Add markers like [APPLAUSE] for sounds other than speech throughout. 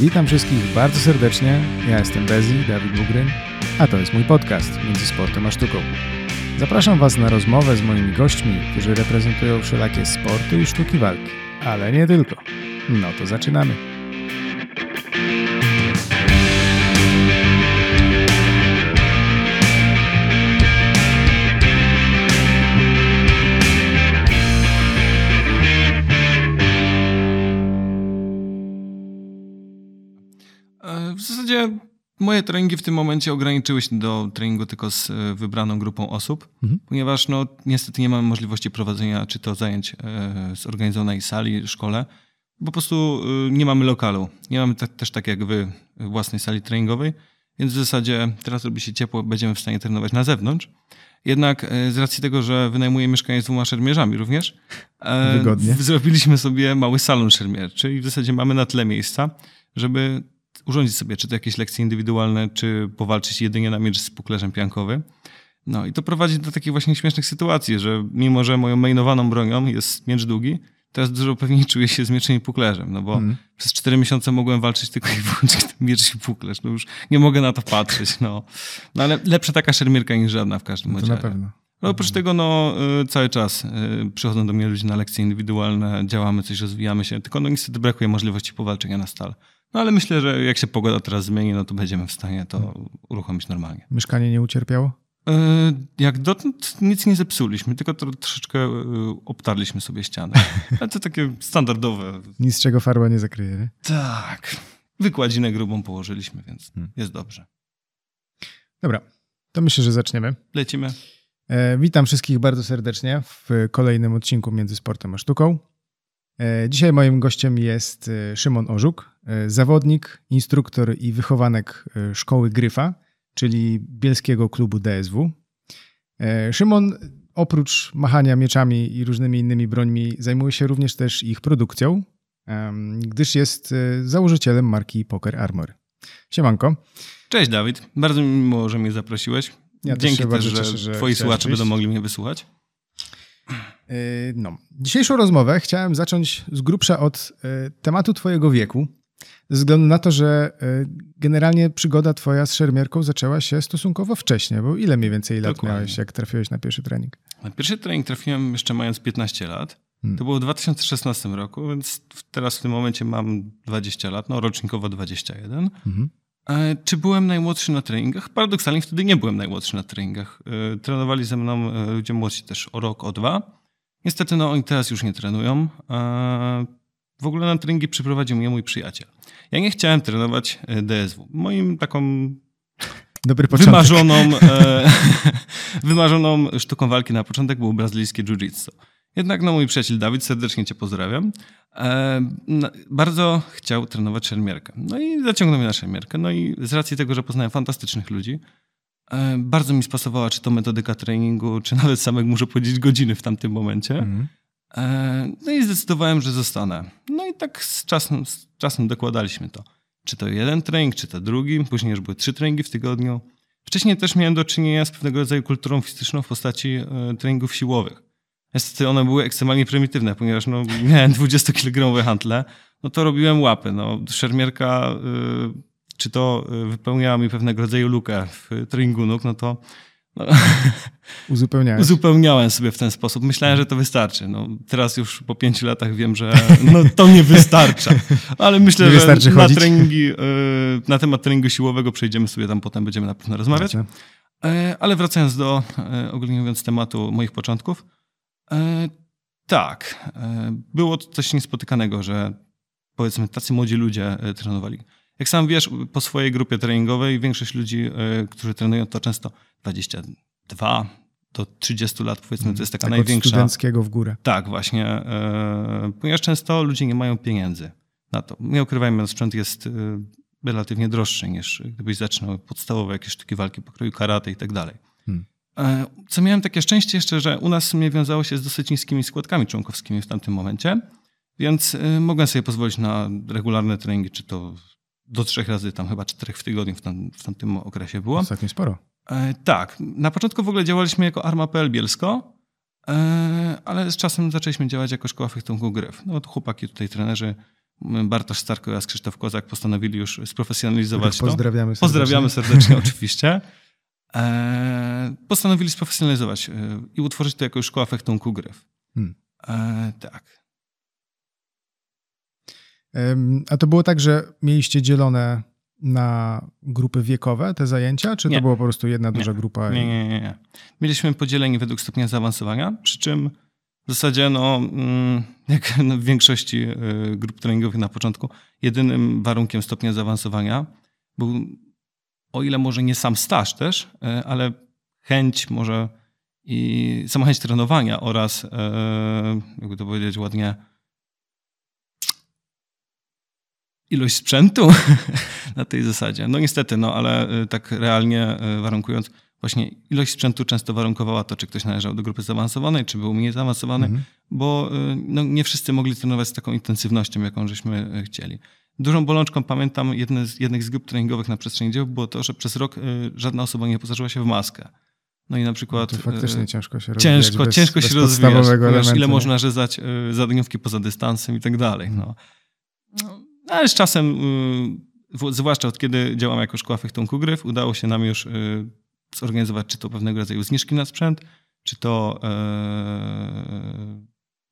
Witam wszystkich bardzo serdecznie. Ja jestem Bezi, Dawid Bugryn, a to jest mój podcast Między Sportem a Sztuką. Zapraszam Was na rozmowę z moimi gośćmi, którzy reprezentują wszelakie sporty i sztuki walki, ale nie tylko. No to zaczynamy. Zasadzie moje treningi w tym momencie ograniczyły się do treningu tylko z e, wybraną grupą osób, Mhm. ponieważ no, niestety nie mam możliwości prowadzenia czy to zajęć e, zorganizowanej sali, szkole. Po prostu e, nie mamy lokalu. Nie mamy też tak jak wy własnej sali treningowej, więc w zasadzie teraz robi się ciepło, będziemy w stanie trenować na zewnątrz. Jednak z racji tego, że wynajmuję mieszkanie z dwoma szermierzami również, Wygodnie. zrobiliśmy sobie mały salon szermierczy i w zasadzie mamy na tyle miejsca, żeby urządzić sobie czy to jakieś lekcje indywidualne, czy powalczyć jedynie na miecz z puklerzem piankowym. No i to prowadzi do takich właśnie śmiesznych sytuacji, że mimo, że moją mainowaną bronią jest miecz długi, teraz dużo pewniej czuję się z mieczem i puklerzem, no bo Mhm. przez cztery miesiące mogłem walczyć tylko i [LAUGHS] wyłącznie tym miecz i puklerz. No już nie mogę na to patrzeć, no. No ale lepsza taka szermierka niż żadna w każdym To razie. na pewno. No oprócz tego, no y, cały czas y, przychodzą do mnie ludzie na lekcje indywidualne, działamy coś, rozwijamy się, tylko no niestety brakuje możliwości powalczenia na stal. No ale myślę, że jak się pogoda teraz zmieni, no to będziemy w stanie to uruchomić normalnie. Mieszkanie nie ucierpiało? Y, Jak dotąd nic nie zepsuliśmy, tylko troszeczkę y, obtarliśmy sobie ścianę. [LAUGHS] Ale to takie standardowe. Nic z czego farba nie zakryje, nie? Tak. Wykładzinę grubą położyliśmy, więc Hmm. jest dobrze. Dobra, to myślę, że zaczniemy. Lecimy. E, witam wszystkich bardzo serdecznie w kolejnym odcinku Między Sportem a Sztuką. E, dzisiaj moim gościem jest e, Szymon Orzuk, e, zawodnik, instruktor i wychowanek szkoły Gryfa, czyli bielskiego klubu DSW. Szymon oprócz machania mieczami i różnymi innymi brońmi zajmuje się również też ich produkcją, gdyż jest założycielem marki Poker Armor. Siemanko. Cześć Dawid, bardzo mi miło, że mnie zaprosiłeś. Ja też Dzięki też, bardzo że, cieszę, że twoi słuchacze będą mogli mnie wysłuchać. Yy, No. Dzisiejszą rozmowę chciałem zacząć z grubsza od y, tematu Twojego wieku, ze względu na to, że y, generalnie przygoda Twoja z szermierką zaczęła się stosunkowo wcześnie, bo ile mniej więcej lat Dokładnie. miałeś, jak trafiłeś na pierwszy trening? Na pierwszy trening trafiłem jeszcze mając 15 lat. Hmm. To było w 2016 roku, więc teraz w tym momencie mam 20 lat, no rocznikowo 21. Mhm. E, Czy byłem najmłodszy na treningach? Paradoksalnie wtedy nie byłem najmłodszy na treningach. E, Trenowali ze mną e, ludzie młodsi też o rok, o dwa. Niestety no oni teraz już nie trenują. W ogóle na treningi przyprowadził mnie mój przyjaciel. Ja nie chciałem trenować e, DSW. Moim taką Dobry początek. wymarzoną, e, [LAUGHS] wymarzoną sztuką walki na początek było brazylijskie jiu-jitsu. Jednak no, mój przyjaciel Dawid, serdecznie cię pozdrawiam, e, bardzo chciał trenować szermierkę. No i zaciągnął mnie na szermierkę. No i z racji tego, że poznałem fantastycznych ludzi, bardzo mi spasowała czy to metodyka treningu, czy nawet samego, muszę powiedzieć, godziny w tamtym momencie. Mhm. E, No i zdecydowałem, że zostanę. No i tak z czasem, z czasem dokładaliśmy to. Czy to jeden trening, czy to drugi. Później już były trzy treningi w tygodniu. Wcześniej też miałem do czynienia z pewnego rodzaju kulturą fizyczną w postaci e, treningów siłowych. Niestety one były ekstremalnie prymitywne, ponieważ no, miałem 20-kilogramowe hantle, no to robiłem łapy. No, szermierka, y, czy to y, wypełniała mi pewnego rodzaju lukę w treningu nóg, no to no. [LAUGHS] Uzupełniałem sobie w ten sposób. Myślałem, że to wystarczy. No, teraz już po pięciu latach wiem, że [LAUGHS] no, to nie wystarcza. Ale myślę, że na, chodzić. treningi, y, na temat treningu siłowego przejdziemy sobie tam, potem będziemy na pewno rozmawiać. E, Ale wracając do, e, ogólnie mówiąc, tematu moich początków. e, Tak, było to coś niespotykanego, że powiedzmy tacy młodzi ludzie trenowali. Jak sam wiesz, po swojej grupie treningowej większość ludzi, e, którzy trenują, to często 22 do 30 lat, powiedzmy, to jest taka tak od największa... studenckiego w górę. Tak, właśnie. E, ponieważ często ludzie nie mają pieniędzy na to. Nie ukrywajmy, sprzęt jest e, relatywnie droższy niż gdybyś zaczynał podstawowe jakieś sztuki walki pokroju karate i tak dalej. Hmm. Co miałem takie szczęście jeszcze, że u nas sumie wiązało się z dosyć niskimi składkami członkowskimi w tamtym momencie, więc mogłem sobie pozwolić na regularne treningi, czy to do trzech razy, tam chyba czterech w tygodniu w, tam, w tamtym okresie było. Ostatnio sporo. E, tak, na początku w ogóle działaliśmy jako Arma.pl Bielsko, e, ale z czasem zaczęliśmy działać jako szkoła fechtunku Gryf. No to chłopaki tutaj, trenerzy, Bartosz Starko oraz Krzysztof Kozak postanowili już sprofesjonalizować to. Pozdrawiamy serdecznie. Pozdrawiamy serdecznie, [LAUGHS] oczywiście. E, postanowili sprofesjonalizować e, i utworzyć to jako szkoła fechtunku gryf. Hmm. E, tak. A to było tak, że mieliście dzielone na grupy wiekowe te zajęcia, czy nie. to była po prostu jedna duża nie. grupa? Nie, nie, nie, nie. Mieliśmy podzieleni według stopnia zaawansowania, przy czym w zasadzie, no, mm, jak [LAUGHS] w większości grup treningowych na początku, jedynym warunkiem stopnia zaawansowania był o ile może nie sam staż też, e, ale chęć może i sama chęć trenowania oraz, e, jakby to powiedzieć ładnie, ilość sprzętu [LAUGHS] na tej zasadzie. No niestety, no ale e, tak realnie warunkując, właśnie ilość sprzętu często warunkowała to, czy ktoś należał do grupy zaawansowanej, czy był mniej zaawansowany, mhm. bo no, nie wszyscy mogli trenować z taką intensywnością, jaką żeśmy chcieli. Dużą bolączką pamiętam jedne z, jednych z grup treningowych na przestrzeni dzieł było to, że przez rok y, żadna osoba nie posażyła się w maskę. No i na przykład. No to faktycznie y, ciężko się rozwijać. Ciężko, bez, ciężko bez się rozwijać. Elementu, ile nie? można rzezać y, zadaniówki poza dystansem i tak dalej. No. no. Ale z czasem, y, zwłaszcza od kiedy działam jako szkoła fechtunku gryf, udało się nam już y, zorganizować czy to pewnego rodzaju zniżki na sprzęt, czy to. E,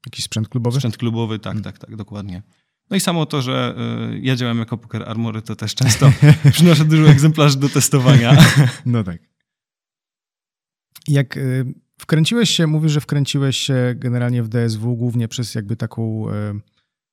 Jakiś sprzęt klubowy? Sprzęt klubowy, tak, hmm. tak, tak, dokładnie. No i samo to, że y, ja działam jako Poker Armory, to też często [LAUGHS] przynoszę dużo egzemplarzy do testowania. [LAUGHS] No tak. Jak y, wkręciłeś się, mówisz, że wkręciłeś się generalnie w DSW głównie przez jakby taką y,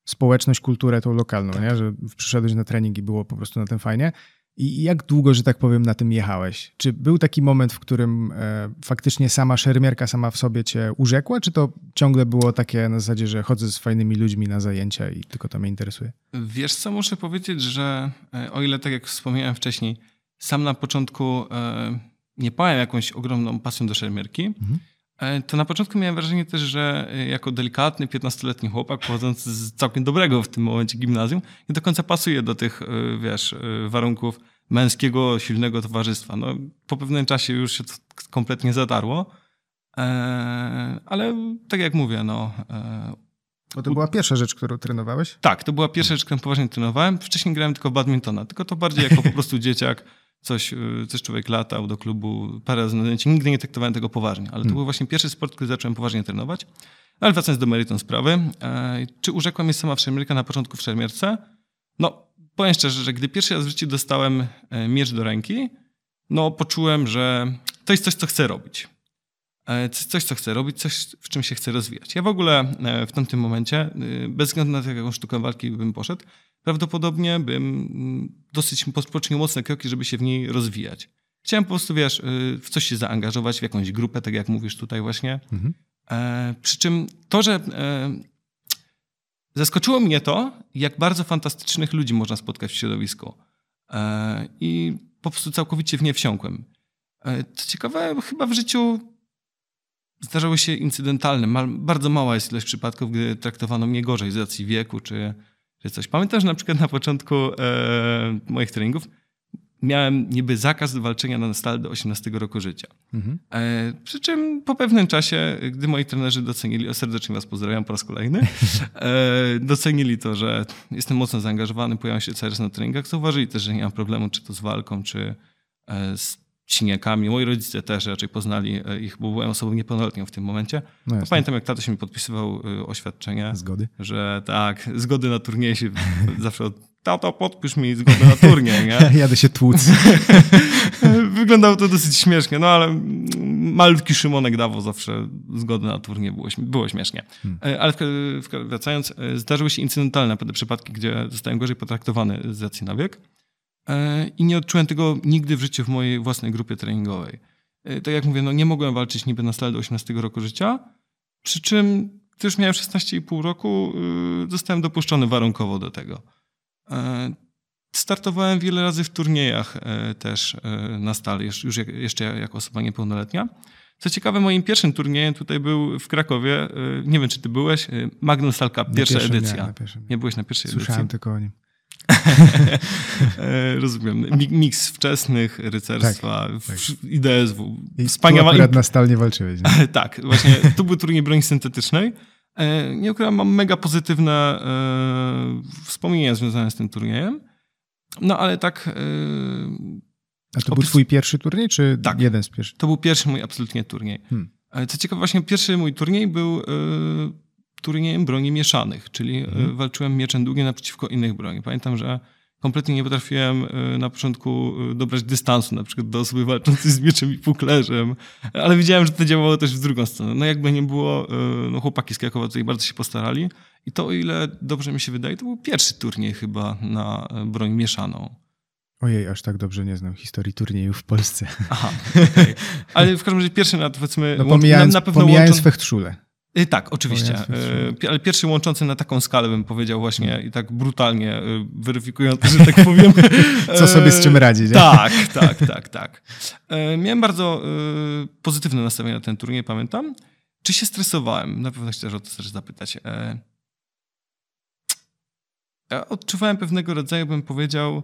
społeczność, kulturę tą lokalną, tak. nie? że przyszedłeś na trening i było po prostu na tym fajnie. I jak długo, że tak powiem, na tym jechałeś? Czy był taki moment, w którym e, faktycznie sama szermierka sama w sobie cię urzekła, czy to ciągle było takie na zasadzie, że chodzę z fajnymi ludźmi na zajęcia i tylko to mnie interesuje? Wiesz co, muszę powiedzieć, że e, o ile tak jak wspomniałem wcześniej, sam na początku e, nie pałem jakąś ogromną pasją do szermierki, mhm. E, to na początku miałem wrażenie też, że e, jako delikatny, 15-letni chłopak, pochodzący z całkiem dobrego w tym momencie gimnazjum, nie do końca pasuje do tych, e, wiesz, warunków męskiego, silnego towarzystwa. No, po pewnym czasie już się to kompletnie zatarło, ale tak jak mówię, no... Bo to była pierwsza rzecz, którą trenowałeś? Tak, to była pierwsza rzecz, którą poważnie trenowałem. Wcześniej grałem tylko badmintona, tylko to bardziej jako po [LAUGHS] prostu dzieciak coś, y, coś człowiek latał do klubu parę razy na zdjęcie. Nigdy nie traktowałem tego poważnie, ale to hmm. był właśnie pierwszy sport, który zacząłem poważnie trenować. Ale wracając do meritum sprawy, e, czy urzekła mnie sama wszelmierka na początku w szermierce? No, powiem szczerze, że gdy pierwszy raz w życiu dostałem e, miecz do ręki, no poczułem, że to jest coś, co chcę robić. E, coś, co chcę robić, coś, w czym się chcę rozwijać. Ja w ogóle w tamtym momencie, bez względu na to, jaką sztukę walki bym poszedł, prawdopodobnie bym mm, dosyć poczynił mocne kroki, żeby się w niej rozwijać. Chciałem po prostu, wiesz, y, w coś się zaangażować, w jakąś grupę, tak jak mówisz tutaj właśnie. Mhm. E, przy czym to, że e, zaskoczyło mnie to, jak bardzo fantastycznych ludzi można spotkać w środowisku. E, I po prostu całkowicie w nie wsiąkłem. E, co ciekawe, chyba w życiu zdarzały się incydentalne. Bardzo mała jest ilość przypadków, gdy traktowano mnie gorzej z racji wieku czy czy coś. Pamiętam, że na przykład na początku e, moich treningów miałem niby zakaz walczenia na stal do 18 roku życia. Mhm. E, przy czym po pewnym czasie, gdy moi trenerzy docenili, o serdecznie was pozdrawiam po raz kolejny, e, docenili to, że jestem mocno zaangażowany, pojawiam się cały czas na treningach, zauważyli też, że nie mam problemu czy to z walką, czy e, z siniakami. Moi rodzice też raczej poznali e, ich, bo byłem osobą niepełnoletnią w tym momencie. No Pamiętam, jak tato się mi podpisywał e, oświadczenie. Zgody? Że tak, zgody na turniej się [LAUGHS] zawsze od tato podpisz mi zgodę na turniej, nie? [LAUGHS] Jadę się tłuc. [LAUGHS] Wyglądało to dosyć śmiesznie, no ale malutki Szymonek dawał zawsze zgodę na turniej, było, było śmiesznie. Hmm. E, ale wracając, zdarzyły się incydentalne przypadki, gdzie zostałem gorzej potraktowany z racji na wiek. E, i nie odczułem tego nigdy w życiu w mojej własnej grupie treningowej. E, tak jak mówię, no nie mogłem walczyć niby na stale do 18 roku życia, przy czym gdy już miałem 16,5 roku, y, zostałem dopuszczony warunkowo do tego. E, startowałem wiele razy w turniejach też na stale, już jeszcze jako osoba niepełnoletnia. Co ciekawe, moim pierwszym turniejem tutaj był w Krakowie, nie wiem czy ty byłeś, Magnum Stal Cup, pierwsza edycja. Nie, nie byłeś na pierwszej Słyszałem edycji? tylko o nim. E, rozumiem. Miks wczesnych, rycerstwa, tak, tak. IDSW. I Wspaniała... akurat na stal nie walczyłeś. [LAUGHS] tak, właśnie. Tu był turniej broni syntetycznej. E, nie ukrywam, mam mega pozytywne e, wspomnienia związane z tym turniejem. No ale tak. A to był twój pierwszy turniej, czy tak, jeden z pierwszych? To był pierwszy mój absolutnie turniej. Hmm. Co ciekawe, właśnie pierwszy mój turniej był turniejem broni mieszanych, czyli hmm. walczyłem mieczem długim naprzeciwko innych broni. Pamiętam, że kompletnie nie potrafiłem y, na początku y, dobrać dystansu, na przykład do osoby walczącej z mieczem i puklerzem, ale widziałem, że to działało też w drugą stronę. No jakby nie było, no chłopaki z Krakowa tutaj bardzo się postarali i to o ile dobrze mi się wydaje, to był pierwszy turniej chyba na broń mieszaną. Ojej, aż tak dobrze nie znam historii turniejów w Polsce. Aha, okay. [LAUGHS] Ale w każdym razie pierwszy na powiedzmy... No pomijając, na, na pewno pomijając łączą... Fechtszule. Y, tak, oczywiście. Y, ale pierwszy łączący na taką skalę bym powiedział właśnie i tak brutalnie y, weryfikujący, że tak powiem. [LAUGHS] Co sobie z czym radzić. Tak, tak, tak, tak. Miałem bardzo pozytywne nastawienie na ten turniej, pamiętam. Czy się stresowałem? Na pewno chcesz o to też zapytać. Ja odczuwałem pewnego rodzaju, bym powiedział,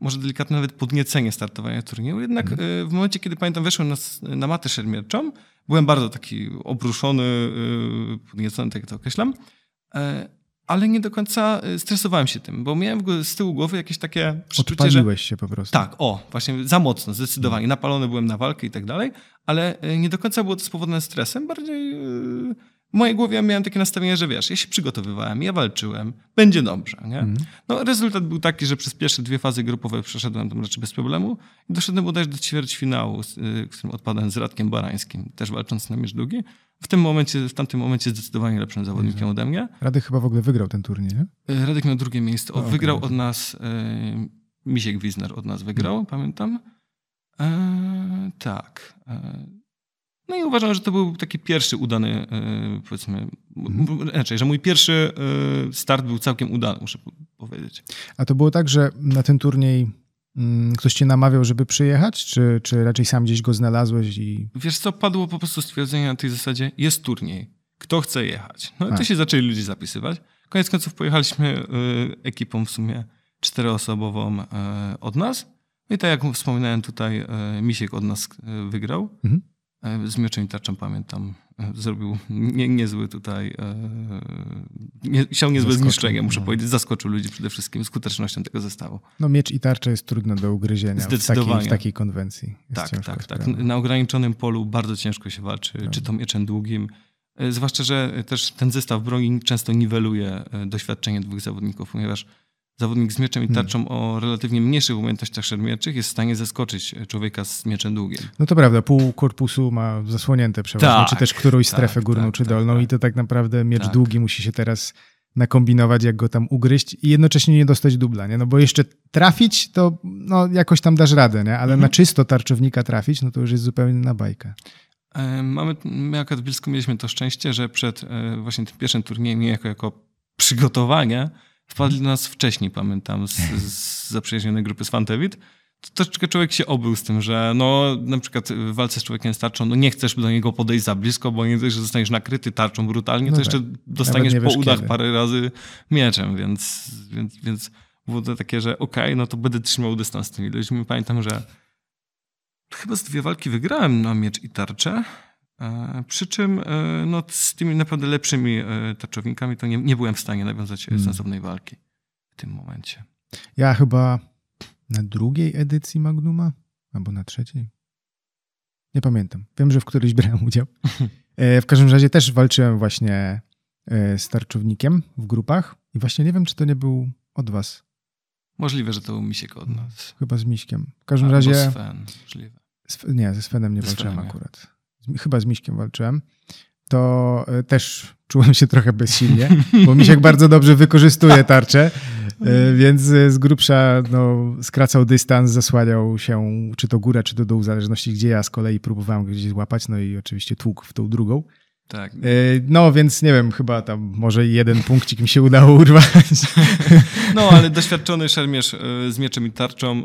może delikatne nawet podniecenie startowania turnieju. Jednak mhm. w momencie, kiedy pamiętam, weszłem na, na matę szermierczą, byłem bardzo taki obruszony, y, podniecony, tak to określam, e, ale nie do końca y, stresowałem się tym, bo miałem z tyłu głowy jakieś takie przeczucie, Odpaliłeś że... się po prostu. Tak, o, właśnie za mocno, zdecydowanie. Napalony byłem na walkę i tak dalej, ale y, nie do końca było to spowodowane stresem, bardziej w mojej głowie miałem takie nastawienie, że wiesz, ja się przygotowywałem, ja walczyłem, będzie dobrze. Nie? Mm. No, rezultat był taki, że przez pierwsze dwie fazy grupowe przeszedłem tam raczej bez problemu i doszedłem bodajże do ćwierćfinału, w którym odpadłem z Radkiem Barańskim, też walcząc na miecz długi. W tym momencie, w tamtym momencie zdecydowanie lepszym zawodnikiem ode mnie. Radek chyba w ogóle wygrał ten turniej, nie? E, Radek miał drugie miejsce. O, wygrał okay. od nas, e, Misiek Wizner od nas wygrał, mm. pamiętam. E, tak. E, no i uważam, że to był taki pierwszy udany, e, powiedzmy, mhm. raczej, że mój pierwszy e, start był całkiem udany, muszę powiedzieć. A to było tak, że na ten turniej mm, ktoś cię namawiał, żeby przyjechać, czy, czy raczej sam gdzieś go znalazłeś i... Wiesz co, padło po prostu stwierdzenie na tej zasadzie, jest turniej, kto chce jechać? No i to się zaczęli ludzie zapisywać. Koniec końców pojechaliśmy e, ekipą w sumie czteroosobową od nas. No i tak jak wspominałem tutaj, Misiek od nas wygrał. Mhm. E, z mieczem i tarczą pamiętam. E, zrobił nie, niezły tutaj, e, nie, siał niezłe zniszczenie, muszę no. powiedzieć. Zaskoczył ludzi przede wszystkim skutecznością tego zestawu. No miecz i tarcza jest trudne do ugryzienia Zdecydowanie. W takiej, w takiej konwencji. Jest tak, tak, tak. Na ograniczonym polu bardzo ciężko się walczy, no. czy to mieczem długim. Zwłaszcza, że też ten zestaw broni często niweluje doświadczenie dwóch zawodników, ponieważ zawodnik z mieczem i hmm. tarczą o relatywnie mniejszych umiejętnościach szermierczych jest w stanie zaskoczyć człowieka z mieczem długim. No to prawda, pół korpusu ma zasłonięte przeważnie, tak, czy też którąś tak, strefę górną tak, czy tak, dolną tak. i to tak naprawdę miecz tak. długi musi się teraz nakombinować, jak go tam ugryźć i jednocześnie nie dostać dubla, nie? No bo jeszcze trafić, to no, jakoś tam dasz radę, nie? Ale mhm. na czysto tarczownika trafić, no to już jest zupełnie inna bajka. E, mamy, my akurat w Bielsku mieliśmy to szczęście, że przed e, właśnie tym pierwszym turniejem, jako, jako przygotowanie, Wpadli do nas wcześniej, pamiętam, z, z zaprzyjaźnionej grupy z Fantewit. To troszeczkę człowiek się obył z tym, że no na przykład w walce z człowiekiem z tarczą, no nie chcesz do niego podejść za blisko, bo nie dość, że zostaniesz nakryty tarczą brutalnie, no to tak. jeszcze dostaniesz po udach kiedy. parę razy mieczem, więc, więc, więc było to takie, że okej, okay, no to będę trzymał dystans z tymi ludźmi. Pamiętam, że chyba z dwie walki wygrałem na miecz i tarczę. E, przy czym e, no, z tymi naprawdę lepszymi e, tarczownikami to nie, nie byłem w stanie nawiązać hmm. sensownej walki w tym momencie. Ja chyba na drugiej edycji Magnuma albo na trzeciej. Nie pamiętam. Wiem, że w którejś brałem udział. [LAUGHS] W każdym razie też walczyłem właśnie z tarczownikiem w grupach i właśnie nie wiem, czy to nie był od was. Możliwe, że to był Misiek od nas. Chyba z Miśkiem. W każdym Albo razie... Sven, możliwe. Nie, ze Svenem nie walczyłem akurat chyba z Miśkiem walczyłem, to e, też czułem się trochę bezsilnie, bo Misiek [LAUGHS] bardzo dobrze wykorzystuje tarczę, e, więc z grubsza no, skracał dystans, zasłaniał się czy to góra, czy to dół, w zależności gdzie ja z kolei próbowałem gdzieś złapać, no i oczywiście tłuk w tą drugą. Tak. E, no więc nie wiem, chyba tam może jeden punkcik mi się udało urwać. [LAUGHS] No ale doświadczony szermierz z mieczem i tarczą,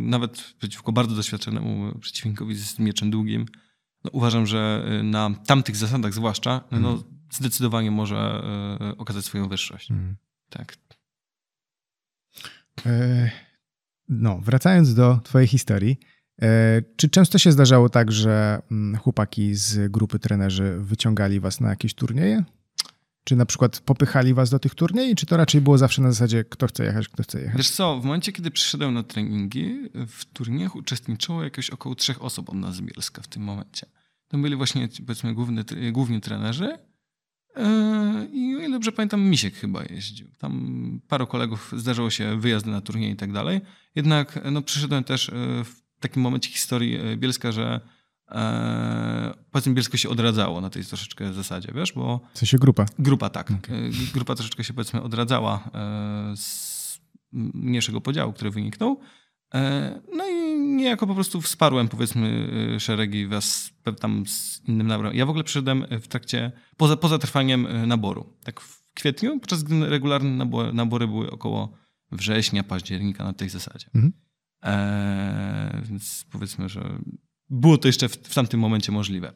nawet przeciwko bardzo doświadczonemu przeciwnikowi z mieczem długim, no, uważam, że y, na tamtych zasadach zwłaszcza, no, mm. zdecydowanie może y, okazać swoją wyższość. Mm. Tak. E, no, wracając do twojej historii, e, czy często się zdarzało tak, że mm, chłopaki z grupy trenerzy wyciągali was na jakieś turnieje? Czy na przykład popychali was do tych turniej, czy to raczej było zawsze na zasadzie, kto chce jechać, kto chce jechać? Wiesz co, w momencie, kiedy przyszedłem na treningi, w turniejach uczestniczyło jakieś około trzech osób od nas z Bielska w tym momencie. To byli właśnie, powiedzmy, główny, główni trenerzy e, i o ile dobrze pamiętam, Misiek chyba jeździł. Tam paru kolegów zdarzało się wyjazdy na turnieje i tak dalej. Jednak no, przyszedłem też e, w takim momencie historii e, Bielska, że e, powiedzmy Bielsko się odradzało na tej troszeczkę zasadzie, wiesz, bo... W sensie grupa? Grupa, tak. Okay. E, grupa troszeczkę się powiedzmy odradzała e, z mniejszego podziału, który wyniknął. No i niejako po prostu wsparłem powiedzmy szeregi wraz tam z innym naborem. Ja w ogóle przyszedłem w trakcie, poza, poza trwaniem naboru. Tak w kwietniu, podczas gdy regularne nabory, nabory były około września, października na tej zasadzie. Mhm. E, więc powiedzmy, że było to jeszcze w, w tamtym momencie możliwe.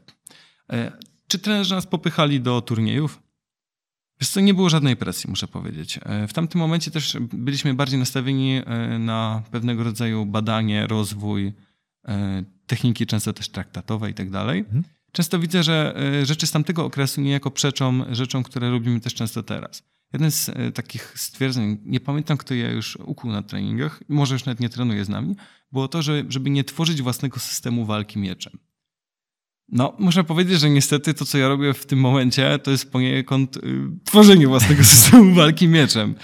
E, czy trenerzy nas popychali do turniejów? Wiesz co, nie było żadnej presji, muszę powiedzieć. E, w tamtym momencie też byliśmy bardziej nastawieni e, na pewnego rodzaju badanie, rozwój, techniki często też traktatowe i tak dalej. Mhm. Często widzę, że rzeczy z tamtego okresu niejako przeczą rzeczom, które robimy też często teraz. Jeden z e, takich stwierdzeń, nie pamiętam kto je już ukuł na treningach, może już nawet nie trenuje z nami, było to, że, żeby nie tworzyć własnego systemu walki mieczem. No, muszę powiedzieć, że niestety to, co ja robię w tym momencie, to jest poniekąd y, tworzenie własnego [LAUGHS] systemu walki mieczem,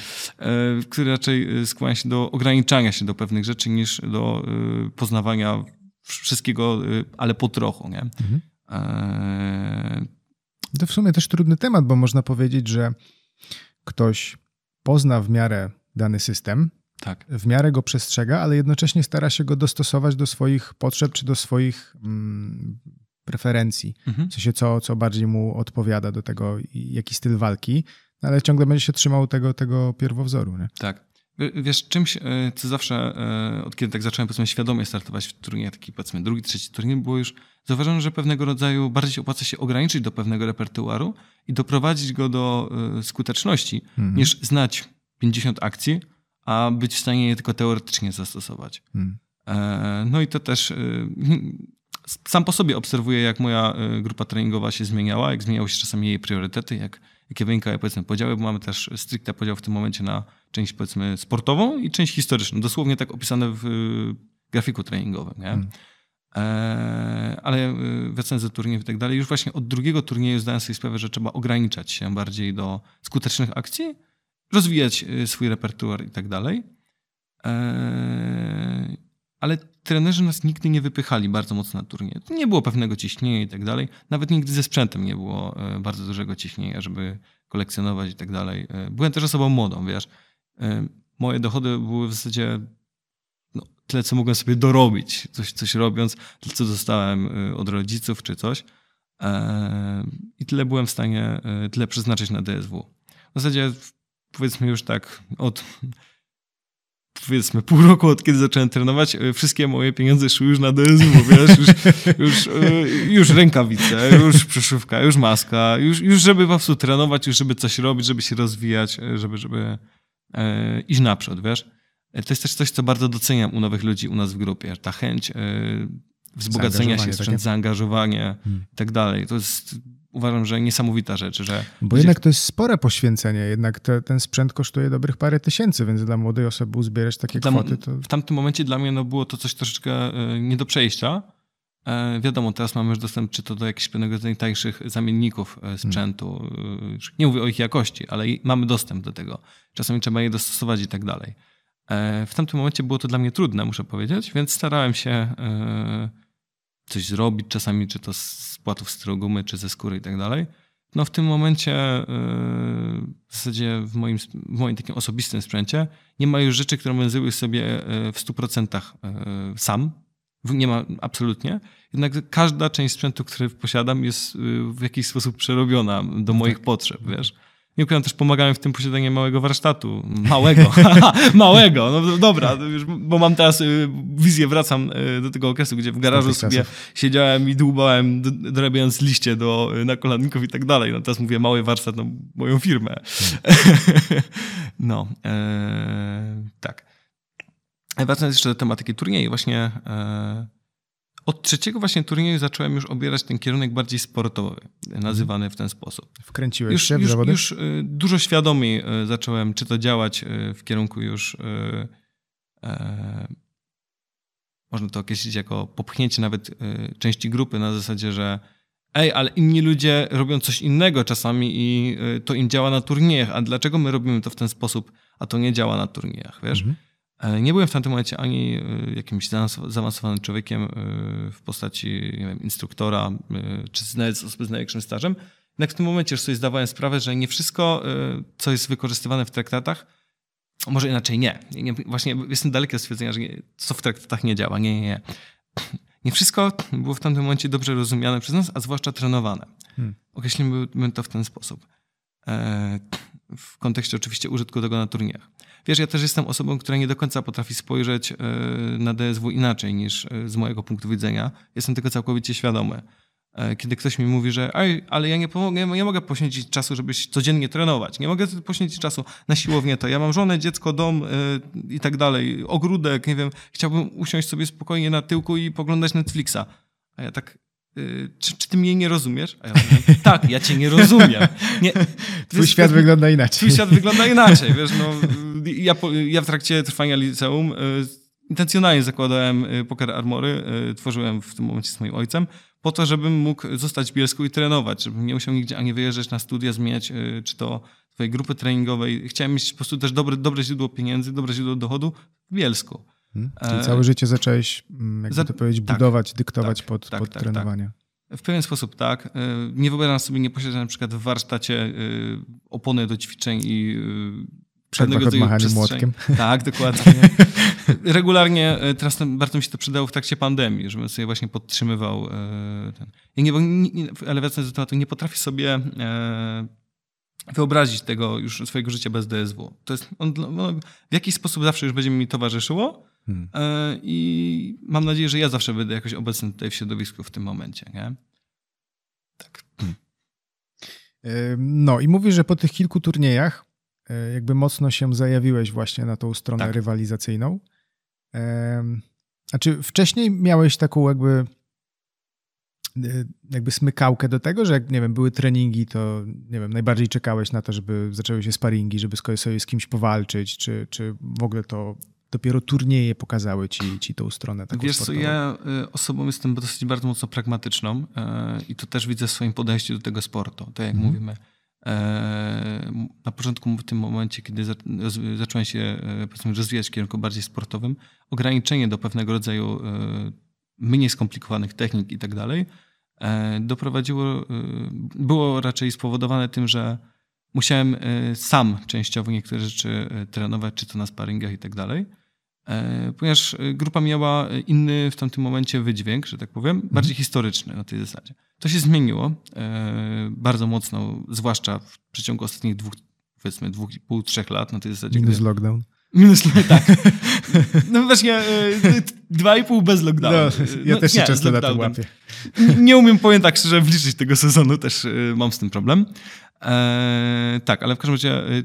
y, który raczej skłania się do ograniczania się do pewnych rzeczy niż do y, poznawania wszystkiego, y, ale po trochu, nie? Mhm. To w sumie też trudny temat, bo można powiedzieć, że ktoś pozna w miarę dany system, tak. w miarę go przestrzega, ale jednocześnie stara się go dostosować do swoich potrzeb czy do swoich mm, preferencji. Mhm. W sensie, co, co bardziej mu odpowiada do tego, jaki styl walki, no, ale ciągle będzie się trzymał tego, tego pierwowzoru. Nie? Tak. Wiesz, czymś, e, co zawsze, e, od kiedy tak zacząłem powiedzmy świadomie startować w turnieju, taki powiedzmy drugi, trzeci turniej, było już zauważono, że pewnego rodzaju bardziej się opłaca się ograniczyć do pewnego repertuaru i doprowadzić go do e, skuteczności, mhm. niż znać 50 akcji, a być w stanie je tylko teoretycznie zastosować. Mhm. No i to też sam po sobie obserwuję, jak moja grupa treningowa się zmieniała, jak zmieniały się czasami jej priorytety, jak, jakie wynikały powiedzmy podziały, bo mamy też stricte podział w tym momencie na część powiedzmy sportową i część historyczną. Dosłownie tak opisane w y, grafiku treningowym. Nie? Hmm. E, ale y, wracając do turniejów i tak dalej, już właśnie od drugiego turnieju zdałem sobie sprawę, że trzeba ograniczać się bardziej do skutecznych akcji, rozwijać y, swój repertuar i tak dalej. E, ale trenerzy nas nigdy nie wypychali bardzo mocno na turnieje. Nie było pewnego ciśnienia i tak dalej. Nawet nigdy ze sprzętem nie było e, bardzo dużego ciśnienia, żeby kolekcjonować i tak dalej. Byłem też osobą młodą, wiesz. E, moje dochody były w zasadzie no, tyle, co mogłem sobie dorobić, coś, coś robiąc, tyle, co dostałem e, od rodziców czy coś. E, I tyle byłem w stanie, tyle przeznaczyć na DSW. W zasadzie powiedzmy już tak od powiedzmy pół roku od kiedy zacząłem trenować, wszystkie moje pieniądze szły już na DSW, wiesz, już, już, już rękawice, już przyszywka, już maska, już, już żeby po prostu trenować, już żeby coś robić, żeby się rozwijać, żeby, żeby, e, iść naprzód, wiesz. E, to jest też coś, co bardzo doceniam u nowych ludzi u nas w grupie. Ta chęć e, wzbogacenia się, sprzęt, zaangażowanie hmm. i tak dalej. To jest uważam, że niesamowita rzecz. Że Bo jednak to jest spore poświęcenie, jednak te, ten sprzęt kosztuje dobrych parę tysięcy, więc dla młodej osoby uzbierać takie dla, kwoty to... W tamtym momencie dla mnie no, było to coś troszeczkę e, nie do przejścia. E, wiadomo, teraz mamy już dostęp czy to do jakichś pewnego rodzaju tańszych zamienników e, sprzętu. Hmm. Nie mówię o ich jakości, ale mamy dostęp do tego. Czasami trzeba je dostosować i tak dalej. W tamtym momencie było to dla mnie trudne, muszę powiedzieć, więc starałem się coś zrobić, czasami czy to z płatów z gumy, czy ze skóry i tak dalej. No w tym momencie e, w zasadzie w moim, w moim takim osobistym sprzęcie nie ma już rzeczy, które bym sobie w 100% sam. Nie ma absolutnie. Jednak każda część sprzętu, który posiadam jest w jakiś sposób przerobiona do no moich tak. potrzeb, wiesz. Nie ukrywam, też pomagałem w tym posiadaniu małego warsztatu. Małego. [LAUGHS] małego. No dobra, bo mam teraz y, wizję, wracam y, do tego okresu, gdzie w garażu sobie siedziałem i dłubałem, dorabiając liście do y, nakoladników i tak dalej. No teraz mówię mały warsztat, no moją firmę. [LAUGHS] no, e, tak. Wracając jeszcze do tematyki turnieju, właśnie e, Od trzeciego właśnie turnieju zacząłem już obierać ten kierunek bardziej sportowy, nazywany w ten sposób. Wkręciłeś już, się w już, zawody? Już y, dużo świadomiej y, zacząłem, czy to działać y, w kierunku już e, można to określić jako popchnięcie nawet części grupy na zasadzie, że ej, ale inni ludzie robią coś innego czasami i to im działa na turniejach, a dlaczego my robimy to w ten sposób, a to nie działa na turniejach, wiesz? Mhm. E, nie byłem w tamtym momencie ani e, jakimś zaawansowanym człowiekiem e, w postaci nie wiem, instruktora, czy nawet osoby z największym stażem. Jednak w tym momencie już sobie zdawałem sprawę, że nie wszystko, co jest wykorzystywane w traktatach, może inaczej nie. nie właśnie jestem daleki od stwierdzenia, że nie, co w traktatach nie działa. Nie, nie, nie. [CLEARS THROAT] Nie wszystko było w tamtym momencie dobrze rozumiane przez nas, a zwłaszcza trenowane. Hmm. Określimy to w ten sposób. W kontekście oczywiście użytku tego na turniejach. Wiesz, ja też jestem osobą, która nie do końca potrafi spojrzeć e, na DSW inaczej niż e, z mojego punktu widzenia. Jestem tego całkowicie świadomy. E, kiedy ktoś mi mówi, że ale ja nie, pomogę, nie mogę poświęcić czasu, żeby codziennie trenować. Nie mogę poświęcić czasu na siłownię to. Ja mam żonę, dziecko, dom i tak dalej, ogródek, nie wiem. Chciałbym usiąść sobie spokojnie na tyłku i poglądać Netflixa. A ja tak, czy, czy ty mnie nie rozumiesz? A ja mówię, [LAUGHS] tak, ja cię nie rozumiem. Nie, [LAUGHS] twój świat wygląda inaczej. Twój świat wygląda inaczej, wiesz, no, [LAUGHS] ja, ja w trakcie trwania liceum y, intencjonalnie zakładałem y, Poker Armory, tworzyłem w tym momencie z moim ojcem, po to, żebym mógł zostać w Bielsku i trenować, żebym nie musiał nigdzie ani wyjeżdżać na studia, zmieniać czy to swojej grupy treningowej. Chciałem mieć po prostu też dobre, dobre źródło pieniędzy, dobre źródło dochodu w Bielsku. Hmm. Czyli całe życie zacząłeś, mm, jakby Za... to powiedzieć, tak, budować, dyktować tak, pod, tak, pod tak, trenowanie. W pewien sposób tak. E, nie wyobrażam sobie nie posiadać na przykład w warsztacie e, opony do ćwiczeń i e, pewnego rodzaju młotkiem. [LAUGHS] Tak, dokładnie. [LAUGHS] Regularnie, teraz bardzo mi się to przydało w trakcie pandemii, żebym sobie właśnie podtrzymywał ten. Ja nie, nie, ale wracając do tematu, nie potrafię sobie wyobrazić tego już swojego życia bez DSW. To jest, on, on w jakiś sposób zawsze już będzie mi towarzyszyło, Hmm. E, I mam nadzieję, że ja zawsze będę jakoś obecny tutaj w środowisku w tym momencie. Nie? Tak. Hmm. No i mówisz, że po tych kilku turniejach e, jakby mocno się zajawiłeś właśnie na tą stronę tak. rywalizacyjną. A czy wcześniej miałeś taką jakby jakby smykałkę do tego, że jak, nie wiem, były treningi, to nie wiem, najbardziej czekałeś na to, żeby zaczęły się sparingi, żeby sobie z kimś powalczyć, czy, czy w ogóle to dopiero turnieje pokazały ci, ci tą stronę taką Wiesz sportową? co, ja y, osobą jestem dosyć bardzo mocno pragmatyczną y, i to też widzę w swoim podejściu do tego sportu. Tak jak mm. mówimy, e, na początku w tym momencie, kiedy zacząłem się powiedzmy, rozwijać w kierunku bardziej sportowym, ograniczenie do pewnego rodzaju mniej skomplikowanych technik i tak dalej doprowadziło, było raczej spowodowane tym, że musiałem e, sam częściowo niektóre rzeczy e, trenować, czy to na sparingach i tak dalej. E, ponieważ grupa miała inny w tamtym momencie wydźwięk, że tak powiem, mhm. bardziej historyczny na tej zasadzie. To się zmieniło bardzo mocno, zwłaszcza w przeciągu ostatnich dwóch, powiedzmy, dwóch i pół, trzech lat na tej zasadzie. Minus gdy... lockdown. Minus, tak. [LAUGHS] No właśnie, dwa i pół bez lockdownu. No, ja no, też się nie, często na tym łapię. Nie umiem, powiem tak szczerze, wliczyć tego sezonu, też mam z tym problem. E, tak, ale w każdym razie e,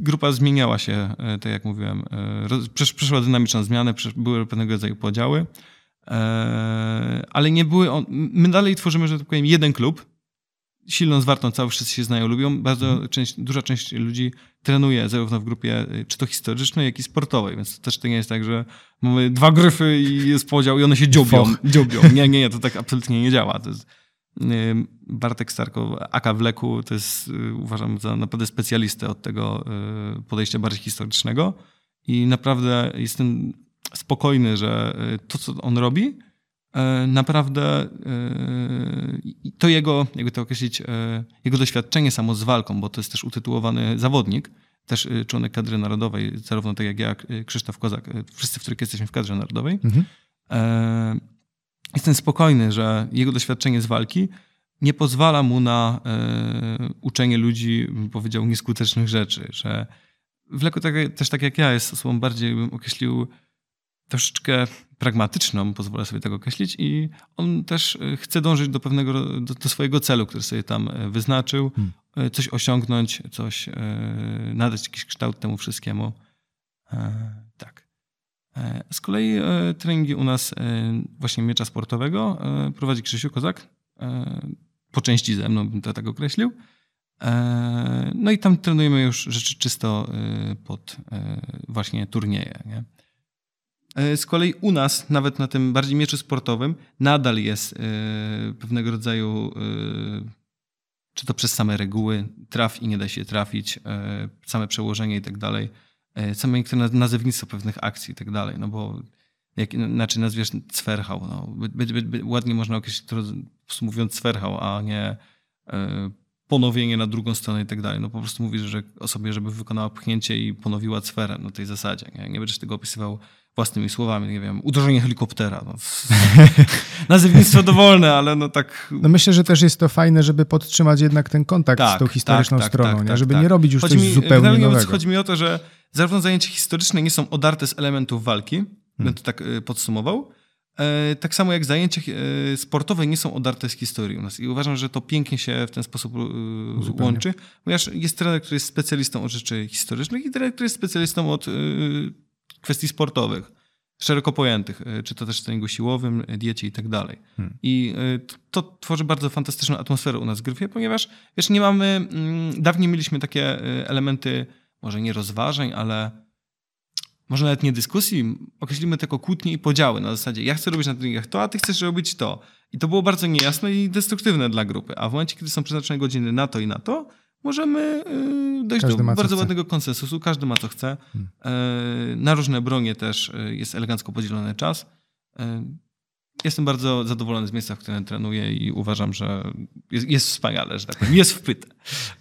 grupa zmieniała się, e, tak jak mówiłem. E, przeszła dynamiczna zmiana, były pewnego rodzaju podziały, ale nie były. On, my dalej tworzymy, że tak powiem, jeden klub. Silną, zwartą, cały wszyscy się znają, lubią. Bardzo mhm. część, duża część ludzi trenuje zarówno w grupie czy to historycznej, jak i sportowej, więc to też to nie jest tak, że mamy dwa gryfy i jest podział i one się dziobią. [LAUGHS] dziobią. Nie, nie, nie, to tak absolutnie nie działa. To jest, Bartek Starko, Aka w Leku, to jest y, uważam za naprawdę specjalistę od tego y, podejścia bardziej historycznego i naprawdę jestem spokojny, że y, to, co on robi, naprawdę to jego, jakby to określić, jego doświadczenie samo z walką, bo to jest też utytułowany zawodnik, też członek kadry narodowej, zarówno tak jak ja, Krzysztof Kozak, wszyscy w trójkę jesteśmy w kadrze narodowej. Mhm. Jestem spokojny, że jego doświadczenie z walki nie pozwala mu na e, uczenie ludzi, bym powiedział, nieskutecznych rzeczy, że w Leku tak, też tak jak ja jest osobą bardziej, bym określił, troszeczkę pragmatyczną, pozwolę sobie tak określić i on też e, chce dążyć do pewnego, do, do swojego celu, który sobie tam e, wyznaczył, hmm. coś osiągnąć, coś, nadać jakiś kształt temu wszystkiemu. Tak. Z kolei treningi u nas właśnie miecza sportowego prowadzi Krzysiu Kozak. Po części ze mną bym to tak określił. No i tam trenujemy już rzeczy czysto pod właśnie turnieje. Nie? Z kolei u nas, nawet na tym bardziej mieczu sportowym, nadal jest pewnego rodzaju czy to przez same reguły, traf i nie da się trafić, e, same przełożenie i tak dalej, e, same niektóre nazewnictwo pewnych akcji i tak dalej, no bo jak inaczej nazwiesz cwerchał, no, by, by, by, ładnie można określić, mówiąc cwerchał, a nie e, ponowienie na drugą stronę i tak dalej. No po prostu mówisz, że osobie, żeby wykonała pchnięcie i ponowiła cwerę na tej zasadzie. Nie, nie będziesz tego opisywał własnymi słowami, nie wiem, uderzenie helikoptera. No. [LAUGHS] Nazewnictwo dowolne, ale no tak... No myślę, że też jest to fajne, żeby podtrzymać jednak ten kontakt tak, z tą historyczną tak, tak stroną, tak, nie? żeby tak. nie robić już chodzi coś mi, zupełnie nowego. Chodzi mi o to, że zarówno zajęcia historyczne nie są odarte z elementów walki, hmm. bym to tak y, podsumował, e, tak samo jak zajęcia y, sportowe nie są odarte z historii u nas. I uważam, że to pięknie się w ten sposób y, łączy, ponieważ jest trener, który jest specjalistą od rzeczy historycznych i trener, który jest specjalistą od kwestii sportowych, szeroko pojętych, y, czy to też treningu siłowym, diecie i tak dalej. Hmm. I y, to tworzy bardzo fantastyczną atmosferę u nas w gryfie, ponieważ wiesz, nie mamy, mm, dawniej mieliśmy takie elementy, może nie rozważań, ale może nawet nie dyskusji, określimy tylko kłótnie i podziały na zasadzie ja chcę robić na treningach to, a ty chcesz robić to. I to było bardzo niejasne i destruktywne dla grupy. A w momencie, kiedy są przeznaczone godziny na to i na to, możemy y, dojść każdy do bardzo ładnego konsensusu. Każdy ma co chce. Hmm. E, na różne bronie też y, jest elegancko podzielony czas. E, jestem bardzo zadowolony z miejsca, w którym trenuję i uważam, że jest, jest wspaniale, że tak powiem. Jest wpyte.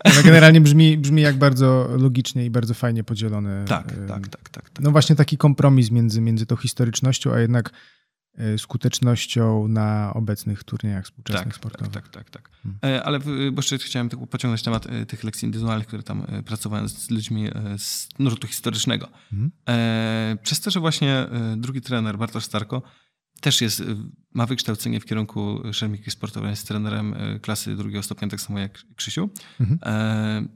No generalnie brzmi, brzmi jak bardzo logicznie i bardzo fajnie podzielony. Tak, tak, tak, tak, tak. No właśnie taki kompromis między, między tą historycznością, a jednak skutecznością na obecnych turniejach współczesnych tak, sportowych. Tak, tak, tak. tak. Hmm. Ale bo jeszcze chciałem tylko pociągnąć temat e, tych lekcji indywidualnych, które tam pracowałem z ludźmi z nurtu historycznego. Hmm. Przez to, że właśnie drugi trener, Bartosz Starko, też jest, ma wykształcenie w kierunku szermiki sportowej, jest trenerem klasy drugiego stopnia, tak samo jak Krzysiu. Hmm.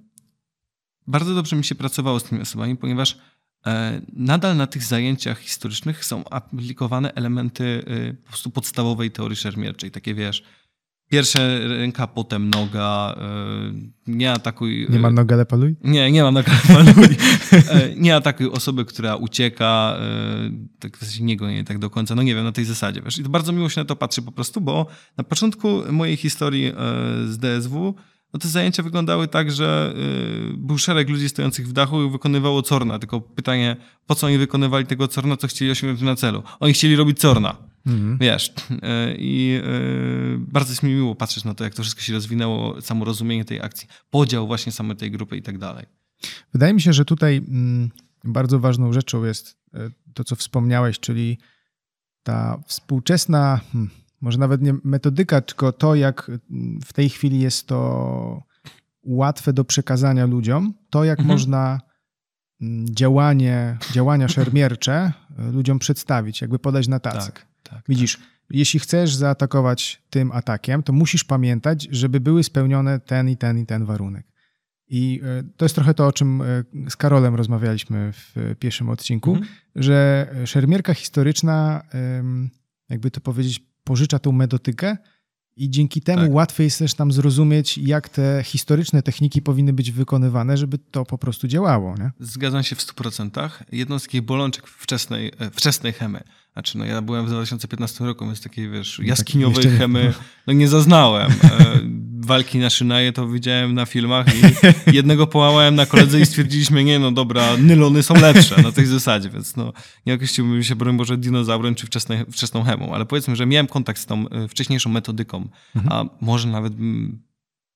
Bardzo dobrze mi się pracowało z tymi osobami, ponieważ E, nadal na tych zajęciach historycznych są aplikowane elementy e, po prostu podstawowej teorii szermierczej. Takie wiesz, pierwsze ręka, potem noga, e, nie atakuj... Nie ma noga, ale paluj? Nie, nie ma noga, ale paluj. [LAUGHS] nie atakuj osoby, która ucieka, tak w sensie nie goni tak do końca, no nie wiem, na tej zasadzie. Wiesz? I to bardzo miło się na to patrzy po prostu, bo na początku mojej historii z DSW no te zajęcia wyglądały tak, że y, był szereg ludzi stojących w dachu i wykonywało corna. Tylko pytanie, po co oni wykonywali tego corna, co chcieli osiągnąć na celu? Oni chcieli robić corna. Mhm. Wiesz. Y, I y, bardzo jest mi miło patrzeć na to, jak to wszystko się rozwinęło, samo rozumienie tej akcji, podział właśnie samej tej grupy i tak dalej. Wydaje mi się, że tutaj mm, bardzo ważną rzeczą jest to, co wspomniałeś, czyli ta współczesna... Hmm, może nawet nie metodyka, tylko to, jak w tej chwili jest to łatwe do przekazania ludziom, to jak mhm. można mm, działanie, działania [LAUGHS] szermiercze e, ludziom przedstawić, jakby podać na tacy. Tak, tak, Widzisz, tak. jeśli chcesz zaatakować tym atakiem, to musisz pamiętać, żeby były spełnione ten i ten i ten warunek. I e, to jest trochę to, o czym e, z Karolem rozmawialiśmy w pierwszym odcinku, mhm. że szermierka historyczna, jakby to powiedzieć, pożycza tą metodykę i dzięki temu tak. łatwiej jest też nam zrozumieć, jak te historyczne techniki powinny być wykonywane, żeby to po prostu działało. Nie? Zgadzam się w 100%. Jedną z takich bolączek wczesnej, e, wczesnej chemy znaczy, no ja byłem w 2015 roku, więc takiej, wiesz, no jaskiniowej tak, chemy no nie zaznałem. E, walki na szynaje to widziałem na filmach i [LAUGHS] jednego połamałem na koledze i stwierdziliśmy, nie no dobra, nylony są lepsze na tej zasadzie, więc no nie określiłbym się, broń Boże, dinozaurem czy wczesnej, wczesną chemą, ale powiedzmy, że miałem kontakt z tą e, wcześniejszą metodyką, mhm. a może nawet bym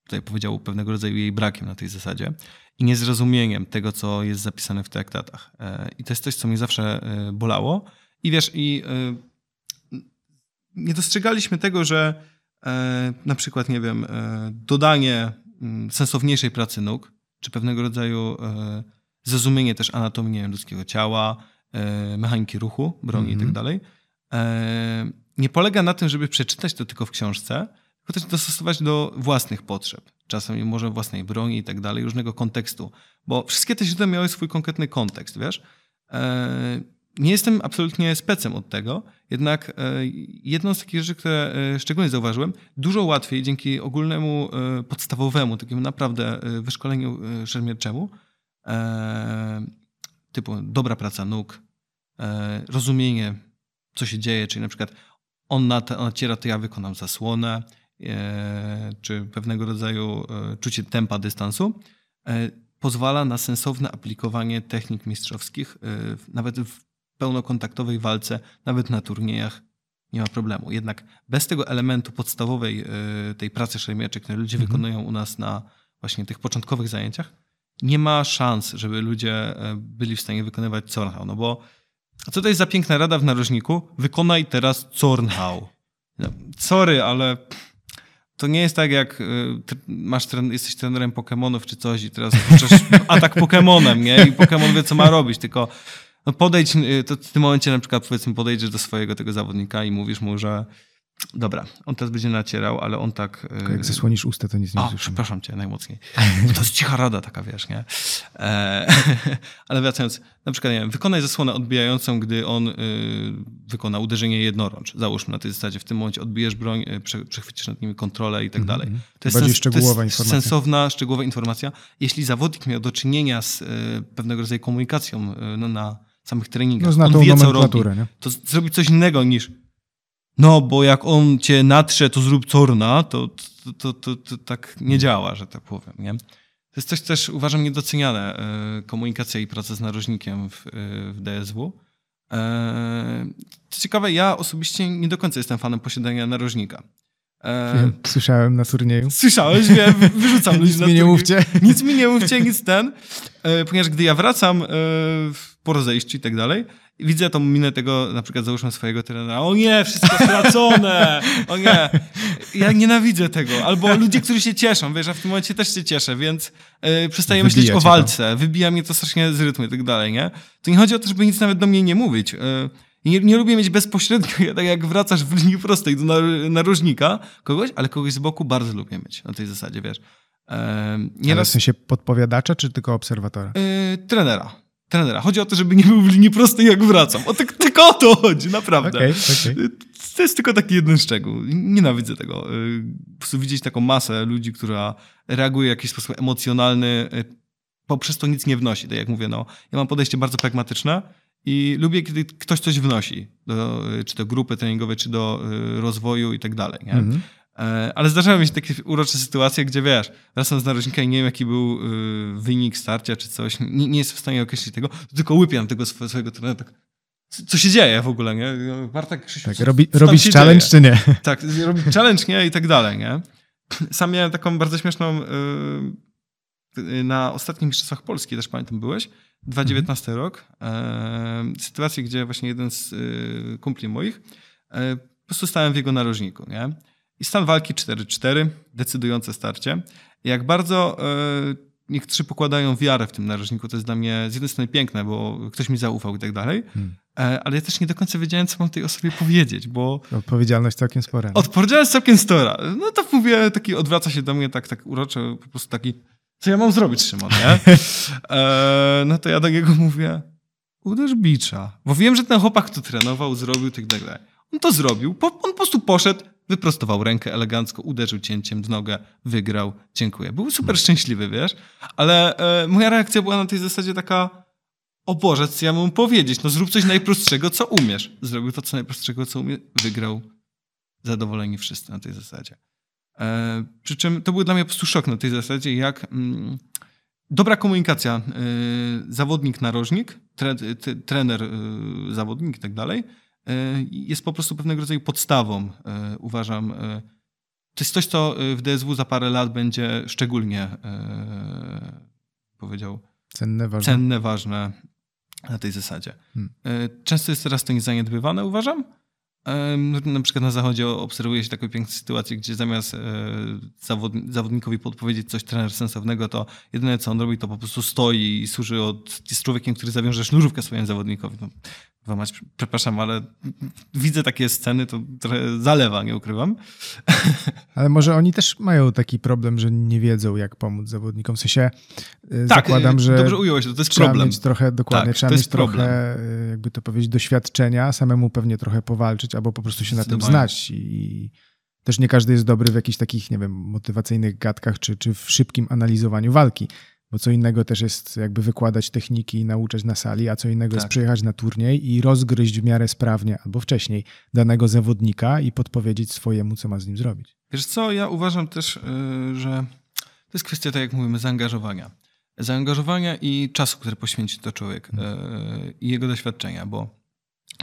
tutaj powiedział pewnego rodzaju jej brakiem na tej zasadzie i niezrozumieniem tego, co jest zapisane w traktatach. E, I to jest coś, co mnie zawsze bolało, i wiesz, i nie dostrzegaliśmy tego, że e, na przykład, nie wiem, e, dodanie mm, sensowniejszej pracy nóg, czy pewnego rodzaju e, zrozumienie też anatomii ludzkiego ciała, mechaniki ruchu, broni mm -hmm. i tak mhm. dalej, nie polega na tym, żeby przeczytać to tylko w książce, tylko też dostosować do własnych potrzeb. Czasem może własnej broni i tak dalej, różnego kontekstu. Bo wszystkie te źródła miały swój konkretny kontekst, wiesz? Nie jestem absolutnie specem od tego, jednak jedną z takich rzeczy, które szczególnie zauważyłem, dużo łatwiej dzięki ogólnemu, podstawowemu, takiemu naprawdę wyszkoleniu szermierczemu, typu dobra praca nóg, rozumienie, co się dzieje, czyli na przykład on naciera, to ja wykonam zasłonę, czy pewnego rodzaju czucie tempa dystansu, pozwala na sensowne aplikowanie technik mistrzowskich, nawet w pełnokontaktowej walce, nawet na turniejach nie ma problemu. Jednak bez tego elementu podstawowej y, tej pracy szermierzy, które ludzie mhm. wykonują u nas na właśnie tych początkowych zajęciach, nie ma szans, żeby ludzie y, byli w stanie wykonywać Zornhau. No bo co to jest za piękna rada w narożniku? Wykonaj teraz Zornhau. No, sorry, ale to nie jest tak jak y, masz jesteś trenerem Pokémonów czy coś i teraz [LAUGHS] atak Pokémonem, nie? I Pokémon wie, co ma robić, tylko no podejdź, y, to w tym momencie na przykład powiedzmy podejdziesz do swojego tego zawodnika i mówisz mu, że Dobra, on teraz będzie nacierał, ale on tak... Tylko jak y, zasłonisz usta, to nic nie A, przepraszam cię najmocniej. [LAUGHS] To jest cicha rada taka, wiesz, nie? E, [LAUGHS] ale wracając, na przykład, nie wiem, wykonaj zasłonę odbijającą, gdy on y, wykona uderzenie jednorącz. Załóżmy na tej zasadzie, w tym momencie odbijesz broń, y, prze, przechwycisz nad nimi kontrolę i tak dalej. Mm -hmm. To jest, sens, szczegółowa to jest informacja. sensowna, szczegółowa informacja. Jeśli zawodnik miał do czynienia z y, pewnego rodzaju komunikacją y, no, na samych treningach, no, zna on wie, co robi, nie? to zrobi coś innego niż no, bo jak on cię natrze, to zrób corna, to, to, to, to, to tak nie działa, że tak powiem, nie? To jest coś też, uważam, niedoceniane, e, komunikacja i praca z narożnikiem w, e, w DSW. E, co ciekawe, ja osobiście nie do końca jestem fanem posiadania narożnika. Słyszałem na turnieju. Słyszałeś, wiem, [LAUGHS] wyrzucam ludzi Nic mi nie mówcie. Nic mi nie mówcie, nic ten. Ponieważ gdy ja wracam po rozejściu i tak dalej, widzę tą minę tego, na przykład załóżmy swojego trenera, o nie, wszystko stracone, o nie. Ja nienawidzę tego. Albo ludzie, którzy się cieszą, wiesz, ja w tym momencie też się cieszę, więc yy, przestaję myśleć o walce, to. wybija mnie to strasznie z rytmu i tak dalej, nie? To nie chodzi o to, żeby nic nawet do mnie nie mówić. Yy, nie, nie, lubię mieć bezpośrednio, [LAUGHS] tak jak wracasz w linii prostej do narożnika kogoś, ale kogoś z boku bardzo lubię mieć na tej zasadzie, wiesz. Yy, nieraz... Ale w sensie podpowiadacza, czy tylko obserwatora? Yy, trenera trenera. Chodzi o to, żeby nie był w linii prostej, jak wracam. O, tylko, tylko o to chodzi, naprawdę. Okay, okay. To jest tylko taki jeden szczegół. Nienawidzę tego. Y, po prostu widzieć taką masę ludzi, która reaguje w jakiś sposób emocjonalny, y, poprzez to nic nie wnosi. Tak jak mówię, no, ja mam podejście bardzo pragmatyczne i lubię, kiedy ktoś coś wnosi, do, y, czy do grupy treningowej, czy do rozwoju i tak dalej. Nie? Mm -hmm. E, ale zdarzały mi się takie urocze sytuacje, gdzie wiesz, wracam z narożnika i nie wiem, jaki był y, wynik starcia czy coś, nie, nie jestem w stanie określić tego, tylko łypiam tego swojego trenera, tak, co się dzieje w ogóle, nie? Bartek, Krzysiu, tak, robi, robić challenge dzieje? czy nie? [LAUGHS] Tak, robić challenge, nie? I tak dalej, nie? Sam miałem taką bardzo śmieszną yy, na ostatnich Mistrzostwach Polski, też pamiętam, byłeś, 2019 mhm. rok, yy, sytuację, gdzie właśnie jeden z yy, kumpli moich, po prostu stałem w jego narożniku, nie? I stan walki 4-4, decydujące starcie. Jak bardzo e, niektórzy pokładają wiarę w tym narożniku, to jest dla mnie z jednej strony piękne, bo ktoś mi zaufał i tak dalej, hmm. E, ale ja też nie do końca wiedziałem, co mam tej osobie powiedzieć, bo... Odpowiedzialność całkiem spora. Nie? Odpowiedzialność całkiem spora. No to mówię, taki odwraca się do mnie tak, tak urocze, po prostu taki, co ja mam zrobić, Szymon, nie? E, no to ja do niego mówię, uderz bicza. Bo wiem, że ten chłopak, kto trenował, zrobił tak dalej. On to zrobił, on po prostu poszedł, wyprostował rękę elegancko, uderzył cięciem w nogę, wygrał, dziękuję. Był super szczęśliwy, wiesz? Ale e, moja reakcja była na tej zasadzie taka, o Boże, co ja mu powiedzieć? No zrób coś najprostszego, co umiesz. Zrobił to, co najprostszego, co umie, wygrał. Zadowoleni wszyscy na tej zasadzie. E, przy czym to był dla mnie po prostu szok na tej zasadzie, jak mm, dobra komunikacja, y, zawodnik-narożnik, tre, trener, y, zawodnik i tak dalej, E, jest po prostu pewnego rodzaju podstawą, e, uważam. E, to jest coś, co w DSW za parę lat będzie szczególnie, powiedział, cenne, ważne, cenne, ważne na tej zasadzie. Hmm. Często jest teraz to niezaniedbywane, uważam. Na przykład na zachodzie obserwuje się taką piękną sytuację, gdzie zamiast zawodnikowi podpowiedzieć coś trener sensownego, to jedyne co on robi, to po prostu stoi i służy od, człowiekiem, który zawiąże sznurówkę swoim zawodnikowi. No, Mać, przepraszam, ale widzę takie sceny, to trochę zalewa, nie ukrywam. [LAUGHS] Ale może oni też mają taki problem, że nie wiedzą, jak pomóc zawodnikom. W sensie y, tak, zakładam, że dobrze ująłeś, to, to jest trzeba problem. mieć trochę, dokładnie, tak, trzeba mieć trochę, y, jakby to powiedzieć, doświadczenia, samemu pewnie trochę powalczyć, albo po prostu się na tym znać i też nie każdy jest dobry w jakichś takich, nie wiem, motywacyjnych gadkach, czy, czy w szybkim analizowaniu walki. Bo co innego też jest jakby wykładać techniki i nauczać na sali, a co innego tak. jest przyjechać na turniej i rozgryźć w miarę sprawnie albo wcześniej danego zawodnika i podpowiedzieć swojemu, co ma z nim zrobić. Wiesz co, ja uważam też, yy, że to jest kwestia, tak jak mówimy, zaangażowania. Zaangażowania i czasu, który poświęci to człowiek yy, i jego doświadczenia, bo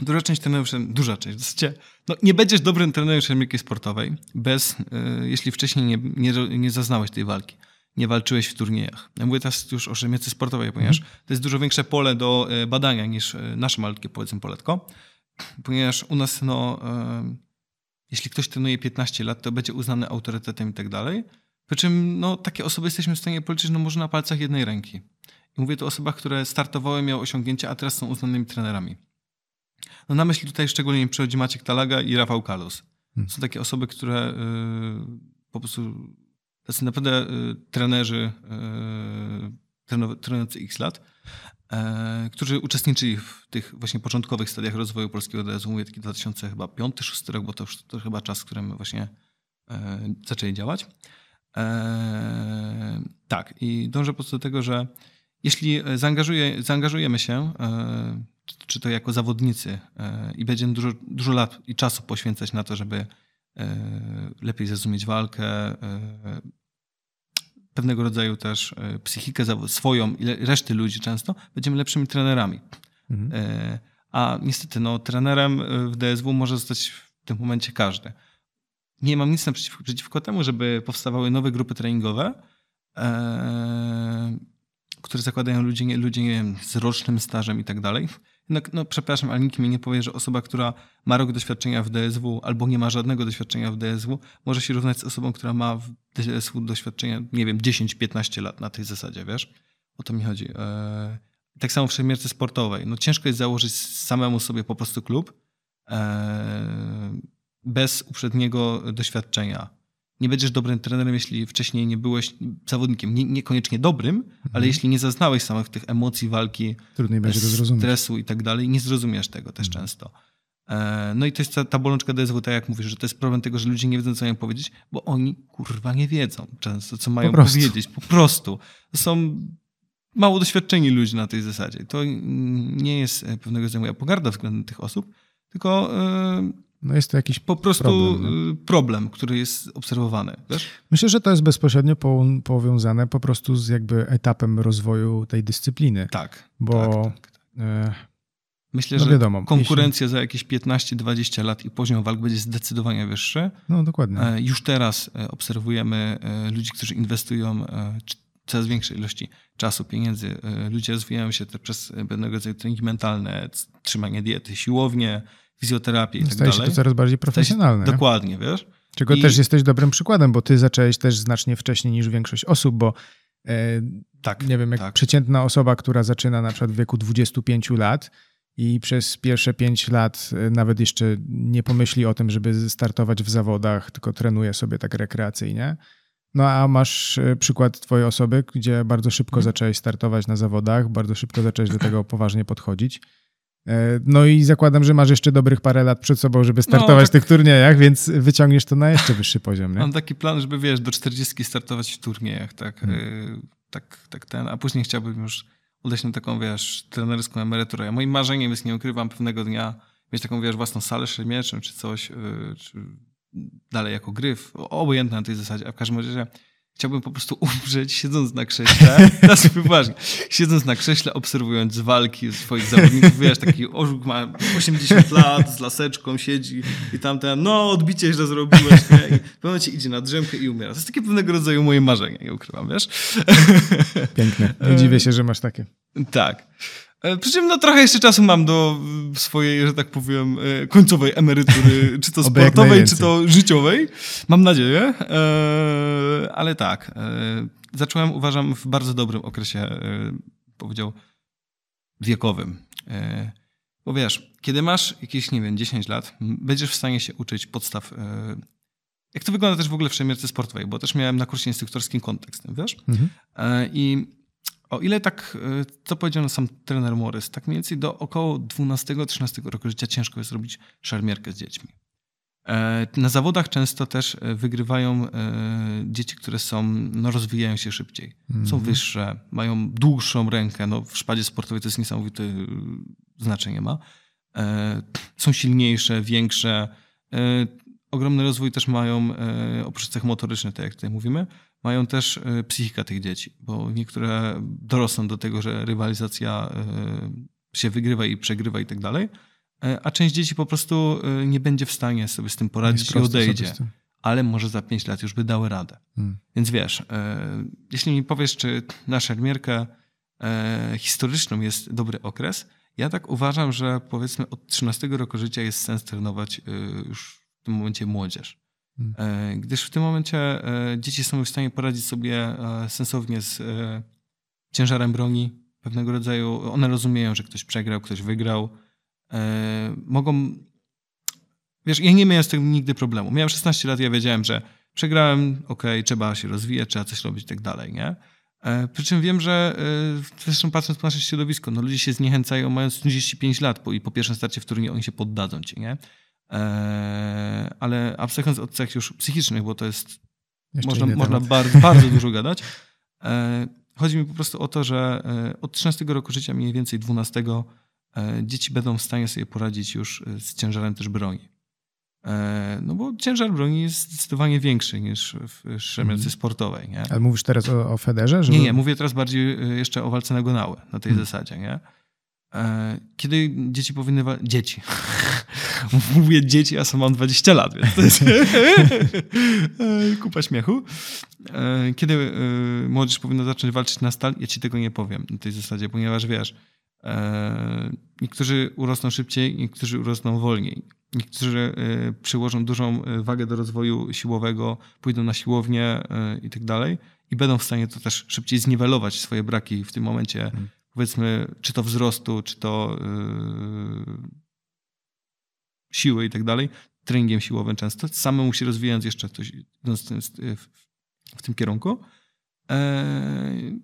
duża część trenerów, duża część, w zasadzie, no nie będziesz dobrym trenerem szermierki sportowej, bez, yy, jeśli wcześniej nie, nie, nie zaznałeś tej walki nie walczyłeś w turniejach. Ja mówię teraz już o szemiecy sportowej, ponieważ mm. to jest dużo większe pole do e, badania niż e, nasze malutkie, powiedzmy, poletko. Ponieważ u nas, no, e, jeśli ktoś trenuje 15 lat, to będzie uznany autorytetem i tak dalej. Przy czym, no, takie osoby jesteśmy w stanie policzyć, no, może na palcach jednej ręki. I mówię tu o osobach, które startowały, miały osiągnięcia, a teraz są uznanymi trenerami. No, na myśli tutaj szczególnie przychodzi Maciek Talaga i Rafał Kalos. Hmm. Są takie osoby, które po prostu tacy naprawdę y, trenerzy y, trenujący x lat, e, którzy uczestniczyli w tych właśnie początkowych stadiach rozwoju polskiego DSW, mówię taki 2005-2006 rok, bo to już to chyba czas, w którym właśnie e, zaczęli działać. E, tak, i dążę po prostu do tego, że jeśli zaangażuje, zaangażujemy się, czy to jako zawodnicy i będziemy dużo, dużo lat i czasu poświęcać na to, żeby lepiej zrozumieć walkę, pewnego rodzaju też e, psychikę swoją i reszty ludzi często, będziemy lepszymi trenerami. Mhm. E, a niestety, no, trenerem e, w DSW może zostać w tym momencie każdy. Nie mam nic przeciw, przeciwko temu, żeby powstawały nowe grupy treningowe, które zakładają ludzie, ludzie nie wiem, z rocznym stażem i tak dalej. Jednak, no przepraszam, ale nikt mi nie powie, że osoba, która ma rok doświadczenia w DSW albo nie ma żadnego doświadczenia w DSW, może się równać z osobą, która ma w DSW doświadczenia, nie wiem, 10-15 lat na tej zasadzie, wiesz? O to mi chodzi. E, tak samo w szermierce sportowej. No ciężko jest założyć samemu sobie po prostu klub e, bez uprzedniego doświadczenia nie będziesz dobrym trenerem, jeśli wcześniej nie byłeś zawodnikiem. Nie, niekoniecznie dobrym, mhm. ale jeśli nie zaznałeś samych tych emocji, walki, Trudniej będzie zrozumieć. stresu i tak dalej, nie zrozumiesz tego też mhm. często. E, no i to jest ta, ta bolączka DSW, tak jak mówisz, że to jest problem tego, że ludzie nie wiedzą, co mają powiedzieć, bo oni kurwa nie wiedzą często, co mają po powiedzieć. Po prostu. To są mało doświadczeni ludzie na tej zasadzie. To nie jest pewnego rodzaju moja pogarda względem tych osób, tylko yy, no jest to jakiś po prostu problem, problem, który jest obserwowany. Wiesz? Myślę, że to jest bezpośrednio powiązane po prostu z jakby etapem rozwoju tej dyscypliny. Tak. Bo tak, tak, tak. E, Myślę, no że wiadomo, konkurencja jeśli... za jakieś 15-20 lat i poziom walk będzie zdecydowanie wyższy. No dokładnie. E, już teraz e, obserwujemy ludzi, którzy inwestują coraz większej ilości czasu, pieniędzy. Ludzie rozwijają się przez pewnego rodzaju treningi mentalne, trzymanie diety, siłownie, fizjoterapię i tak Staje dalej. się to coraz bardziej profesjonalne. Się, dokładnie, wiesz? Czego I... też jesteś dobrym przykładem, bo ty zacząłeś też znacznie wcześniej niż większość osób, bo e, tak, nie wiem, jak tak. przeciętna osoba, która zaczyna na przykład w wieku 25 lat i przez pierwsze 5 lat e, nawet jeszcze nie pomyśli o tym, żeby startować w zawodach, tylko trenuje sobie tak rekreacyjnie. No a masz e, przykład twojej osoby, gdzie bardzo szybko hmm. zaczęłeś startować na zawodach, bardzo szybko zacząłeś do tego poważnie podchodzić. E, no i zakładam, że masz jeszcze dobrych parę lat przed sobą, żeby startować no, tak. w tych turniejach, więc wyciągniesz to na jeszcze wyższy poziom. Nie? Mam taki plan, żeby wiesz, do 40 startować w turniejach, tak, hmm. E, tak, tak ten, a później chciałbym już udać na taką, wiesz, trenerską emeryturę. Ja moim marzeniem jest, nie ukrywam, pewnego dnia mieć taką, wiesz, własną salę szermieczą czy coś, e, czy dalej jako gryf, obojętne na tej zasadzie, a w każdym razie Chciałbym po prostu [LAUGHS] umrzeć siedząc na krześle, [LAUGHS] sobie poważnie, siedząc na krześle, obserwując walki swoich zawodników. Wiesz, taki ożuk ma 80 lat, z laseczką siedzi i tamten, no odbicie źle zrobiłeś, nie? I w momencie idzie na drzemkę i umiera. To jest takie pewnego rodzaju moje marzenie, nie ukrywam, wiesz? Piękne. Nie dziwię się, że masz takie. Tak. E, przy czym no, trochę jeszcze czasu mam do swojej, że tak powiem, e, końcowej emerytury, [LAUGHS] czy to sportowej, czy to życiowej. Mam nadzieję. E, ale tak, zacząłem, uważam, w bardzo dobrym okresie, powiedział, wiekowym. Bo wiesz, kiedy masz jakieś, nie wiem, 10 lat, będziesz w stanie się uczyć podstaw. Jak to wygląda też w ogóle w szermierce sportowej, bo też miałem na kursie instruktorskim kontekst, wiesz? Mhm. I o ile tak, co powiedział sam trener Morris, tak mniej więcej do około 12-13 roku życia ciężko jest robić szermierkę z dziećmi. E, na zawodach często też e, wygrywają e, dzieci, które są, no, rozwijają się szybciej. Mm. Są mhm. wyższe, mają dłuższą rękę. No, w szpadzie sportowej to jest niesamowite znaczenie ma. Są silniejsze, większe. Ogromny rozwój też mają, oprócz cech motorycznych, tak jak tutaj mówimy, mają też psychika tych dzieci, bo niektóre dorosną do tego, że rywalizacja się wygrywa i przegrywa i tak dalej E, a część dzieci po prostu e, nie będzie w stanie sobie z tym poradzić i odejdzie. Ale może za pięć lat już by dały radę. Hmm. Więc wiesz, e, jeśli mi powiesz, czy na szermierkę historyczną jest dobry okres, ja tak uważam, że powiedzmy od 13 roku życia jest sens trenować już tym momencie młodzież. Hmm. Gdyż w tym momencie dzieci są w stanie poradzić sobie sensownie z ciężarem broni pewnego rodzaju. One rozumieją, że ktoś przegrał, ktoś wygrał E, mogą. Wiesz, ja nie miałem z tym nigdy problemu. Miałem 16 lat, ja wiedziałem, że przegrałem, ok, trzeba się rozwijać, trzeba coś robić i tak dalej, nie? E, przy czym wiem, że e, zresztą patrząc po nasze środowisko, no ludzie się zniechęcają mając 35 lat po, i po pierwszym starcie w turnieju oni się poddadzą ci, nie? Ale abstrahując od cech już psychicznych, bo to jest Jeszcze można, można bardzo, bardzo dużo gadać. Chodzi mi po prostu o to, że od 13 roku życia, mniej więcej 12, E, dzieci będą w stanie sobie poradzić już e, z ciężarem też broni. E, no bo ciężar broni jest zdecydowanie większy niż w szemelce mm. sportowej. Nie? Ale mówisz teraz o, o Federze? Żeby... Nie, nie, mówię teraz bardziej jeszcze o walce na gonały, na tej mm. zasadzie. Nie? Kiedy dzieci powinny... Wa- dzieci. [LAUGHS] Mówię dzieci, a sam mam 20 lat, więc to jest [LAUGHS] kupa śmiechu. Kiedy młodzież powinna zacząć walczyć na stal, ja ci tego nie powiem na tej zasadzie, ponieważ wiesz, E, niektórzy urosną szybciej, niektórzy urosną wolniej. Niektórzy e, przyłożą dużą e, wagę do rozwoju siłowego, pójdą na siłownię i tak dalej i będą w stanie to też szybciej zniwelować swoje braki w tym momencie, hmm. Powiedzmy, czy to wzrostu, czy to siły i tak dalej, treningiem siłowym często, samemu się rozwijając jeszcze coś w tym kierunku. E,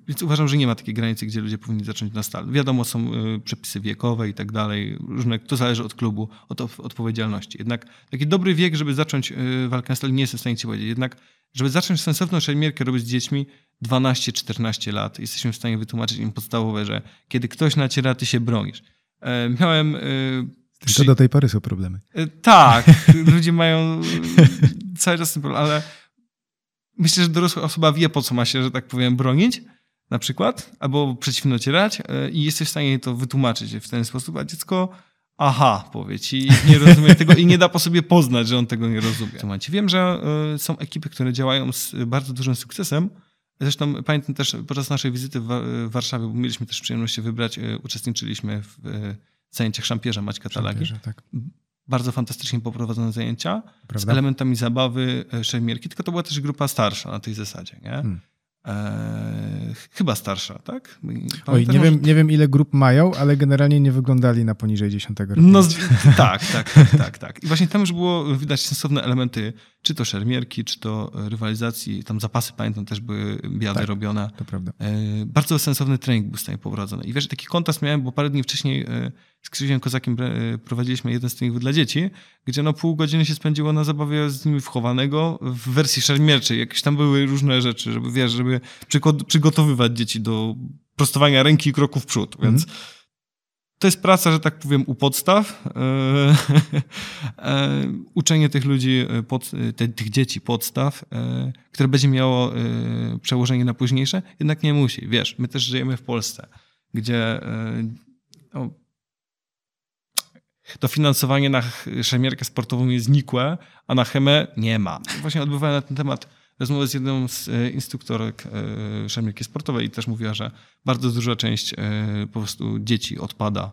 więc uważam, że nie ma takiej granicy, gdzie ludzie powinni zacząć na stal. Wiadomo, są e, przepisy wiekowe i tak dalej, różne, to zależy od klubu, od odpowiedzialności. Jednak taki dobry wiek, żeby zacząć walkę na stal, nie jestem w stanie ci powiedzieć. Jednak, żeby zacząć sensowną szermierkę robić z dziećmi 12-14 lat, jesteśmy w stanie wytłumaczyć im podstawowe, że kiedy ktoś naciera, ty się bronisz. Miałem przy... To do tej pory są problemy. Tak, [LAUGHS] ludzie mają cały czas ten problem, ale myślę, że dorosła osoba wie, po co ma się, że tak powiem, bronić na przykład, albo przeciwko nacierać e, i jesteś w stanie to wytłumaczyć w ten sposób, a dziecko aha, powie ci, nie rozumie tego i nie da po sobie poznać, że on tego nie rozumie. Wiem, że e, są ekipy, które działają z bardzo dużym sukcesem. Zresztą pamiętam też podczas naszej wizyty w Warszawie, bo mieliśmy też przyjemność się wybrać, e, uczestniczyliśmy w zajęciach szampierza Maćka Talagi. Tak bardzo fantastycznie poprowadzone zajęcia Prawda? z elementami zabawy, e, szermierki, tylko to była też grupa starsza na tej zasadzie, nie? Hmm. Chyba starsza, tak? Pamiętam, Oj, nie, wiem, nie wiem ile grup mają, ale generalnie nie wyglądali na poniżej 10 roku. No, tak, tak, tak, tak, tak. I właśnie tam już było widać sensowne elementy, czy to szermierki, czy to rywalizacji. Tam zapasy, pamiętam, też były biady tak, robione. To prawda. E, bardzo sensowny trening był w stanie poprowadzony. I wiesz, taki kontrast miałem, bo parę dni wcześniej e, z Krzyżem Kozakiem prowadziliśmy jeden z treningów dla dzieci, gdzie no pół godziny się spędziło na zabawie z nimi wchowanego w wersji szermierczej. Jakieś tam były różne rzeczy, żeby, wiesz, żeby przygotowywać dzieci do prostowania ręki i kroków w przód, więc mm. To jest praca, że tak powiem, u podstaw. E, [LAUGHS] e, uczenie tych ludzi, e, pod, te, tych dzieci podstaw, które będzie miało przełożenie na późniejsze, jednak nie musi. Wiesz, my też żyjemy w Polsce, gdzie no, dofinansowanie na szemierkę sportową jest nikłe, a na chemę nie ma. Właśnie odbywałem na ten temat rozmowę z jedną z e, instruktorek e, szemierki sportowej i też mówiła, że bardzo duża część e, po prostu dzieci odpada,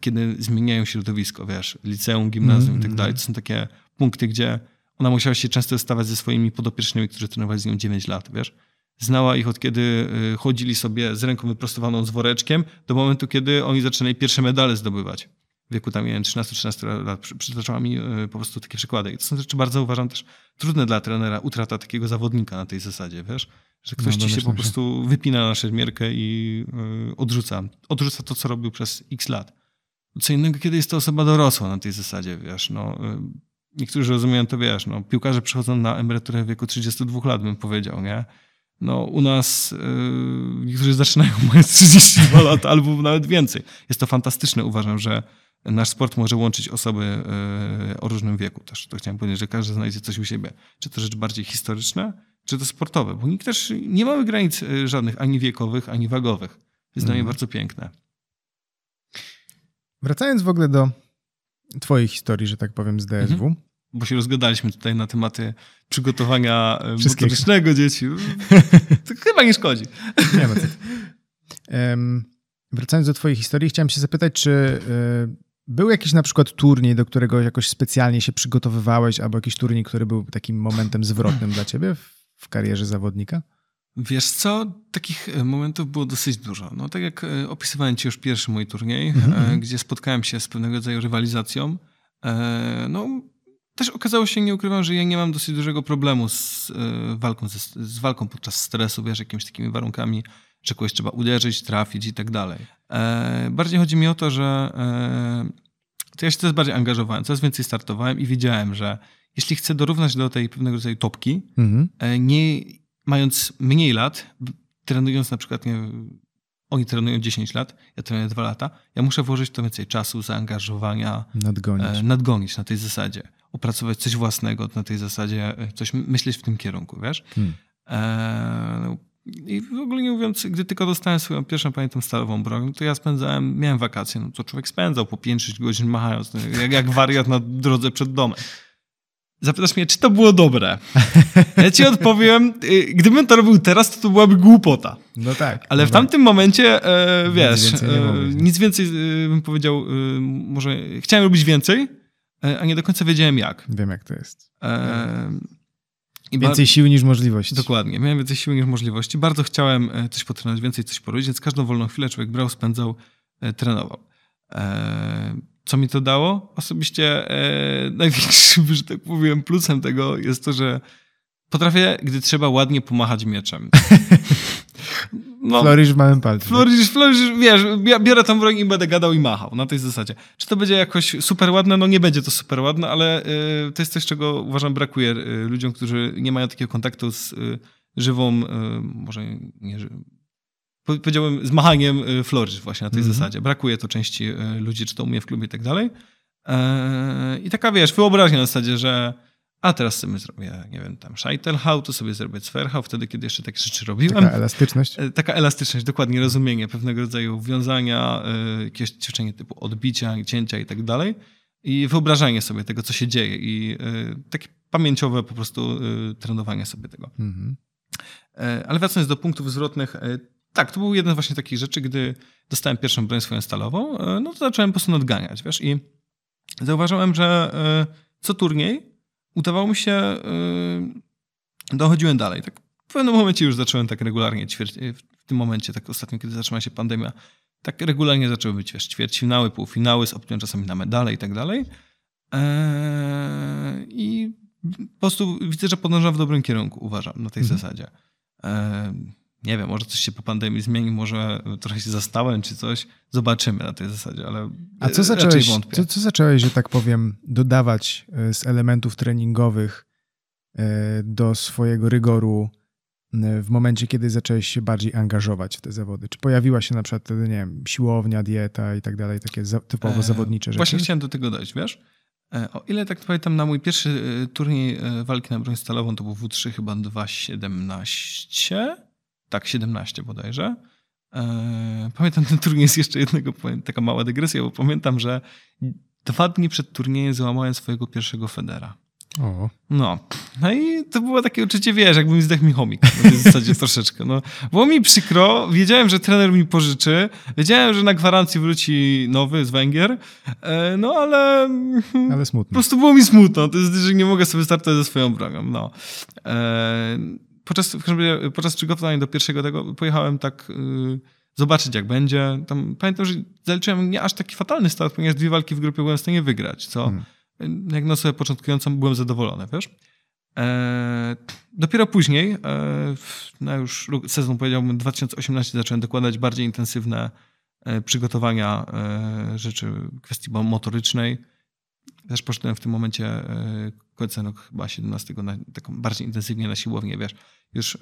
kiedy zmieniają środowisko, wiesz, liceum, gimnazjum mm, i tak mhm. dalej. To są takie punkty, gdzie ona musiała się często stawać ze swoimi podopiecznymi, którzy trenowali z nią 9 lat, wiesz. znała ich od kiedy chodzili sobie z ręką wyprostowaną z woreczkiem, do momentu, kiedy oni zaczynali pierwsze medale zdobywać. Wieku tam, nie wiem, 13-13 lat przytaczała mi y, po prostu takie przykłady. I to są rzeczy bardzo, uważam, też trudne dla trenera, utrata takiego zawodnika na tej zasadzie, wiesz? Że ktoś no, ci się po prostu wypina na szermierkę i yy, odrzuca. Odrzuca to, co robił przez x lat. Co innego, kiedy jest to osoba dorosła na tej zasadzie, wiesz, no... Yy, niektórzy rozumieją to, wiesz, no, piłkarze przychodzą na emeryturę w wieku 32 lat, bym powiedział, nie? No, u nas yy, niektórzy zaczynają mając 32 lat albo nawet więcej. Jest to fantastyczne. Uważam, że nasz sport może łączyć osoby yy, o różnym wieku też. To chciałem powiedzieć, że każdy znajdzie coś u siebie. Czy to rzeczy bardziej historyczne, czy to sportowe. Bo nikt też nie mamy granic yy, żadnych, ani wiekowych, ani wagowych. Jest dla mnie mhm. bardzo piękne. Wracając w ogóle do twojej historii, że tak powiem, z DSW. Mhm bo się rozgadaliśmy tutaj na tematy przygotowania e, motorycznego dzieci. [LAUGHS] To chyba nie szkodzi. Nie ma um, Wracając do twojej historii, chciałem się zapytać, czy był jakiś na przykład turniej, do którego jakoś specjalnie się przygotowywałeś, albo jakiś turniej, który był takim momentem zwrotnym dla ciebie w, w karierze zawodnika? Wiesz co, takich e, momentów było dosyć dużo. No tak jak opisywałem ci już pierwszy mój turniej, mm -hmm. gdzie spotkałem się z pewnego rodzaju rywalizacją, no też okazało się, nie ukrywam, że ja nie mam dosyć dużego problemu z, walką, z, z, walką podczas stresu, wiesz, jakimiś takimi warunkami, że kogoś trzeba uderzyć, trafić i tak dalej. E, bardziej chodzi mi o to, że e, to ja się coraz bardziej angażowałem, coraz więcej startowałem i wiedziałem, że jeśli chcę dorównać do tej pewnego rodzaju topki, mhm. e, nie mając mniej lat, trenując na przykład nie, oni trenują 10 lat, ja trenuję 2 lata, ja muszę włożyć to więcej czasu, zaangażowania, nadgonić, nadgonić na tej zasadzie opracować coś własnego na tej zasadzie, coś myśleć w tym kierunku, wiesz? Hmm. E, I w ogóle nie mówiąc, gdy tylko dostałem swoją pierwszą, pamiętam, stalową broń, to ja spędzałem, miałem wakacje, no to człowiek spędzał po 5-6 godzin machając, no, jak, jak wariat na drodze przed domem. Zapytasz mnie, czy to było dobre? Ja ci odpowiem, y, gdybym to robił teraz, to to byłaby głupota. No tak. Ale no w tak. tamtym momencie, e, wiesz, nic więcej, e, nic więcej e, bym powiedział, e, może chciałem robić więcej, E, a nie do końca wiedziałem jak. Wiem, jak to jest. E... I więcej sił niż możliwości. Dokładnie, miałem więcej siły niż możliwości. Bardzo chciałem e, coś potrenować, więcej coś porobić, więc każdą wolną chwilę człowiek brał, spędzał, e, trenował. E... Co mi to dało? Osobiście [LAUGHS] największym, że tak powiem, plusem tego jest to, że potrafię, gdy trzeba, ładnie pomachać mieczem. [LAUGHS] No, Florisz w małym palcu. Florisz, florisz, wiesz, biorę tam broń i będę gadał i machał na tej zasadzie. Czy to będzie jakoś super ładne? No nie będzie to super ładne, ale y, to jest coś, czego uważam brakuje y, ludziom, którzy nie mają takiego kontaktu z y, żywą, y, może nie powiedziałbym z machaniem y, florisz właśnie na tej mm -hmm. zasadzie. Brakuje to części y, ludzi, czy to u mnie w klubie i tak dalej. E, I taka, wiesz, wyobraźnia na zasadzie, że a teraz sobie zrobię, nie wiem, tam Scheitelhau, to sobie zrobię Zwerhau, wtedy, kiedy jeszcze takie rzeczy robiłem. Taka elastyczność? E, taka elastyczność, dokładnie, rozumienie pewnego rodzaju wiązania, e, jakieś ćwiczenie typu odbicia, cięcia i tak dalej. I wyobrażanie sobie tego, co się dzieje i e, takie pamięciowe po prostu trenowanie sobie tego. Mhm. Ale wracając do punktów zwrotnych, tak, to był jeden właśnie takich rzeczy, gdy dostałem pierwszą broń swoją stalową, no to zacząłem po prostu nadganiać, wiesz, i zauważyłem, że co turniej udawało mi się, yy, dochodziłem dalej. Tak w pewnym momencie już zacząłem tak regularnie, ćwierć, w tym momencie, tak ostatnio, kiedy zaczęła się pandemia, tak regularnie zaczęły być, wiesz, ćwierćfinały, półfinały z opcją czasami na medale i tak dalej. Eee, I po prostu widzę, że podążam w dobrym kierunku, uważam, na tej mhm. zasadzie. Eee, nie wiem, może coś się po pandemii zmieni, może trochę się zastałem czy coś. Zobaczymy na tej zasadzie, ale A co zacząłeś, co, co zacząłeś, że tak powiem, dodawać e, z elementów treningowych e, do swojego rygoru e, w momencie, kiedy zacząłeś się bardziej angażować w te zawody? Czy pojawiła się na przykład wtedy, nie wiem, siłownia, dieta i tak dalej, takie typowo zawodnicze rzeczy? Właśnie chciałem do tego dojść, wiesz? O ile tak pamiętam, na mój pierwszy turniej walki na broń stalową to był W3 chyba 2.17 tak, 17 bodajże. E, pamiętam ten turniej z jeszcze jednego, taka mała dygresja, bo pamiętam, że dwa dni przed turniejem złamałem swojego pierwszego Federa. O. No. No i to było takie uczucie, wiesz, jakby mi zdechł mi chomik na tej zasadzie [LAUGHS] troszeczkę. No. Było mi przykro, wiedziałem, że trener mi pożyczy, wiedziałem, że na gwarancji wróci nowy z Węgier, e, no ale... Ale smutno. Po prostu było mi smutno, to jest, że nie mogę sobie startować ze swoją bronią, no. Podczas, podczas przygotowania do pierwszego tego pojechałem tak y, zobaczyć, jak będzie. Tam, pamiętam, że zaliczyłem nie aż taki fatalny start, ponieważ dwie walki w grupie byłem w stanie wygrać, co hmm. jak na sobie początkującą byłem zadowolony, wiesz. E, dopiero później, e, na już sezon powiedziałbym 2018 zacząłem dokładać bardziej intensywne e, przygotowania e, rzeczy, kwestii motorycznej. Też poszedłem w tym momencie e, końcem roku chyba 17 na, taką bardziej intensywnie na siłownię, wiesz, już y,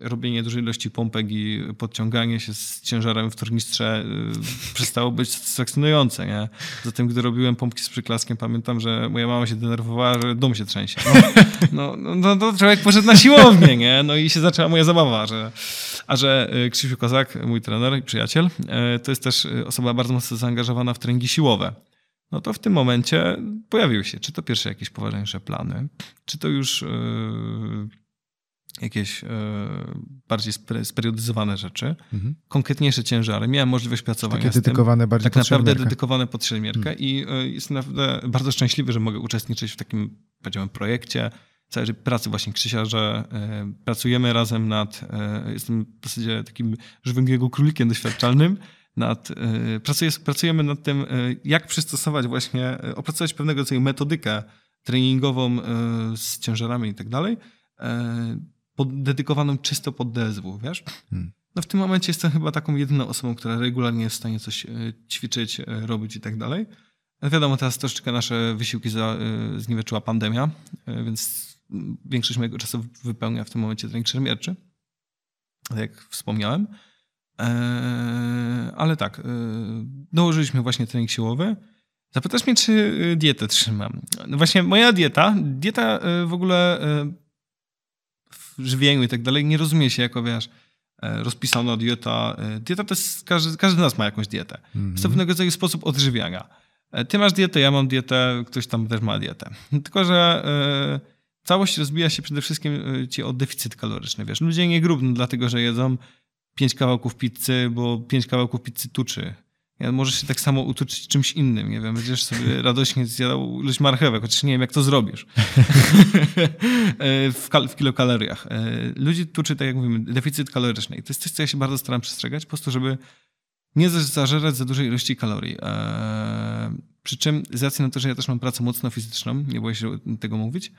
robienie dużej ilości pompek i podciąganie się z ciężarem w tornistrze y, przestało być satysfakcjonujące, nie? Zatem, gdy robiłem pompki z przyklaskiem, pamiętam, że moja mama się denerwowała, że dom się trzęsie. No, no, no, no człowiek poszedł na siłownię, nie? No i się zaczęła moja zabawa, że... A że Krzysiu Kozak, mój trener i przyjaciel, to jest też osoba bardzo mocno zaangażowana w treningi siłowe no to w tym momencie pojawiły się, czy to pierwsze jakieś poważniejsze plany, czy to już yy, jakieś yy, bardziej speryodyzowane rzeczy, mhm. konkretniejsze ciężary. Miałem możliwość pracowania Takie dedykowane tym, bardziej Tak naprawdę dedykowane pod szermierkę mhm. i yy, jestem naprawdę bardzo szczęśliwy, że mogę uczestniczyć w takim, powiedziałem, projekcie, całej pracy właśnie Krzysia, że pracujemy razem nad, jestem w zasadzie takim żywym jego królikiem doświadczalnym, nad, e, pracujemy nad tym, e, jak przystosować właśnie, e, opracować pewnego rodzaju metodykę treningową z ciężarami i tak dalej, dedykowaną czysto pod DSW, wiesz? Hmm. No w tym momencie jestem chyba taką jedyną osobą, która regularnie jest w stanie coś ćwiczyć, robić i tak dalej. Wiadomo, teraz troszeczkę nasze wysiłki za, zniweczyła pandemia, więc większość mojego czasu wypełnia w tym momencie trening szermierczy, tak jak wspomniałem. Eee, ale tak, e, dołożyliśmy właśnie trening siłowy. Zapytasz mnie, czy e, dietę trzymam. No właśnie moja dieta, dieta e, w ogóle w żywieniu i tak dalej nie rozumie się jako, wiesz, rozpisana dieta. Dieta to jest, każdy, każdy z nas ma jakąś dietę. Mm -hmm. Jest to pewnego rodzaju sposób odżywiania. Ty masz dietę, ja mam dietę, ktoś tam też ma dietę. Tylko, że całość rozbija się przede wszystkim ci o deficyt kaloryczny, wiesz. Ludzie nie grubną dlatego, że jedzą pięć kawałków pizzy, bo pięć kawałków pizzy tuczy. Możesz się tak samo utuczyć czymś innym, nie wiem, będziesz sobie [LAUGHS] radośnie zjadał ilość marchewek, chociaż nie wiem, jak to zrobisz [LAUGHS] w, w kilokaloriach. E, ludzi tuczy, tak jak mówimy, deficyt kaloryczny. I to jest coś, co ja się bardzo staram przestrzegać, po prostu, żeby nie zażerać za dużej ilości kalorii. E, przy czym z racji na to, że ja też mam pracę mocno fizyczną, nie boję się tego mówić, E,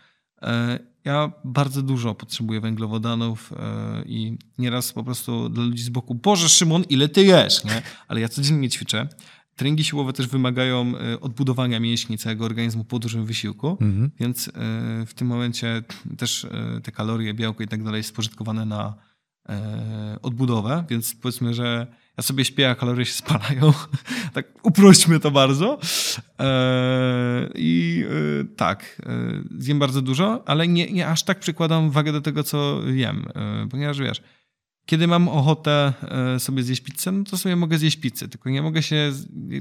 ja bardzo dużo potrzebuję węglowodanów e, i nieraz po prostu dla ludzi z boku, Boże Szymon, ile ty jesz, nie? Ale ja codziennie ćwiczę. Treningi siłowe też wymagają e, odbudowania mięśni całego organizmu po dużym wysiłku, mhm. więc w tym momencie też te kalorie, białko i tak dalej spożytkowane na odbudowę, więc powiedzmy, że ja sobie śpię, a kalorie się spalają. [LAUGHS] tak uprośćmy to bardzo. Eee, I e, tak, e, zjem bardzo dużo, ale nie, nie aż tak przykładam wagę do tego, co jem. E, ponieważ wiesz, kiedy mam ochotę sobie zjeść pizzę, no to sobie mogę zjeść pizzę, tylko nie mogę się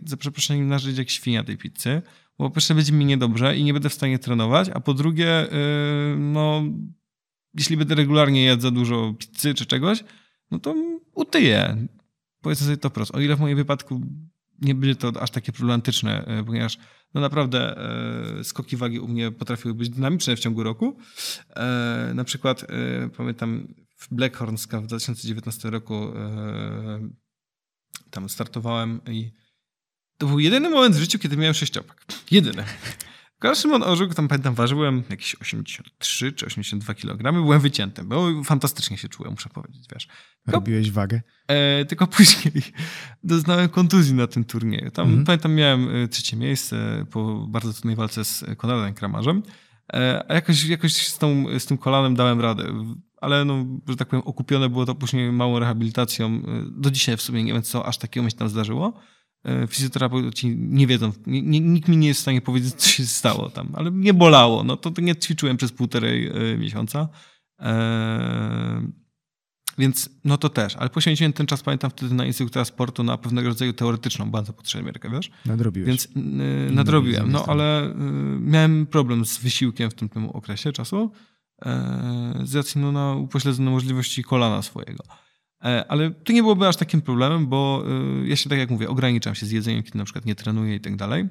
za przeproszeniem nażyć jak świnia tej pizzy, bo po pierwsze będzie mi niedobrze i nie będę w stanie trenować, a po drugie, no, jeśli będę regularnie jadł za dużo pizzy czy czegoś, no to utyję powiedzmy sobie to prosto, o ile w moim wypadku nie będzie to aż takie problematyczne, e, ponieważ no naprawdę e, skoki wagi u mnie potrafiły być dynamiczne w ciągu roku. E, na przykład e, pamiętam w Blackhorns w 2019 roku e, tam startowałem i to był jedyny moment w życiu, kiedy miałem sześciopak. Jedyny. Szymon Orzuk, tam pamiętam, ważyłem jakieś 83 czy 82 kg. Byłem wycięty, bo fantastycznie się czułem, muszę powiedzieć, wiesz. Tylko, Robiłeś wagę? E, tylko [LAUGHS] później doznałem kontuzji na tym turnieju. Tam mhm. pamiętam, miałem e, trzecie miejsce po bardzo trudnej walce z Konradem Kramarzem. E, a jakoś, jakoś z, tą, z tym kolanem dałem radę. Ale, no, że tak powiem, okupione było to później małą rehabilitacją. E, do dzisiaj w sumie nie wiem, co aż takiego mi się tam zdarzyło. E, fizjoterapeuci nie wiedzą, nie, nikt mi nie jest w stanie powiedzieć, co się stało tam, ale nie bolało. No to, to nie ćwiczyłem przez półtorej e, miesiąca. E, więc no to też, ale poświęciłem ten czas, pamiętam wtedy na instruktora sportu, na pewnego rodzaju teoretyczną bardzo potrzebierkę, wiesz? Nadrobiłeś. Więc nadrobiłem, no ale miałem problem z wysiłkiem w tym, tym okresie czasu y, z racji no, na upośledzone możliwości kolana swojego. E, ale to nie byłoby aż takim problemem, bo e, ja się, tak jak mówię, ograniczam się z jedzeniem, kiedy na przykład nie trenuję i tak dalej.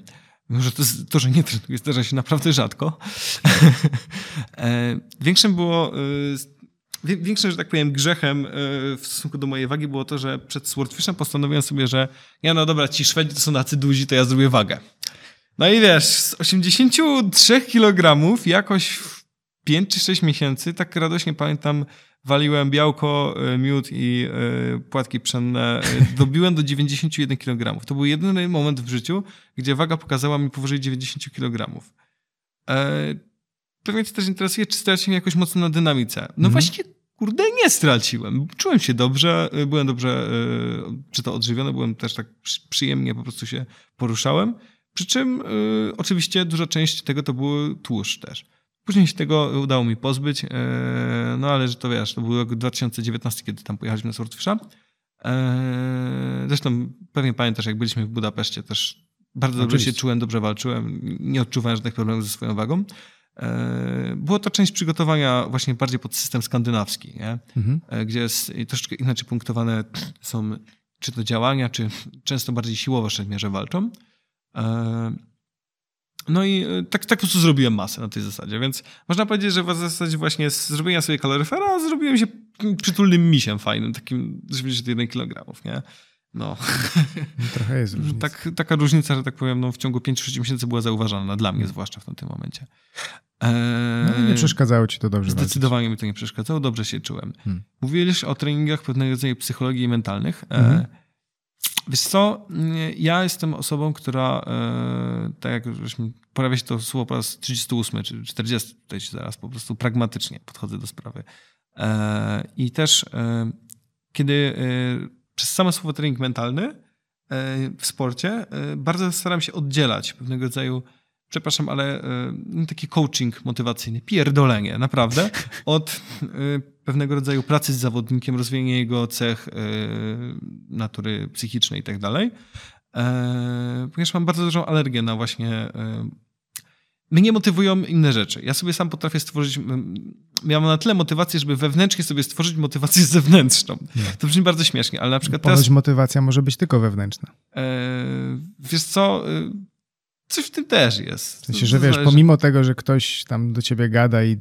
Może to, to, że nie trenuję, zdarza się naprawdę rzadko. [LAUGHS] E, większym było większym, że tak powiem, grzechem w stosunku do mojej wagi było to, że przed Swordfishem postanowiłem sobie, że ja no dobra, ci Szwedzi to są tacy duzi, to ja zrobię wagę. No i wiesz, z 83 kg jakoś 5 czy 6 miesięcy, tak radośnie pamiętam, waliłem białko, e, miód i y, płatki pszenne. E, dobiłem do 91 kg. To był jedyny moment w życiu, gdzie waga pokazała mi powyżej 90 kg. E, pewnie cię też interesuje, czy straciłem jakoś mocno na dynamice. No mhm. właśnie, kurde, nie straciłem. Czułem się dobrze, byłem dobrze, czy to odżywiony, byłem też tak przyjemnie, po prostu się poruszałem. Przy czym oczywiście duża część tego to był tłuszcz też. Później się tego udało mi pozbyć, e, no ale że to wiesz, to był rok 2019, kiedy tam pojechaliśmy na Swordfisha. E, zresztą pewnie pamiętasz, jak byliśmy w Budapeszcie, też bardzo dobrze się czułem, dobrze walczyłem, nie odczuwałem żadnych problemów ze swoją wagą. E, było to część przygotowania właśnie bardziej pod system skandynawski? Mhm. gdzie jest troszeczkę inaczej punktowane są czy to działania, czy często bardziej siłowo w szermierze walczą. No i e, tak, tak po prostu zrobiłem masę na tej zasadzie, więc można powiedzieć, że w zasadzie właśnie z zrobienia sobie kaloryfera zrobiłem się przytulnym misiem fajnym, takim 91 kg, nie? No. no. Trochę jest [LAUGHS] różnica. Tak, taka różnica, że tak powiem, no, w ciągu 5-6 miesięcy była zauważalna dla mnie, zwłaszcza w tym momencie. Eee, no nie przeszkadzało ci to dobrze. Zdecydowanie walczyć. mi to nie przeszkadzało, dobrze się czułem. Hmm. Mówiliś o treningach pewnego rodzaju psychologii mentalnych. Mhm. Wiesz co, ja jestem osobą, która, e, tak jak żeśmy, pojawia się to słowo po raz 38 czy 40 tutaj zaraz, po prostu pragmatycznie podchodzę do sprawy. E, I też e, kiedy przez same słowo trening mentalny w sporcie bardzo staram się oddzielać pewnego rodzaju przepraszam, ale y, taki coaching motywacyjny, pierdolenie, naprawdę, [LAUGHS] od y, pewnego rodzaju pracy z zawodnikiem, rozwijania jego cech y, natury psychicznej i tak dalej. Ponieważ mam bardzo dużą alergię na właśnie mnie motywują inne rzeczy. Ja sobie sam potrafię stworzyć, miałem na tyle motywację, żeby wewnętrznie sobie stworzyć motywację [LAUGHS] zewnętrzną. Nie. To brzmi bardzo śmiesznie, ale na przykład Ponoć teraz... motywacja może być tylko wewnętrzna. Wiesz co, coś w tym też jest. W sensie, że wiesz, pomimo tego, że ktoś tam do ciebie gada i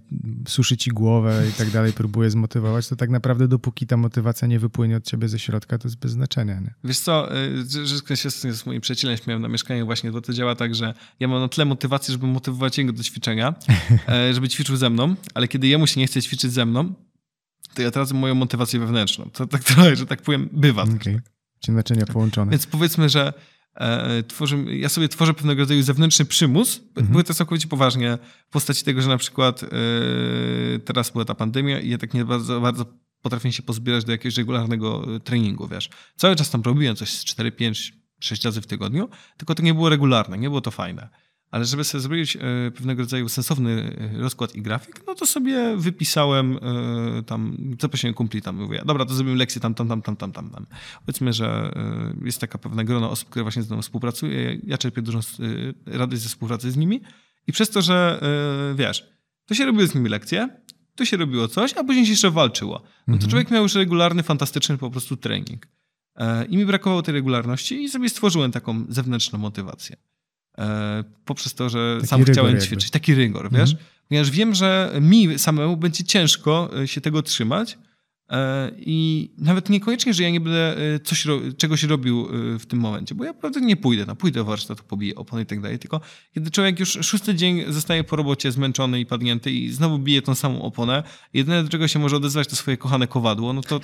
suszy ci głowę i tak dalej, próbuje zmotywować, to tak naprawdę dopóki ta motywacja nie wypłynie od ciebie ze środka, to jest bez znaczenia. Nie? Wiesz co, y, że się z moim przyjacielem śmiałem na mieszkaniu właśnie, bo to działa tak, że ja mam na tyle motywacji, żeby motywować jego do ćwiczenia, [LAUGHS] e, żeby ćwiczył ze mną, ale kiedy jemu się nie chce ćwiczyć ze mną, to ja tracę moją motywację wewnętrzną. To tak trochę, [LAUGHS] że tak powiem, bywa. Okay. Czy naczynia połączone. Więc powiedzmy, że E, ja sobie tworzę pewnego rodzaju zewnętrzny przymus, mhm. były to całkowicie poważnie w postaci tego, że na przykład yy, teraz była ta pandemia i ja tak nie bardzo, bardzo potrafię się pozbierać do jakiegoś regularnego e, treningu, wiesz. Cały czas tam robiłem coś z 4, 5, 6 razy w tygodniu, tylko to nie było regularne, nie było to fajne. Ale żeby sobie zrobić e, pewnego rodzaju sensowny e, rozkład i grafik, no to sobie wypisałem e, tam, zaprosiłem kumpli tam, mówię, dobra, to zrobimy lekcję tam, tam, tam, tam, tam, tam. Powiedzmy, że jest taka pewna grona osób, które właśnie z mną współpracuje, ja czerpię dużą radość ze współpracy z nimi i przez to, że wiesz, to się robiło z nimi lekcje, to się robiło coś, a później się jeszcze walczyło. No to mhm. człowiek miał już regularny, fantastyczny po prostu trening. I mi brakowało tej regularności i sobie stworzyłem taką zewnętrzną motywację. E, poprzez to, że Taki sam chciałem jakby. ćwiczyć. Taki rygor, mhm. wiesz? Ponieważ wiem, że mi samemu będzie ciężko e, się tego trzymać e, i nawet niekoniecznie, że ja nie będę coś, czegoś robił w tym momencie, bo ja naprawdę nie pójdę, no, pójdę do warsztatu, pobiję opony i tak dalej, tylko kiedy człowiek już szósty dzień zostaje po robocie zmęczony i padnięty i znowu bije tą samą oponę, jedyne do czego się może odezwać to swoje kochane kowadło, no to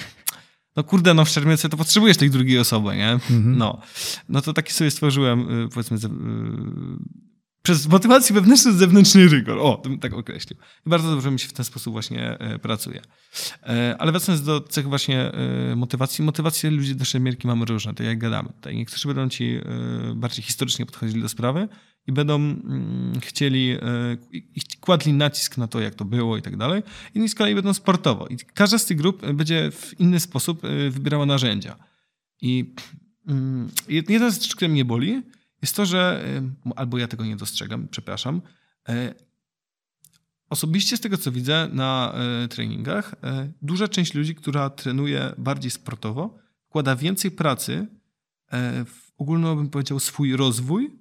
no kurde, no w Szermiece to potrzebujesz tej drugiej osoby, nie? Mhm. No. No to taki sobie stworzyłem, y, powiedzmy, y, przez motywację wewnętrzną zewnętrzny rygor. O, tak określił. I bardzo dobrze mi się w ten sposób właśnie e, pracuje. E, ale wracając do cech właśnie e, motywacji. Motywacje ludzi do szermierki mamy różne, to jak gadamy. Tutaj niektórzy będą ci bardziej historycznie podchodzili do sprawy i będą mm, chcieli, kładli nacisk na to, jak to było i tak dalej. Inni z kolei będą sportowo. I każda z tych grup będzie w inny sposób wybierała narzędzia. I mm, jedna z rzeczy, która mnie boli, jest to, że, albo ja tego nie dostrzegam, przepraszam, e, Osobiście z tego, co widzę na e, treningach, e, duża część ludzi, która trenuje bardziej sportowo, wkłada więcej pracy w ogólno, bym powiedział, swój rozwój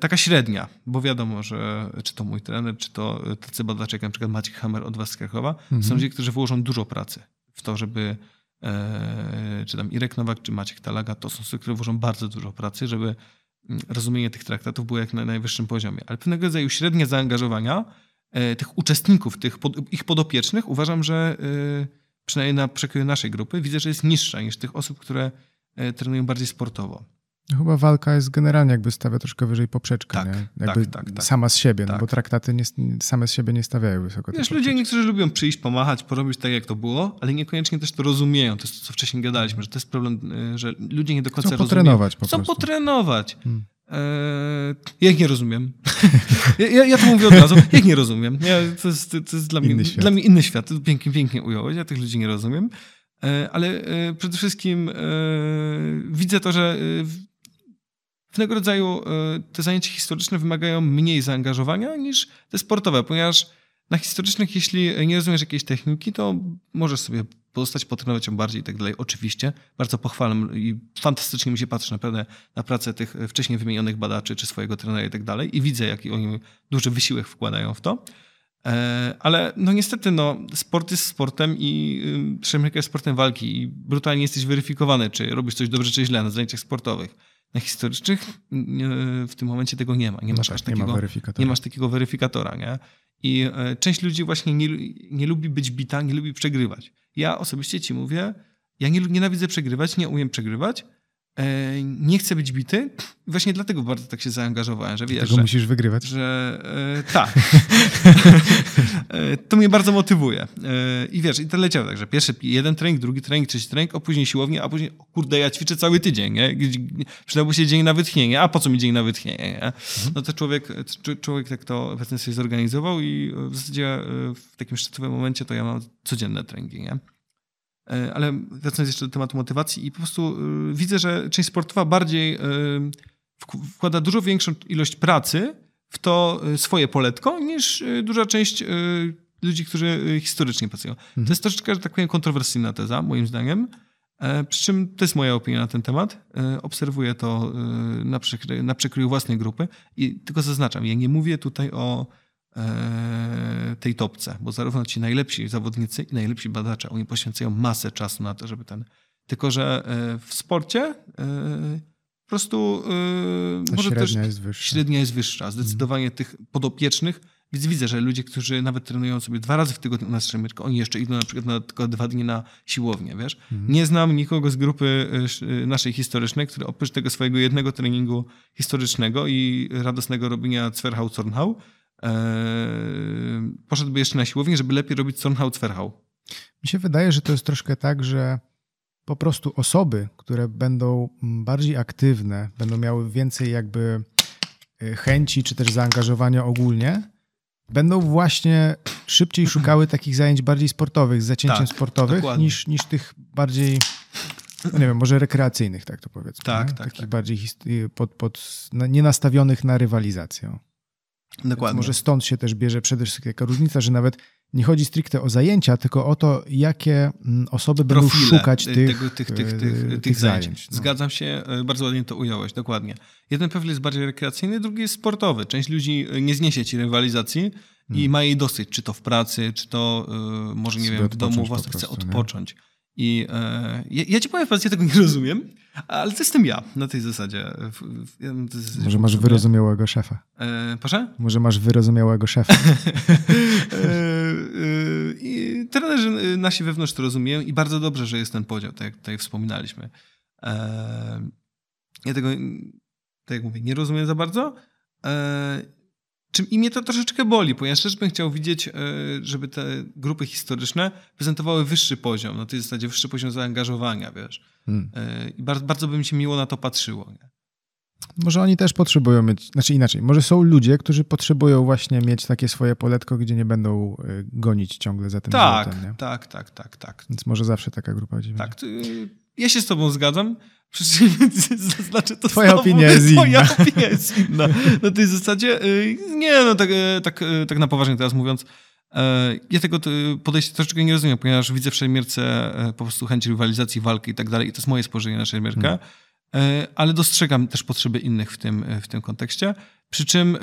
taka średnia, bo wiadomo, że czy to mój trener, czy to tacy badacze, jak na przykład Maciek Hammer od Was z Krakowa, mhm. są ludzie, którzy włożą dużo pracy w to, żeby czy tam Irek Nowak, czy Maciek Talaga, to są osoby, które włożą bardzo dużo pracy, żeby mm, rozumienie tych traktatów było jak na najwyższym poziomie. Ale pewnego rodzaju średnie zaangażowania e, tych uczestników, tych pod, ich podopiecznych, uważam, że e, przynajmniej na przekroju naszej grupy, widzę, że jest niższa niż tych osób, które e, trenują bardziej sportowo. Chyba walka jest generalnie jakby stawia troszkę wyżej poprzeczkę, tak, nie? Jakby tak, tak, tak. sama z siebie, no bo tak. traktaty nie, same z siebie nie stawiają wysoko. Wiesz, ludzie niektórzy lubią przyjść, pomachać, porobić tak, jak to było, ale niekoniecznie też to rozumieją. To jest to, co wcześniej gadaliśmy, że to jest problem, e, że ludzie nie do końca Chcą rozumieją. potrenować po Chcą prostu. potrenować. Hmm. Eee, ja ich nie rozumiem. [LAUGHS] ja, ja, to mówię od razu. Ja ich nie rozumiem. Ja, to, jest, to jest dla, mnie, dla mnie inny świat. Pięknie, pięknie ująłeś. Ja tych ludzi nie rozumiem. Eee, ale e, przede wszystkim e, widzę to, że pewnego rodzaju te zajęcia historyczne wymagają mniej zaangażowania niż te sportowe, ponieważ na historycznych, jeśli nie rozumiesz jakiejś techniki, to możesz sobie pozostać, potrenować ją bardziej i tak dalej. Oczywiście, bardzo pochwalam i fantastycznie mi się patrzy naprawdę na pracę tych wcześniej wymienionych badaczy, czy swojego trenera i tak dalej i widzę, jaki oni duży wysiłek wkładają w to. E, ale no niestety, no, sport jest sportem i y, szermierka jest sportem walki i brutalnie jesteś weryfikowany, czy robisz coś dobrze, czy źle na zajęciach sportowych. Historycznych w tym momencie tego nie ma. Nie masz, no tak, takiego, nie, ma nie masz takiego weryfikatora. Nie? I e, część ludzi właśnie nie, nie lubi być bita, nie lubi przegrywać. Ja osobiście ci mówię, ja nie, nienawidzę przegrywać, nie umiem przegrywać, nie chcę być bity. Właśnie dlatego bardzo tak się zaangażowałem, że wiesz, że, musisz wygrywać. Że e, tak. [LAUGHS] e, to mnie bardzo motywuje. E, I wiesz, i to leciało tak, że pierwszy jeden trening, drugi trening, trzeci trening, a później siłownia, a później, o kurde, ja ćwiczę cały tydzień, nie? Przydałby się dzień na wytchnienie, a po co mi dzień na wytchnienie, nie? Mhm. No to człowiek, człowiek tak to obecnie sobie zorganizował i w zasadzie e, w takim szczytowym momencie to ja mam codzienne treningi, nie? E, ale wracając jeszcze do tematu motywacji i po prostu e, widzę, że część sportowa bardziej e, wkłada dużo większą ilość pracy w to swoje poletko niż duża część ludzi, którzy historycznie pracują. Mhm. To jest troszeczkę, że tak powiem, kontrowersyjna teza, moim zdaniem. Przy czym to jest moja opinia na ten temat. Obserwuję to na, przekry, na przekroju własnej grupy i tylko zaznaczam, ja nie mówię tutaj o tej topce, bo zarówno ci najlepsi zawodnicy i najlepsi badacze, oni poświęcają masę czasu na to, żeby ten... Tylko, że e, w sporcie e, po prostu może średnia też jest wyższa. średnia jest wyższa. Zdecydowanie mhm. tych podopiecznych więc widzę, że ludzie, którzy nawet trenują sobie dwa razy w tygodniu u nas szermierkę, oni jeszcze idą na przykład na tylko dwa dni na siłownię, wiesz. Mhm. Nie znam nikogo z grupy naszej historycznej, który oprócz tego swojego jednego treningu historycznego i radosnego robienia Zwerchau-Zornhau Eee, poszedłby jeszcze na siłownię, żeby lepiej robić Zornhau-Zwerchau. Mi się wydaje, że to jest troszkę tak, że po prostu osoby, które będą bardziej aktywne, będą miały więcej jakby e, chęci czy też zaangażowania ogólnie, będą właśnie szybciej szukały takich zajęć bardziej sportowych, z zacięciem tak, sportowych, niż, niż tych bardziej, no nie wiem, może rekreacyjnych, tak to powiedzmy. Tak, nie? tak. Takich tak. bardziej pod, pod, nie nastawionych na rywalizację. Dokładnie. Więc może stąd się też bierze przede wszystkim taka różnica, że nawet nie chodzi stricte o zajęcia, tylko o to, jakie mm, osoby będą szukać tych, tego, tych, tych, tych, tych, tych zajęć. zajęć no. Zgadzam się, e, bardzo ładnie to ująłeś, dokładnie. Jeden pewnie jest bardziej rekreacyjny, drugi jest sportowy. Część ludzi e, nie zniesie ci rywalizacji hmm. i ma jej dosyć, czy to w pracy, czy to może, nie wiem, w domu, was chce odpocząć. Nie? I e, ja, ci powiem, ja tego nie rozumiem, ale to jestem ja na tej zasadzie. Może masz wyrozumiałego szefa. E, proszę? Może masz wyrozumiałego szefa. [LAUGHS] e, e, trenerzy nasi wewnątrz to rozumieją i bardzo dobrze, że jest ten podział, tak jak tutaj wspominaliśmy. E, ja tego, tak jak mówię, nie rozumiem za bardzo. Czym i mnie to troszeczkę boli, ponieważ też bym chciał widzieć, e, żeby te grupy historyczne prezentowały wyższy poziom, na tej zasadzie wyższy poziom zaangażowania, wiesz. Hmm. E, I bardzo, bardzo by mi się miło na to patrzyło. Nie? Może oni też potrzebują mieć, znaczy inaczej, może są ludzie, którzy potrzebują właśnie mieć takie swoje poletko, gdzie nie będą e, gonić ciągle za tym tak, złotem, nie? Tak, tak, tak, tak. Więc może zawsze taka grupa będzie. Tak, ja się z tobą zgadzam. Zaznaczę to Twoja opinia jest inna. Twoja opinia jest inna. Na tej zasadzie, y, nie no, tak, y, tak, y, tak na poważnie teraz mówiąc, ja tego podejścia troszeczkę nie rozumiem, ponieważ widzę w szermierce po prostu chęć rywalizacji, walki i tak dalej i to jest moje spojrzenie na szermierkę. ale dostrzegam też potrzeby innych w tym, w tym kontekście. Przy czym y,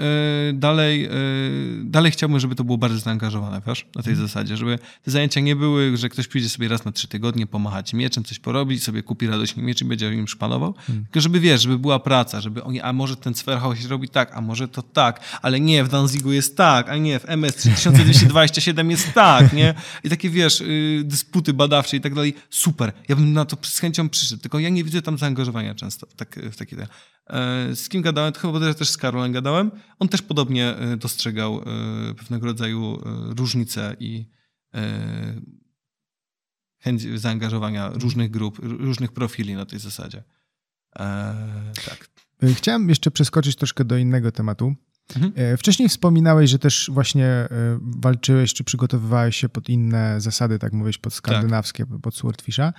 dalej, y, dalej chciałbym, żeby to było bardzo zaangażowane, wiesz, na tej mm. zasadzie, żeby te zajęcia nie były, że ktoś przyjdzie sobie raz na trzy tygodnie, pomachać mieczem, coś porobić, sobie kupi radośnie miecz i będzie im szpanował. Hmm. Tylko żeby, wiesz, żeby była praca, żeby oni, a może ten Sferhaus się robi tak, a może to tak, ale nie, w Danzigu jest tak, a nie, w MS 3227 jest tak, nie? I takie, wiesz, y, dysputy badawcze i tak dalej. Super, ja bym na to z chęcią przyszedł, tylko ja nie widzę tam zaangażowania często tak, w takie... E, z kim gadałem? To chyba też z Karolem gadałem. On też podobnie e, dostrzegał e, pewnego rodzaju różnice i chęć zaangażowania różnych grup, różnych profili na tej zasadzie. tak. Chciałem jeszcze przeskoczyć troszkę do innego tematu. Mhm. Wcześniej wspominałeś, że też właśnie walczyłeś, czy przygotowywałeś się pod inne zasady, tak mówisz, pod skandynawskie, tak. pod Swordfisha.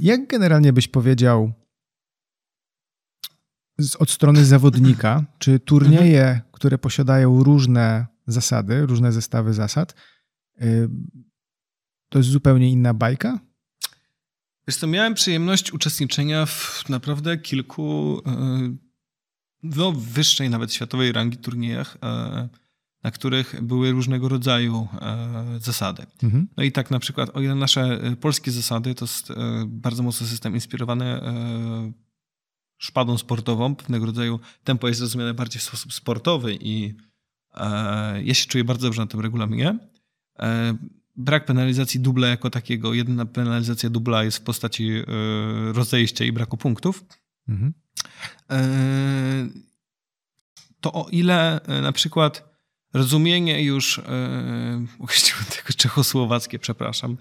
Jak generalnie byś powiedział, od strony zawodnika, czy turnieje, mhm. które posiadają różne zasady, różne zestawy zasad, y, to jest zupełnie inna bajka? Wiesz co, miałem przyjemność uczestniczenia w naprawdę kilku y, no, wyższej nawet światowej rangi turniejach, y, na których były różnego rodzaju zasady. Mhm. No i tak na przykład, o ile nasze polskie zasady to jest bardzo mocno system inspirowany szpadą sportową, pewnego rodzaju tempo jest rozumiane bardziej w sposób sportowy i e, ja się czuję bardzo dobrze na tym regulaminie. E, brak penalizacji dubla jako takiego, jedyna penalizacja dubla jest w postaci e, rozejścia i braku punktów. Mhm. E, to o ile e, na przykład rozumienie już, e, [LAUGHS] tego czechosłowackie, przepraszam,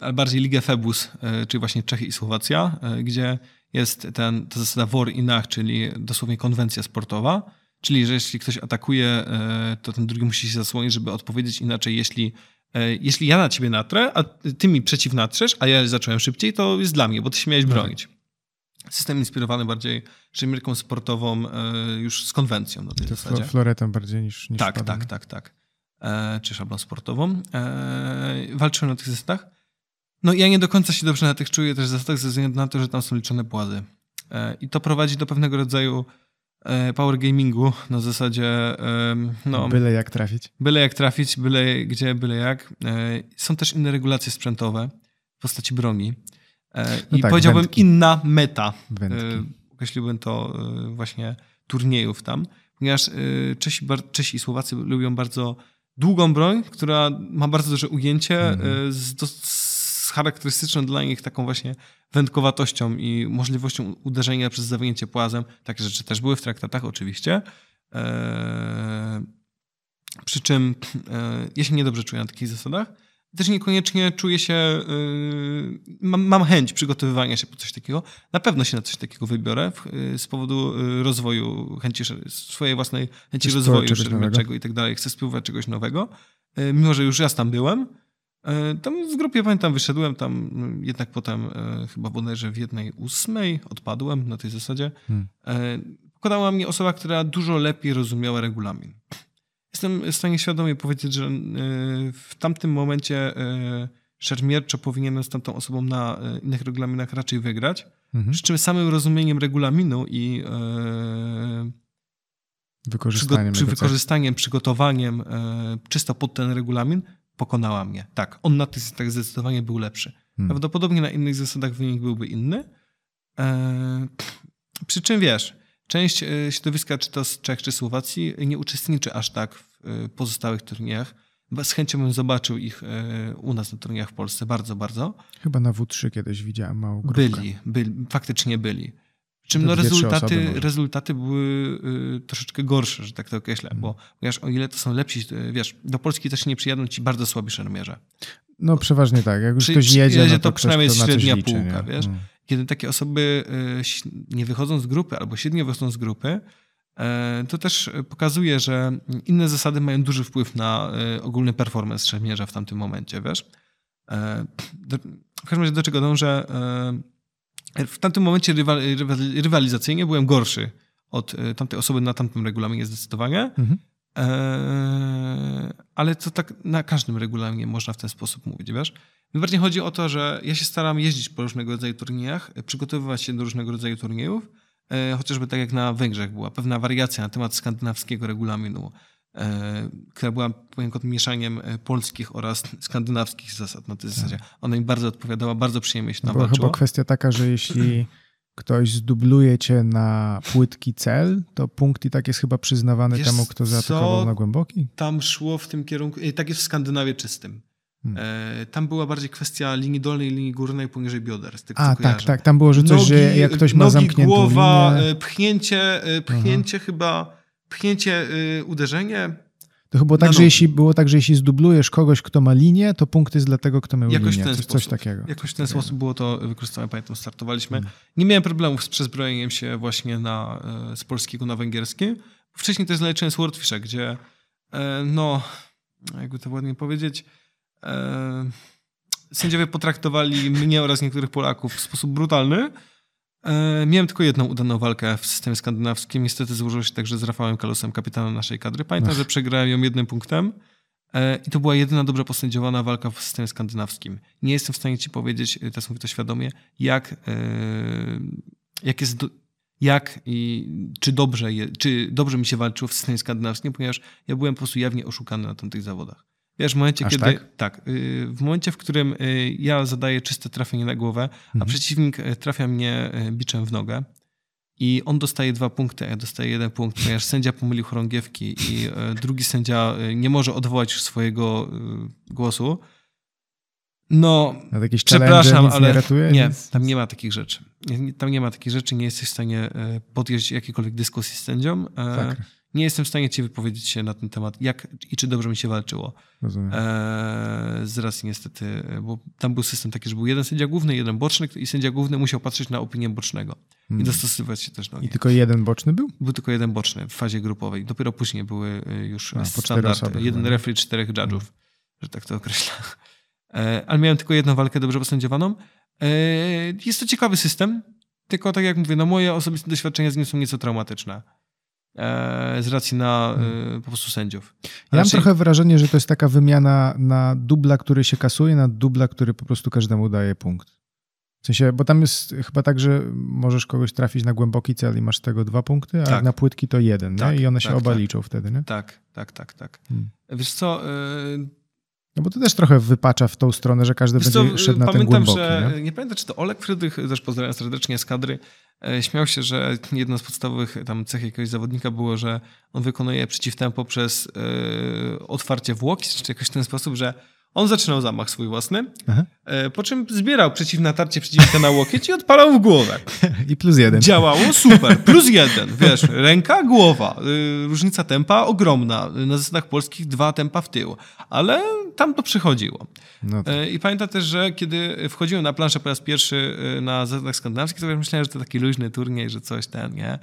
ale bardziej Ligę Febus, czyli właśnie Czechy i Słowacja, gdzie jest ten, ta zasada war i nach, czyli dosłownie konwencja sportowa, czyli że jeśli ktoś atakuje, e, to ten drugi musi się zasłonić, żeby odpowiedzieć inaczej, jeśli e, jeśli ja na ciebie natrę, a ty mi przeciw natrzesz, a ja zacząłem szybciej, to jest dla mnie, bo ty się miałeś tak. bronić. System inspirowany bardziej szermierką sportową e, już z konwencją na tej to zasadzie. Floretą bardziej niż, niż Tak, tak, tak, tak. Czy szablą sportową. Walczyłem na tych zasadach. No ja nie do końca się dobrze na tych czuję też zasadach ze względu na to, że tam są liczone płazy. E, I to prowadzi do pewnego rodzaju e, power gamingu na zasadzie no, byle jak trafić. Byle jak trafić, byle gdzie, byle jak. E, są też inne regulacje sprzętowe w postaci broni. No I tak, powiedziałbym wędki. inna meta. Wędki. Określiłbym to właśnie turniejów tam, ponieważ Czesi, Czesi i Słowacy lubią bardzo długą broń, która ma bardzo duże ujęcie mm. z, charakterystyczną dla nich taką właśnie wędkowatością i możliwością uderzenia przez zawinięcie płazem. Takie rzeczy też były w traktatach oczywiście. Eee, przy czym e, ja się niedobrze czuję na takich zasadach. Też niekoniecznie czuję się, e, mam, mam, chęć przygotowywania się po coś takiego. Na pewno się na coś takiego wybiorę w, e, z powodu e, rozwoju, chęci swojej własnej chęci rozwoju szermierczego i tak dalej. Chcę spróbować czegoś nowego. Mimo, że już raz tam byłem, tam w grupie, pamiętam, wyszedłem tam, no, jednak potem e, chyba bodajże w jednej ósmej odpadłem na tej zasadzie. Hmm. E, pokonała mnie osoba, która dużo lepiej rozumiała regulamin. Jestem w stanie świadomie powiedzieć, że w tamtym momencie szermierczo powinienem z tamtą osobą na innych regulaminach raczej wygrać. Mhm. Przy czym samym rozumieniem regulaminu i wykorzystaniem, przy wykorzystaniem, przygotowaniem czysto pod ten regulamin pokonała mnie. Tak, on na tych zasadach zdecydowanie był lepszy. Hmm. Prawdopodobnie na innych zasadach wynik byłby inny. Eee, przy czym wiesz, część e, środowiska, czy to z Czech, czy Słowacji, nie uczestniczy aż tak w e, pozostałych turniejach. Z chęcią bym zobaczył ich e, u nas na turniejach w Polsce, bardzo, bardzo. Chyba na W3 kiedyś widziałem małą grupkę. Byli, byli faktycznie byli. Czym no rezultaty, rezultaty były y, troszeczkę gorsze, że tak to określę, hmm. bo wiesz, o ile to są lepsi, y, wiesz, do Polski też nie przyjadą ci bardzo słabi szermierze. No przeważnie tak, jak już Przy, ktoś jedzie, no to, to przynajmniej jest średnia liczy, półka, nie? wiesz. Hmm. Kiedy takie osoby y, nie wychodzą z grupy albo średnio wychodzą z grupy, e, to też pokazuje, że inne zasady mają duży wpływ na ogólny performance szermierza w tamtym momencie, wiesz. E, w każdym razie do czego dążę? E, w tamtym momencie rywal, rywalizacyjnie byłem gorszy od e, tamtej osoby na tamtym regulaminie zdecydowanie. Mhm. E, ale to tak na każdym regulaminie można w ten sposób mówić, wiesz? Mi bardziej chodzi o to, że ja się staram jeździć po różnego rodzaju turniejach, przygotowywać się do różnego rodzaju turniejów, e, chociażby tak jak na Węgrzech była pewna wariacja na temat skandynawskiego regulaminu, e, która była poniekąd mieszaniem e, polskich oraz skandynawskich zasad na tej tak. zasadzie. Ona mi bardzo odpowiadała, bardzo przyjemnie się tam Była chyba kwestia taka, że jeśli ktoś zdubluje cię na płytki cel, to punkt i tak jest chyba przyznawany Wiesz temu, kto zaatakował na głęboki? Tam szło w tym kierunku, tak jest w Skandynawie czystym. Hmm. E, tam była bardziej kwestia linii dolnej linii górnej poniżej bioder. Z tego, A, tak, tak. Tam było, że coś, nogi, że jak ktoś ma nogi, zamkniętą głowa, linię... E, pchnięcie, e, pchnięcie chyba, pchnięcie, uderzenie. To chyba było tak, że jeśli, było tak, że jeśli zdublujesz kogoś, kto ma linię, to punkt jest dla tego, kto miał Jakoś linię. Ten coś, coś takiego. Jakoś w ten sposób było to wykorzystane. Pamiętam, startowaliśmy. Hmm. Nie miałem problemów z przezbrojeniem się właśnie na, z polskiego na węgierskie. Wcześniej też zaliczyłem Swordfisha, gdzie no, jakby to ładnie powiedzieć, e, sędziowie potraktowali mnie oraz niektórych Polaków w sposób brutalny. E, miałem tylko jedną udaną walkę w systemie skandynawskim. Niestety złożyło się tak, że z Rafałem Kalusem, kapitanem naszej kadry. Pamiętam, Ach. że przegrałem ją jednym punktem. E, I to była jedyna dobrze posędziowana walka w systemie skandynawskim. Nie jestem w stanie ci powiedzieć, e, teraz mówię to świadomie, jak, jak jest... Do, jak i czy dobrze, je, czy dobrze mi się walczyło w systemie skandynawskim, ponieważ ja byłem po prostu jawnie oszukany na tamtych zawodach. Wiesz, w momencie, Aż kiedy. Tak? tak y, w momencie, w którym y, ja zadaję czyste trafienie na głowę, mhm. a przeciwnik y, trafia mnie biczem w nogę i on dostaje dwa punkty, a ja dostaję jeden punkt, ponieważ sędzia pomylił chorągiewki i drugi sędzia nie może odwołać swojego głosu. No, przepraszam, ale nie, ratuje, nie, tam nie ma takich rzeczy. Tam nie ma takich rzeczy, nie jesteś w stanie podjąć jakiejkolwiek dyskusji z sędzią. Tak nie jestem w stanie ci wypowiedzieć się na ten temat, jak i czy dobrze mi się walczyło. Rozumiem. Eee, z racji niestety, bo tam był system taki, że był jeden sędzia główny, jeden boczny i sędzia główny musiał patrzeć na opinię bocznego hmm. i dostosowywać się też do niej. I tylko jeden boczny był? Był tylko jeden boczny w fazie grupowej. Dopiero później były y, już A, standard, osoby, jeden chyba. referee, czterech judge'ów, hmm. że tak to określa. Eee, ale miałem tylko jedną walkę dobrze posędziowaną. Eee, jest to ciekawy system, tylko tak jak mówię, no moje osobiste doświadczenia z nim są nieco traumatyczne. E, z racji na hmm. po prostu sędziów. Ja mam trochę wrażenie, że to jest taka wymiana na dubla, który się kasuje, na dubla, który po prostu każdemu daje punkt. W sensie, bo tam jest chyba tak, że możesz kogoś trafić na głęboki cel i masz tego dwa punkty, a tak. na płytki to jeden, tak, I one się tak, oba tak. liczą wtedy, nie? Tak, tak, tak, tak. Hmm. Wiesz co... No bo to też trochę wypacza w tą stronę, że każdy Wiesz będzie co, szedł na pamiętam, ten głęboki. Że, nie? nie pamiętam, czy to Olek Frydrych, też pozdrawiam serdecznie z kadry, E, śmiał się, że jedna z podstawowych tam cech jakiegoś zawodnika było, że on wykonuje przeciwtempo przez yy, otwarcie włoki, czy jakoś w ten sposób, że on zaczynał zamach swój własny, Aha. E, po czym zbierał przeciwnatarcie przeciwnika na łokieć i odpalał w głowę. [LAUGHS] I plus jeden. Działało super. [LAUGHS] Plus jeden. Wiesz, ręka, głowa. Y, różnica tempa ogromna. Na zasadach polskich dwa tempa w tył. Ale tam to przychodziło. No tak. E, I pamiętam też, że kiedy wchodziłem na planszę po raz pierwszy na zasadach skandynawskich, to myślałem, że to taki luźny turniej, że coś ten, nie?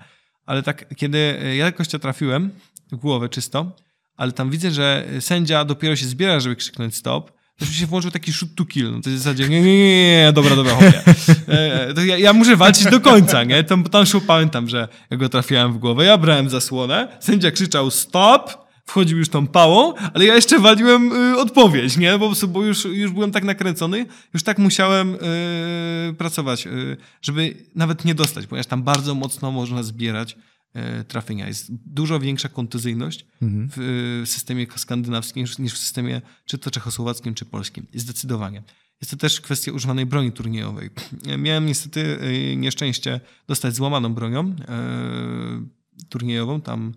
Ale tak, kiedy ja jakoś to trafiłem w głowę czysto, ale tam widzę, że sędzia dopiero się zbiera, żeby krzyknąć stop, to się włączył taki shoot to kill. No to jest w zasadzie, nie, nie, nie, nie dobra, dobra, chłopie. E, to ja, ja, muszę walczyć do końca, nie? Tam, tam szło, pamiętam, że ja go trafiałem w głowę, ja brałem zasłonę, sędzia krzyczał stop, wchodził już tą pałą, ale ja jeszcze waliłem y, odpowiedź, nie? Prostu, bo już, już byłem tak nakręcony, już tak musiałem y, pracować, y, żeby nawet nie dostać, ponieważ tam bardzo mocno można zbierać E, trafienia. Jest dużo większa kontuzyjność mhm. w systemie skandynawskim niż w systemie czy to czechosłowackim, czy polskim. Zdecydowanie. Jest to też kwestia używanej broni turniejowej. Miałem niestety e, nieszczęście dostać złamaną bronią e, turniejową. Tam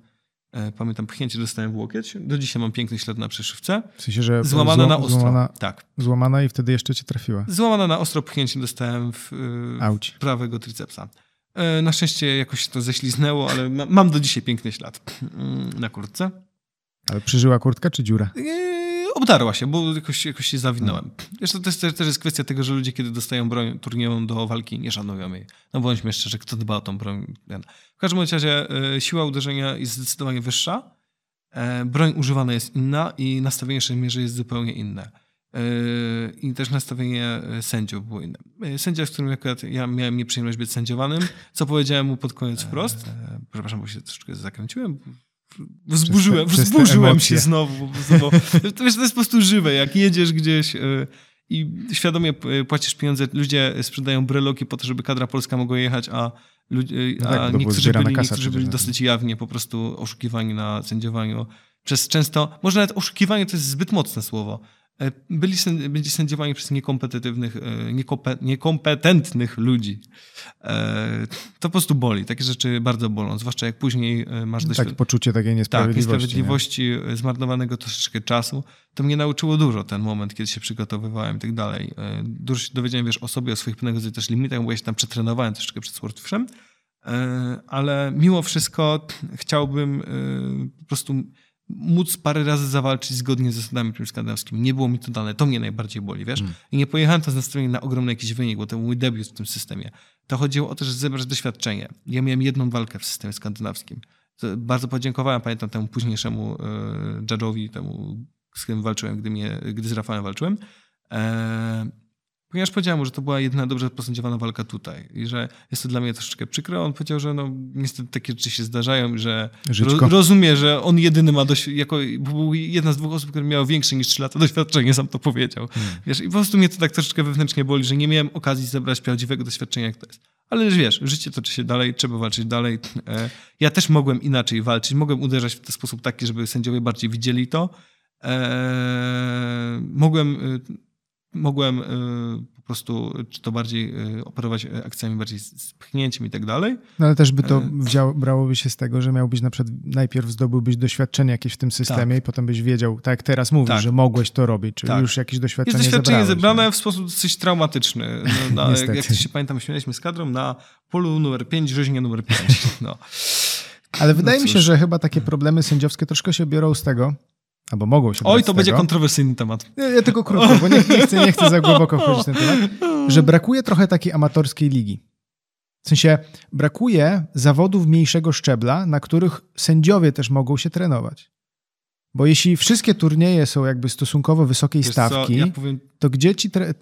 pamiętam, pchnięcie dostałem w łokieć. Do dzisiaj mam piękny ślad na przeszywce. W sensie, że złamana na ostro. Złamana, tak. Złamana i wtedy jeszcze cię trafiła. Złamana na ostro pchnięcie dostałem w, w prawego tricepsa. E, na szczęście jakoś to ześliznęło, ale mam do dzisiaj piękny ślad mm, na kurtce. Ale przeżyła kurtka czy dziura? E, obdarła się, bo jakoś, jakoś się zawinąłem. Zresztą to jest, też jest kwestia tego, że ludzie, kiedy dostają broń turniejową do walki, nie szanują jej. No bądźmy szczerzy, kto dba o tą broń. W każdym razie e, siła uderzenia jest zdecydowanie wyższa, broń używana jest inna i nastawienie szermierzy jest zupełnie inne. Yy, i też nastawienie e, sędziów było inne. E, sędzia, z którym akurat ja miałem nieprzyjemność być sędziowanym, co powiedziałem mu pod koniec wprost, e, przepraszam, bo się troszeczkę zakręciłem, wzburzyłem, wzburzyłem się znowu, bo, [LAUGHS] to, wiesz, to jest po prostu żywe, jak jedziesz gdzieś i świadomie płacisz pieniądze, ludzie sprzedają breloki po to, żeby kadra polska mogła jechać, a, ludzie, no tak, a niektórzy, byli, niektórzy byli dosyć jawnie po prostu oszukiwani na sędziowaniu. Przez często, może nawet oszukiwanie to jest zbyt mocne słowo, byli, byli sędziowani przez niekompetentnych, e, niekompetentnych ludzi. E, to po prostu boli. Takie rzeczy bardzo bolą, zwłaszcza jak później masz dość... Tak, poczucie takiej niesprawiedliwości. Tak, niesprawiedliwości, nie? zmarnowanego troszeczkę czasu. To mnie nauczyło dużo ten moment, kiedy się przygotowywałem i tak dalej. Dużo się dowiedziałem, wiesz, o sobie, o swoich pewnego też limitach, bo ja się tam przetrenowałem troszeczkę przed Swordfishem, ale mimo wszystko chciałbym po prostu móc parę razy zawalczyć zgodnie z zasadami skandynawskimi. Nie było mi to dane. To mnie najbardziej boli, wiesz? Mm. I nie pojechałem to z nastawieniem na ogromny jakiś wynik, bo to był mój debiut w tym systemie. To chodziło o to, żeby zebrać doświadczenie. Ja miałem jedną walkę w systemie skandynawskim. Bardzo podziękowałem, pamiętam, temu późniejszemu y, judge'owi, temu, z którym walczyłem, gdy, mnie, gdy z Rafałem walczyłem. E, Ponieważ powiedziałem mu, że to była jedyna dobrze posędziowana walka tutaj i że jest to dla mnie troszeczkę przykre. On powiedział, że no, niestety takie rzeczy się zdarzają i że ro, rozumie, że on jedyny ma doświadczenie, jako był jedna z dwóch osób, które miały większe niż 3 lata doświadczenie, sam to powiedział. Hmm. Wiesz, i po prostu mnie to tak troszeczkę wewnętrznie boli, że nie miałem okazji zebrać prawdziwego doświadczenia, jak to jest. Ale wiesz, życie toczy się dalej, trzeba walczyć dalej. E, ja też mogłem inaczej walczyć, mogłem uderzać w ten sposób taki, żeby sędziowie bardziej widzieli to. E, mogłem mogłem y, po prostu, czy to bardziej y, operować akcjami bardziej z pchnięciem i tak dalej. No ale też by to wziął, brałoby się z tego, że miałbyś na przykład najpierw zdobyłbyś doświadczenie jakieś w tym systemie tak. i potem byś wiedział, tak jak teraz mówisz, tak. że mogłeś to robić, czyli tak. już jakieś doświadczenie Jest doświadczenie zebrałeś, zebrane nie? w sposób dosyć traumatyczny. No, [LAUGHS] na, jak się pamiętam, śmialiśmy z kadrą na polu numer 5, rzeźnia numer 5. [LAUGHS] No. Ale wydaje no mi się, że chyba takie problemy sędziowskie troszkę się biorą z tego, Albo mogą się Oj, to będzie kontrowersyjny temat. Ja, ja tylko krótko, bo nie, nie, chcę, nie chcę za głęboko wchodzić w ten temat. Że brakuje trochę takiej amatorskiej ligi. W sensie brakuje zawodów mniejszego szczebla, na których sędziowie też mogą się trenować. Bo jeśli wszystkie turnieje są jakby stosunkowo wysokiej Wiesz stawki, ja powiem... to gdzie ci, tre...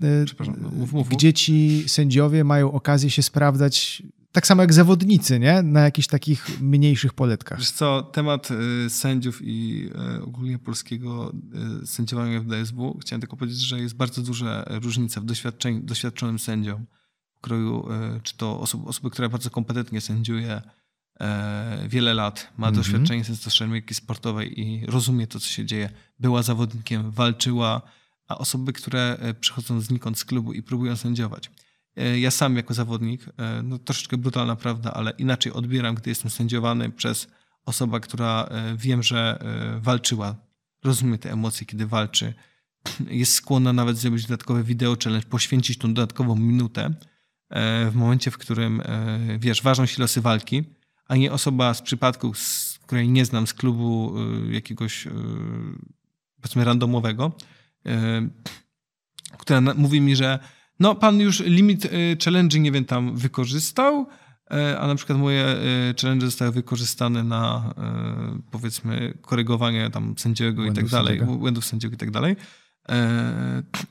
No, mów, mów, gdzie ci sędziowie mają okazję się sprawdzać tak samo jak zawodnicy, nie? Na jakichś takich mniejszych poletkach. Wiesz co, temat y, sędziów i y, ogólnie polskiego y, sędziowania w DSW, chciałem tylko powiedzieć, że jest bardzo duża różnica w doświadczeniu, doświadczonym sędziom w kroju, czy to osoby, osoby która bardzo kompetentnie sędziuje wiele lat, ma mm -hmm. doświadczenie z szermierki sportowej i rozumie to, co się dzieje. Była zawodnikiem, walczyła, a osoby, które przychodzą znikąd z klubu i próbują sędziować ja sam jako zawodnik, e, no troszeczkę brutalna prawda, ale inaczej odbieram, gdy jestem sędziowany przez osobę, która e, wiem, że walczyła, rozumie te emocje, kiedy walczy, [CLEARS THROAT] jest skłonna nawet zrobić dodatkowe wideo challenge, poświęcić tą dodatkową minutę w momencie, w którym, wiesz, ważą się losy walki, a nie osoba z przypadku, z której nie znam, z klubu jakiegoś, powiedzmy, randomowego, która mówi mi, że no, pan już limit y, challenge, nie wiem, tam wykorzystał, e, a na przykład moje y, challenge zostały wykorzystane na powiedzmy korygowanie tam sędziego błędów i tak dalej, sędziego. błędów sędziego i tak dalej.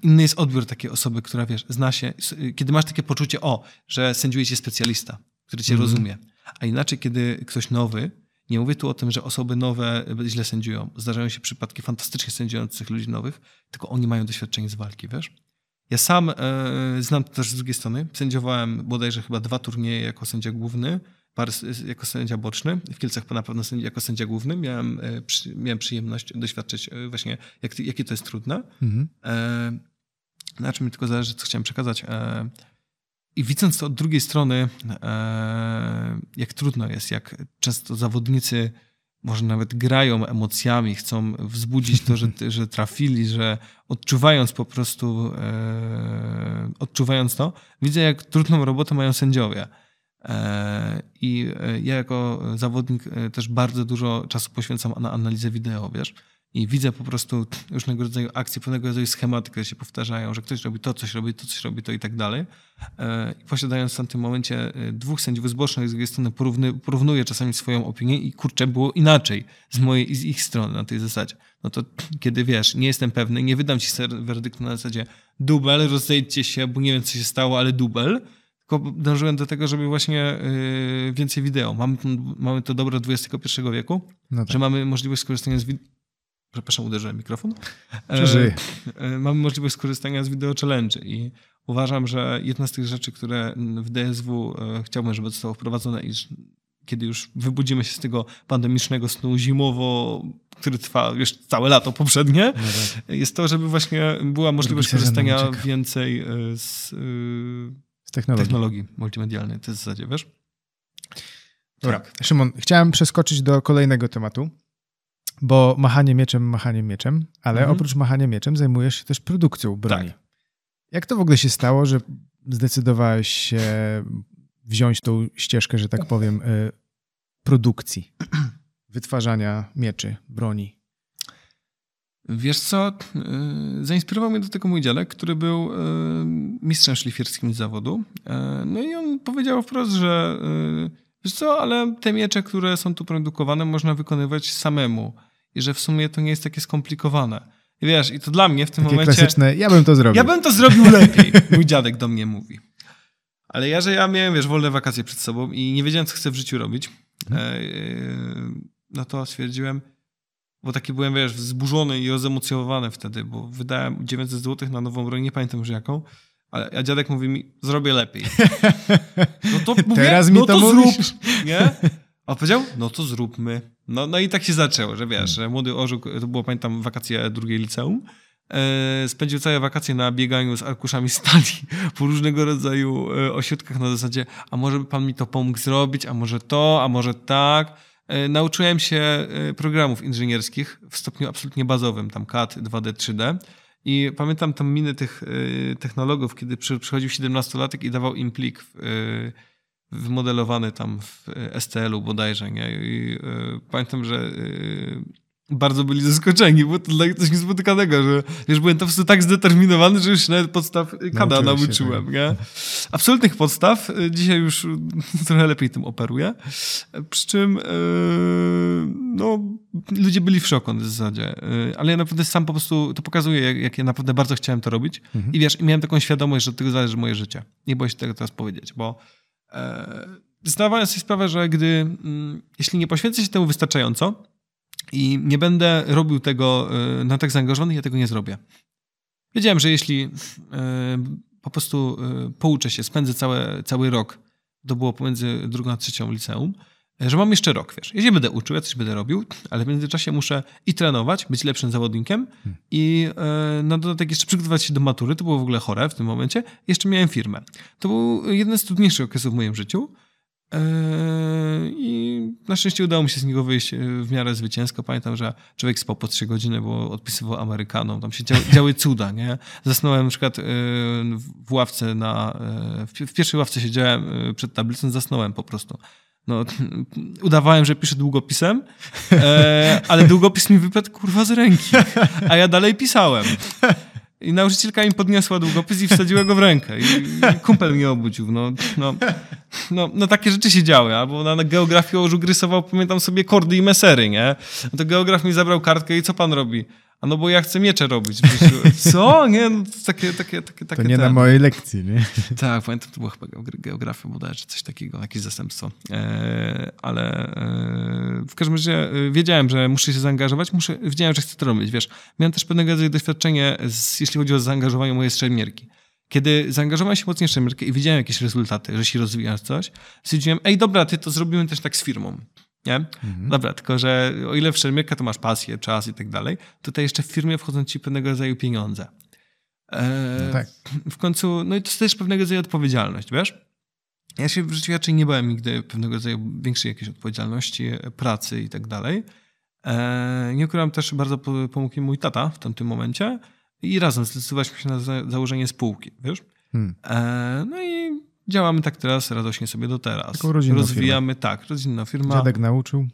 Inny jest odbiór takiej osoby, która wiesz, zna się, kiedy masz takie poczucie, o, że sędziuje cię specjalista, który cię mm. rozumie. A inaczej, kiedy ktoś nowy, nie mówię tu o tym, że osoby nowe źle sędziują. Zdarzają się przypadki fantastycznie sędziujących ludzi nowych, tylko oni mają doświadczenie z walki, wiesz? Ja sam e, znam to też z drugiej strony. Sędziowałem bodajże chyba dwa turnieje jako sędzia główny, parę jako sędzia boczny. W Kielcach na pewno jako sędzia główny. Miałem, e, przy, miałem przyjemność doświadczyć e, właśnie, jak, jakie to jest trudne. Mhm. E, na czym mi tylko zależy, co chciałem przekazać. I widząc to od drugiej strony, jak trudno jest, jak często zawodnicy może nawet grają emocjami, chcą wzbudzić to, że, [LAUGHS] że trafili, że odczuwając po prostu, e, odczuwając to, widzę, jak trudną robotę mają sędziowie. E, I e, ja jako zawodnik e, też bardzo dużo czasu poświęcam na analizę wideo, wiesz i widzę po prostu różnego rodzaju akcje, pewnego rodzaju schematy, które się powtarzają, że ktoś robi to, coś robi to, coś robi to i tak dalej. E, I posiadając w tamtym momencie e, dwóch sędziów zbocznych z drugiej strony porówny, porównuję czasami swoją opinię i kurczę, było inaczej z mojej i z ich strony na tej zasadzie. No to kiedy wiesz, nie jestem pewny, nie wydam ci werdyktu na zasadzie dubel, rozejdzie się, bo nie wiem, co się stało, ale dubel, tylko dążyłem do tego, żeby właśnie yy, więcej wideo. Mamy, mamy to dobro XXI wieku, no tak. że mamy możliwość skorzystania z, przepraszam, uderzyłem mikrofon. Przeżyję. E, mamy możliwość skorzystania z wideo challenge i uważam, że jedna z tych rzeczy, które w DSW e, chciałbym, żeby zostało wprowadzone, iż kiedy już wybudzimy się z tego pandemicznego snu zimowo, który trwa już całe lato poprzednie, no tak. jest to, żeby właśnie była możliwość korzystania więcej e, z, z technologii. technologii multimedialnej. To jest w zasadzie, wiesz? Dobra, tak. Szymon, chciałem przeskoczyć do kolejnego tematu, bo machanie mieczem, machanie mieczem, ale mhm. oprócz machania mieczem zajmujesz się też produkcją broni. Tak. Jak to w ogóle się stało, że zdecydowałeś się wziąć tą ścieżkę, że tak powiem, y, produkcji, [CLEARS THROAT] wytwarzania mieczy, broni? Wiesz co, y, zainspirował mnie do tego mój dziadek, który był y, mistrzem szlifierskim z zawodu. No i on powiedział wprost, że wiesz co, ale te miecze, które są tu produkowane, można wykonywać samemu i że w sumie to nie jest takie skomplikowane. I wiesz, i to dla mnie w tym takie momencie... klasyczne, ja bym to zrobił. Ja bym to zrobił lepiej, mój dziadek do mnie mówi. Ale ja, że ja miałem, wiesz, wolne wakacje przed sobą i nie wiedziałem, co chcę w życiu robić, mhm. no to stwierdziłem, bo taki byłem, wiesz, wzburzony i rozemocjonowany wtedy, bo wydałem 900 zł na nową broń, nie pamiętam już jaką, a dziadek mówi mi, zrobię lepiej. [LAUGHS] No to mówię, Teraz mi no to, to zrób, nie? A powiedział, no to zróbmy. No, no i tak się zaczęło, że wiesz, że młody Orzuk, to było pamiętam wakacje drugiej liceum, e, spędził całe wakacje na bieganiu z arkuszami stali [LAUGHS] po różnego rodzaju e, ośrodkach na zasadzie, a może by pan mi to pomógł zrobić, a może to, a może tak. E, nauczyłem się programów inżynierskich w stopniu absolutnie bazowym, tam CAD, 2D, 3D. I pamiętam tam miny tych technologów, kiedy przychodził 17-latek i dawał im plik wymodelowany tam w STL-u bodajże, nie? I y, pamiętam, że y, bardzo byli zaskoczeni, bo to dla nich coś niespotykanego, że wiesz, byłem po prostu tak zdeterminowany, że już nawet podstaw kada nauczyłem, tak. nie? Absolutnych podstaw. Dzisiaj już [LAUGHS] trochę lepiej tym operuję. Przy czym no, ludzie byli w szoku w zasadzie. Ale ja naprawdę sam po prostu to pokazuje, jak, jak ja naprawdę bardzo chciałem to robić. Mhm. I wiesz, miałem taką świadomość, że od tego zależy moje życie. Nie boję się tego teraz powiedzieć, bo E, zdawałem sobie sprawę, że gdy, mm, jeśli nie poświęcę się temu wystarczająco i nie będę robił tego e, na tak zaangażowany, ja tego nie zrobię. Wiedziałem, że jeśli e, po prostu pouczę się, spędzę cały, cały rok, to było pomiędzy drugą a trzecią liceum, że mam jeszcze rok, wiesz. Jeśli będę uczył, ja coś będę robił, ale w międzyczasie muszę i trenować, być lepszym zawodnikiem hmm. i e, na dodatek jeszcze przygotować się do matury. To było w ogóle chore w tym momencie. Jeszcze miałem firmę. To był jeden z trudniejszych okresów w moim życiu. E, I na szczęście udało mi się z niego wyjść e, w miarę zwycięsko. Pamiętam, że człowiek spał po trzy godziny, bo odpisywał Amerykanom. Tam się działy, działy cuda, nie? Zasnąłem na przykład w ławce na... W pierwszej ławce siedziałem przed tablicą, zasnąłem po prostu no, [LAUGHS] udawałem, że piszę długopisem, ale długopis mi wypadł kurwa z ręki, a ja dalej pisałem. I nauczycielka mi podniosła długopis i wsadziła go w rękę. I, i kumpel mnie obudził. No, no, no, no takie rzeczy się działy. Albo na, na geografii ożuk rysował, pamiętam sobie, kordy i mesery, nie? No to geograf mi zabrał kartkę i co pan robi? A no bo ja chcę miecze robić. [LAUGHS] Co? Nie, no takie, takie, takie, takie. To nie ten. na mojej lekcji, nie? [LAUGHS] Tak, pamiętam, to była chyba geografia bodajże, coś takiego, jakieś zastępstwo. E, ale e, w każdym razie e, wiedziałem, że muszę się zaangażować, muszę, wiedziałem, że chcę to robić, wiesz. Miałem też pewnego rodzaju doświadczenie, z, jeśli chodzi o zaangażowanie mojej szermierki. Kiedy zaangażowałem się mocniej w szermierkę i widziałem jakieś rezultaty, że się rozwija coś, stwierdziłem, ej dobra, ty to zrobimy też tak z firmą. Nie? Mhm. Dobra, tylko że o ile w szermierkę to masz pasję, czas i tak dalej, tutaj jeszcze w firmie wchodzą ci pewnego rodzaju pieniądze. E, no tak. W końcu, no i to jest też pewnego rodzaju odpowiedzialność, wiesz? Ja się w życiu raczej nie bałem nigdy pewnego rodzaju większej jakiejś odpowiedzialności, pracy i tak dalej. E, nie ukrywam też, bardzo pomógł mi mój tata w tamtym momencie i razem zdecydowaliśmy się na założenie spółki, wiesz? Hmm. E, no i Działamy tak teraz radośnie sobie do teraz. Taką Rozwijamy, firmę. tak, rodzinna firma. Dziadek nauczył?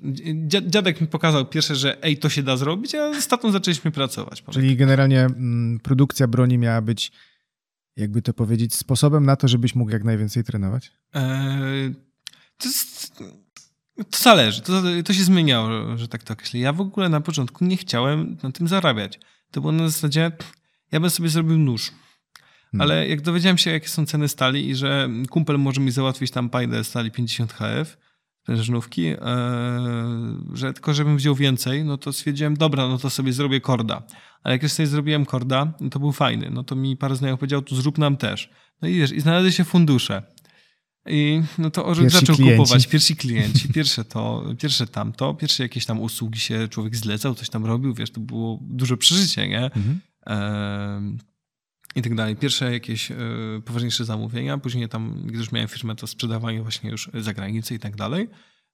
Dziadek mi pokazał pierwsze, że ej, to się da zrobić, a z tatą zaczęliśmy pracować. Czyli generalnie m, mm, produkcja broni miała być, jakby to powiedzieć, sposobem na to, żebyś mógł jak najwięcej trenować? Eee, to, jest, to zależy, to, to się zmieniało, że tak to określę. Ja w ogóle na początku nie chciałem na tym zarabiać. To było na zasadzie, ja bym sobie zrobił nóż. Ale jak dowiedziałem się, jakie są ceny stali i że kumpel może mi załatwić tam pajdę stali 50 HF, sprężynówki, e, że tylko żebym wziął więcej, no to stwierdziłem, dobra, no to sobie zrobię korda. Ale jak już sobie zrobiłem korda, no to był fajny. No to mi parę znajomych powiedział, to zrób nam też. No i wiesz, i znalazły się fundusze. I no to Orzech zaczął klienci. kupować. Pierwsi klienci, pierwsze to, pierwsze tamto, pierwsze jakieś tam usługi się człowiek zlecał, coś tam robił, wiesz, to było duże przeżycie, nie? Mhm. I tak dalej. Pierwsze jakieś e, poważniejsze zamówienia, później tam, gdy już miałem firmę, to sprzedawanie właśnie już za granicę i tak dalej.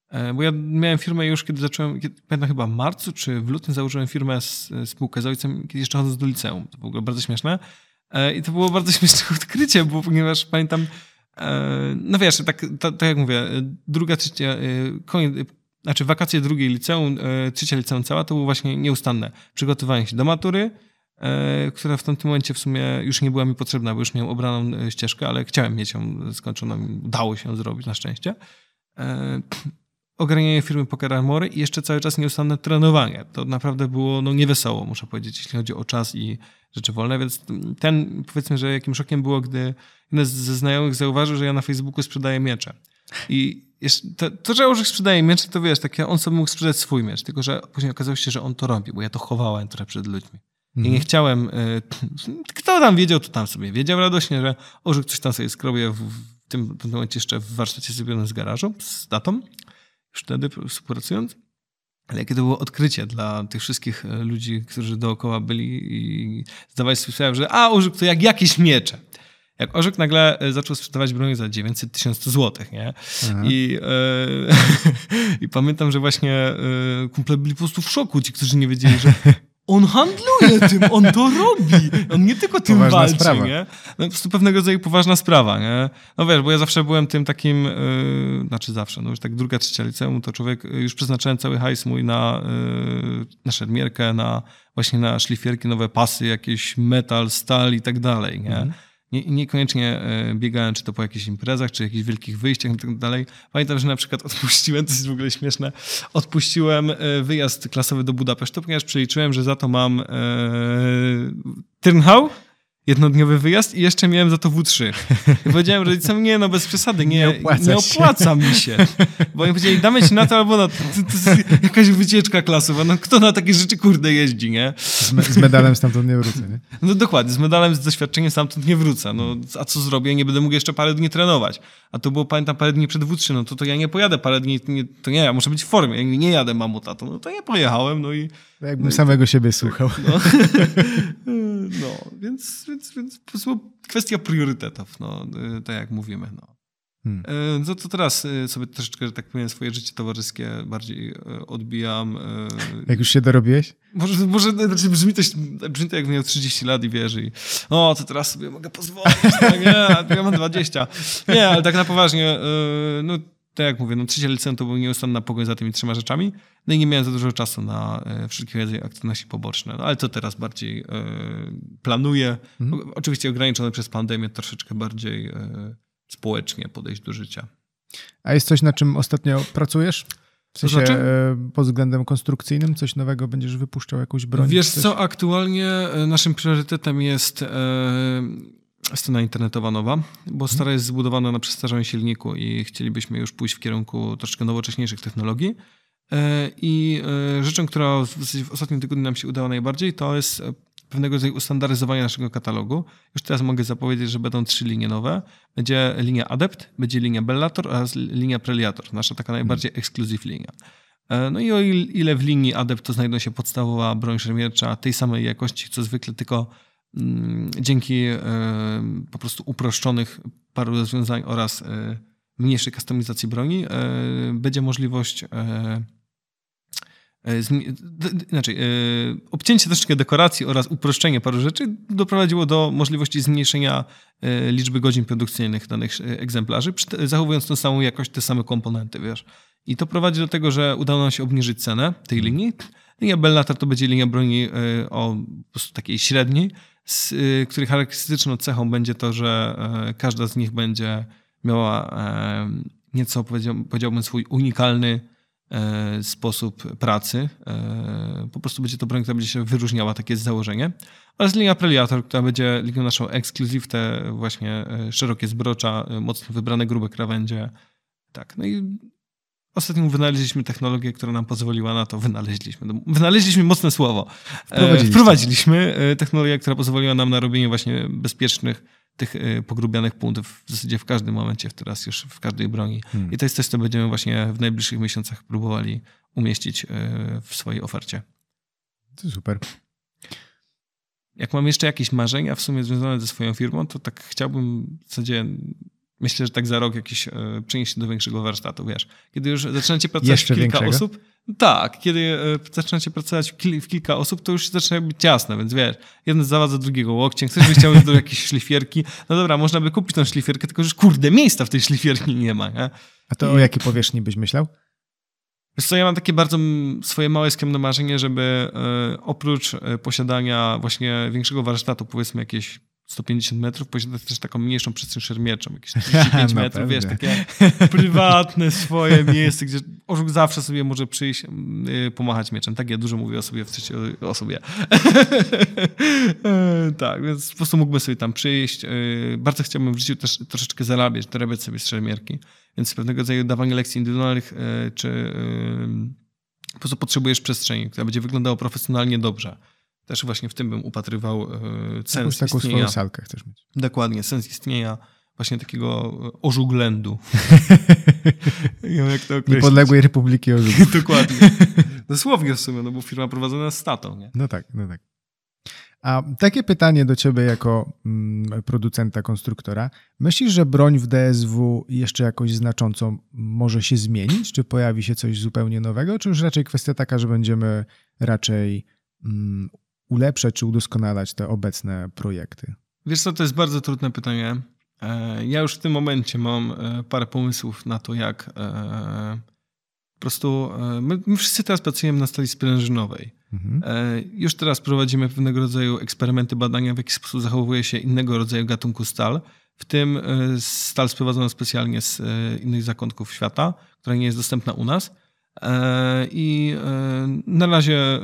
E, bo ja miałem firmę już, kiedy zacząłem, kiedy, pamiętam chyba w marcu czy w lutym założyłem firmę, z, spółkę z ojcem, kiedy jeszcze chodząc do liceum. To było bardzo śmieszne. E, I to było bardzo [LAUGHS] śmieszne odkrycie, bo ponieważ pamiętam, no wiesz, tak, tak, jak mówię, druga, trzecia, koniec, znaczy wakacje drugiej liceum, trzecia liceum cała, to było właśnie nieustanne. Przygotowanie się do matury, która w tamtym momencie w sumie już nie była mi potrzebna, bo już miałem obraną ścieżkę, ale chciałem mieć ją skończoną, udało się ją zrobić na szczęście [CLEARS THROAT] ograniczenie firmy Poker Armory i jeszcze cały czas nieustanne trenowanie. To naprawdę było no, niewesoło, muszę powiedzieć, jeśli chodzi o czas i rzeczy wolne, więc ten, powiedzmy, że jakim szokiem było, gdy jeden ze znajomych zauważył, że ja na Facebooku sprzedaję miecze. I to, to, że Orzech sprzedaje miecze, to wiesz, takie on sobie mógł sprzedać swój miecz, tylko że później okazało się, że on to robi, bo ja to chowałem trochę przed ludźmi. I nie mhm. chciałem, y, [CLEARS THROAT] kto tam wiedział, to tam sobie wiedział radośnie, że Orzech coś tam sobie skrobie w, w tym, momencie jeszcze w warsztacie zrobionym z garażu, z datą już wtedy współpracując. Ale jakie to było odkrycie dla tych wszystkich e, ludzi, którzy dookoła byli i zdawali sobie sprawę, że a, Orzek to jak jakieś miecze. Jak Orzek nagle e, zaczął sprzedawać broń za 900 tysięcy złotych, nie? I, e, [LAUGHS] I pamiętam, że właśnie e, kumple byli po prostu w szoku, ci, którzy nie wiedzieli, że [LAUGHS] on handluje tym, on to robi. On nie tylko tym poważna walczy, sprawa. nie? No, po prostu pewnego rodzaju poważna sprawa, nie? No wiesz, bo ja zawsze byłem tym takim, yy, znaczy zawsze, no już tak druga, trzecia liceum, to człowiek, y, już przeznaczałem cały hajs mój na, yy, na szermierkę, na właśnie na szlifierki, nowe pasy, jakieś metal, stal i tak dalej, nie? Mhm nie, niekoniecznie e, biegałem, czy to po jakichś imprezach, czy jakichś wielkich wyjściach i tak dalej. Pamiętam, że na przykład odpuściłem, to jest w ogóle śmieszne, odpuściłem e, wyjazd klasowy do Budapesztu, ponieważ przeliczyłem, że za to mam e, Tyrnhau, jednodniowy wyjazd i jeszcze miałem za to W3. I powiedziałem rodzicom, nie no, bez przesady, nie, nie, opłaca, nie opłaca mi się. Bo oni powiedzieli, damy ci na to albo na to. To, to jest jakaś wycieczka klasowa. No kto na takie rzeczy kurde jeździ, nie? Z, me z medalem stamtąd nie wrócę, nie? No dokładnie, z medalem, z doświadczeniem stamtąd nie wrócę. No a co zrobię? Nie będę mógł jeszcze parę dni trenować. A to było, pamiętam, parę dni przed W3, no to, to ja nie pojadę parę dni, nie, to nie, ja muszę być w formie. Jak nie jadę mamuta, to, no to ja pojechałem, no i... Jakbym no samego i, siebie słuchał. No, [LAUGHS] no więc, więc, więc kwestia priorytetów, no, y, tak jak mówimy. No. Hmm. Y, no to teraz y, sobie troszeczkę, że tak powiem, swoje życie towarzyskie bardziej odbijam. Jak już się dorobiłeś? Może, może znaczy brzmi, to, brzmi to jak miał 30 lat i wiesz i o, to teraz sobie mogę pozwolić, tak, nie, ja mam 20. Nie, ale tak na poważnie, no tak jak mówię, no trzecia liceum to był nieustanna pogoń za tymi trzema rzeczami, no i nie miałem za dużo czasu na e, wszelkie rodzaju aktywności poboczne, no, ale to teraz bardziej e, planuję. Mhm. Oczywiście ograniczone przez pandemię, troszeczkę bardziej e, społecznie podejść do życia. A jest coś, na czym ostatnio pracujesz? W sensie znaczy? E, pod względem konstrukcyjnym coś nowego będziesz wypuszczał jakąś broń? Wiesz coś? co, aktualnie e, naszym priorytetem jest strona internetowa nowa, bo mhm. stara jest zbudowana na przestarzałym silniku i chcielibyśmy już pójść w kierunku troszeczkę nowocześniejszych technologii. E, I e, rzeczą, która w ostatnim tygodniu nam się udała najbardziej, to jest e, pewnego rodzaju ustandaryzowanie naszego katalogu. Już teraz mogę zapowiedzieć, że będą trzy linie nowe. Będzie linia Adept, będzie linia Bellator oraz linia Preliator, nasza taka najbardziej mhm. ekskluzyw linia. No i o ile w linii Adept to znajdą się podstawowa broń szermiercza tej samej jakości, co zwykle, tylko dzięki e, po prostu uproszczonych paru rozwiązań oraz e, mniejszej kustomizacji broni e, będzie możliwość znaczy, obcięcie troszeczkę dekoracji oraz uproszczenie paru rzeczy doprowadziło do możliwości zmniejszenia liczby godzin produkcyjnych danych egzemplarzy, zachowując tą samą jakość, te same komponenty, wiesz. I to prowadzi do tego, że udało nam się obniżyć cenę tej linii. Linia Bellator to będzie linia broni o po prostu takiej średniej, y, których charakterystyczną cechą będzie to, że e, każda z nich będzie miała e, nieco, powiedziałbym, swój unikalny e, sposób pracy. Po prostu będzie to broń, która będzie się wyróżniała, takie jest założenie. Oraz linia Preliator, która będzie linią naszą ekskluzyw, te właśnie szerokie zbrocza, mocno wybrane grube krawędzie. Tak, no i Ostatnio wynaleźliśmy technologię, która nam pozwoliła na to. Wynaleźliśmy. No, wynaleźliśmy mocne słowo. Wprowadziliśmy. Wprowadziliśmy technologię, która pozwoliła nam na robienie właśnie bezpiecznych tych pogrubianych punktów w zasadzie w każdym momencie, teraz już w każdej broni. Hmm. I to jest coś, co będziemy właśnie w najbliższych miesiącach próbowali umieścić w swojej ofercie. To super. Jak mam jeszcze jakieś marzenia w sumie związane ze swoją firmą, to tak chciałbym w zasadzie myślę, że tak za rok jakieś e, przenieść się do większego warsztatu, wiesz. Kiedy już zaczynacie pracować Jeszcze w kilka większego? osób, tak, kiedy e, zaczynacie pracować w, kil, w, kilka osób, to już zaczyna być ciasne, więc wiesz, jeden zawadza drugiego łokciem, ktoś by chciał [LAUGHS] do jakiejś szlifierki, no dobra, można by kupić tą szlifierkę, tylko że kurde, miejsca w tej szlifierki nie ma, nie? A to I... o jakiej powierzchni byś myślał? Wiesz co, ja mam takie bardzo swoje małe skromne marzenie, żeby e, oprócz posiadania właśnie większego warsztatu, powiedzmy jakieś 150 metrów, posiadać też taką mniejszą przestrzeń szermierczą, jakieś [LAUGHS] 35 no metrów, wiesz, takie [LAUGHS] prywatne swoje miejsce, gdzie orzuk zawsze sobie może przyjść, yy, pomachać mieczem. Tak, ja dużo mówię o sobie w trzeciej osobie. [LAUGHS] tak, więc po prostu mógłbym sobie tam przyjść. Yy, bardzo chciałbym w życiu też troszeczkę zarabiać, dorabiać sobie z szermierki, więc pewnego rodzaju dawanie lekcji indywidualnych, yy, czy po prostu potrzebujesz przestrzeni, która będzie wyglądała profesjonalnie dobrze. Też właśnie w tym bym upatrywał e, sens Jakąś taką istnienia. swoją salkę chcesz mieć. Dokładnie, sens istnienia właśnie takiego e, ożuglendu. [LAUGHS] Jak to Niepodległej Republiki Ożugów. [LAUGHS] Dokładnie. Dosłownie w sumie, no bo firma prowadzona z statą. Nie? No tak, no tak. A takie pytanie do ciebie jako mm, producenta, konstruktora. Myślisz, że broń w DSW jeszcze jakoś znacząco może się zmienić? Czy pojawi się coś zupełnie nowego? Czy już raczej kwestia taka, że będziemy raczej mm, ulepszać czy udoskonalać te obecne projekty? Wiesz co, to jest bardzo trudne pytanie. E, ja już w tym momencie mam e, parę pomysłów na to, jak e, po prostu my, my wszyscy teraz pracujemy na stali sprężynowej. Mhm. Już teraz prowadzimy pewnego rodzaju eksperymenty, badania, w jaki sposób zachowuje się innego rodzaju gatunku stal, w tym stal sprowadzona specjalnie z innych zakątków świata, która nie jest dostępna u nas. E, I e, na razie e,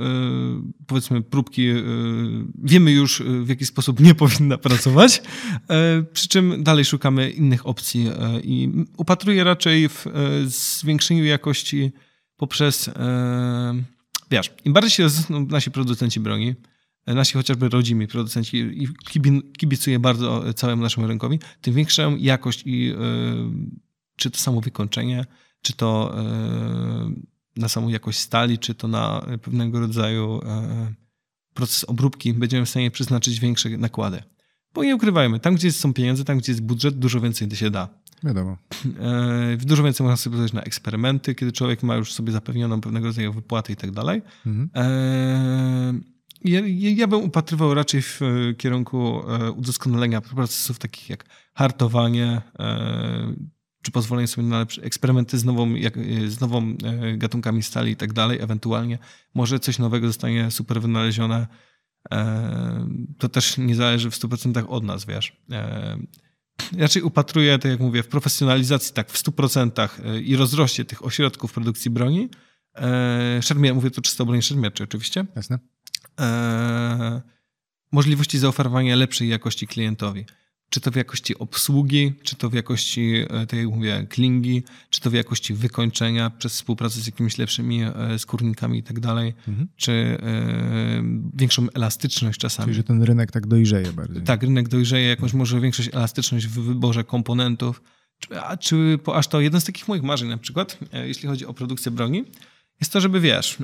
powiedzmy próbki wiemy już w jaki sposób nie powinna pracować, przy czym dalej szukamy innych opcji i upatruję raczej w zwiększeniu jakości poprzez wiesz, im bardziej się nasi producenci broni, nasi chociażby rodzimi producenci i kibicuję bardzo całemu naszemu rynkowi, tym większą jakość i czy to samo wykończenie, czy to e, na samą jakość stali, czy to na pewnego rodzaju e, proces obróbki, będziemy w stanie przeznaczyć większe nakłady. Bo nie ukrywajmy, tam gdzie są pieniądze, tam gdzie jest budżet, dużo więcej się da. Wiadomo. E, dużo więcej można sobie pozwolić na eksperymenty, kiedy człowiek ma już sobie zapewnioną pewnego rodzaju wypłaty i tak dalej. Mhm. Ja, ja bym upatrywał raczej w kierunku udoskonalenia procesów takich jak hartowanie, czy pozwolenie sobie na lepsze eksperymenty z nową, jak, z nową e, gatunkami stali i tak dalej, ewentualnie może coś nowego zostanie super wynalezione. E, to też nie zależy w 100% od nas, wiesz. E, raczej upatruję, tak jak mówię, w profesjonalizacji tak w 100% i rozroście tych ośrodków produkcji broni. Szermier, mówię tu czysto o broni szermierczej oczywiście. Jasne. Możliwości zaoferowania lepszej jakości klientowi czy to w jakości obsługi, czy to w jakości, e, tak jak mówię, klingi, czy to w jakości wykończenia przez współpracę z jakimiś lepszymi e, skórnikami i tak dalej, mhm. czy e, większą elastyczność czasami. Czyli, że ten rynek tak dojrzeje bardziej. Tak, rynek dojrzeje, jakąś może większość elastyczność w wyborze komponentów, a, czy aż to jeden z takich moich marzeń na przykład, jeśli chodzi o produkcję broni, jest to, żeby wiesz,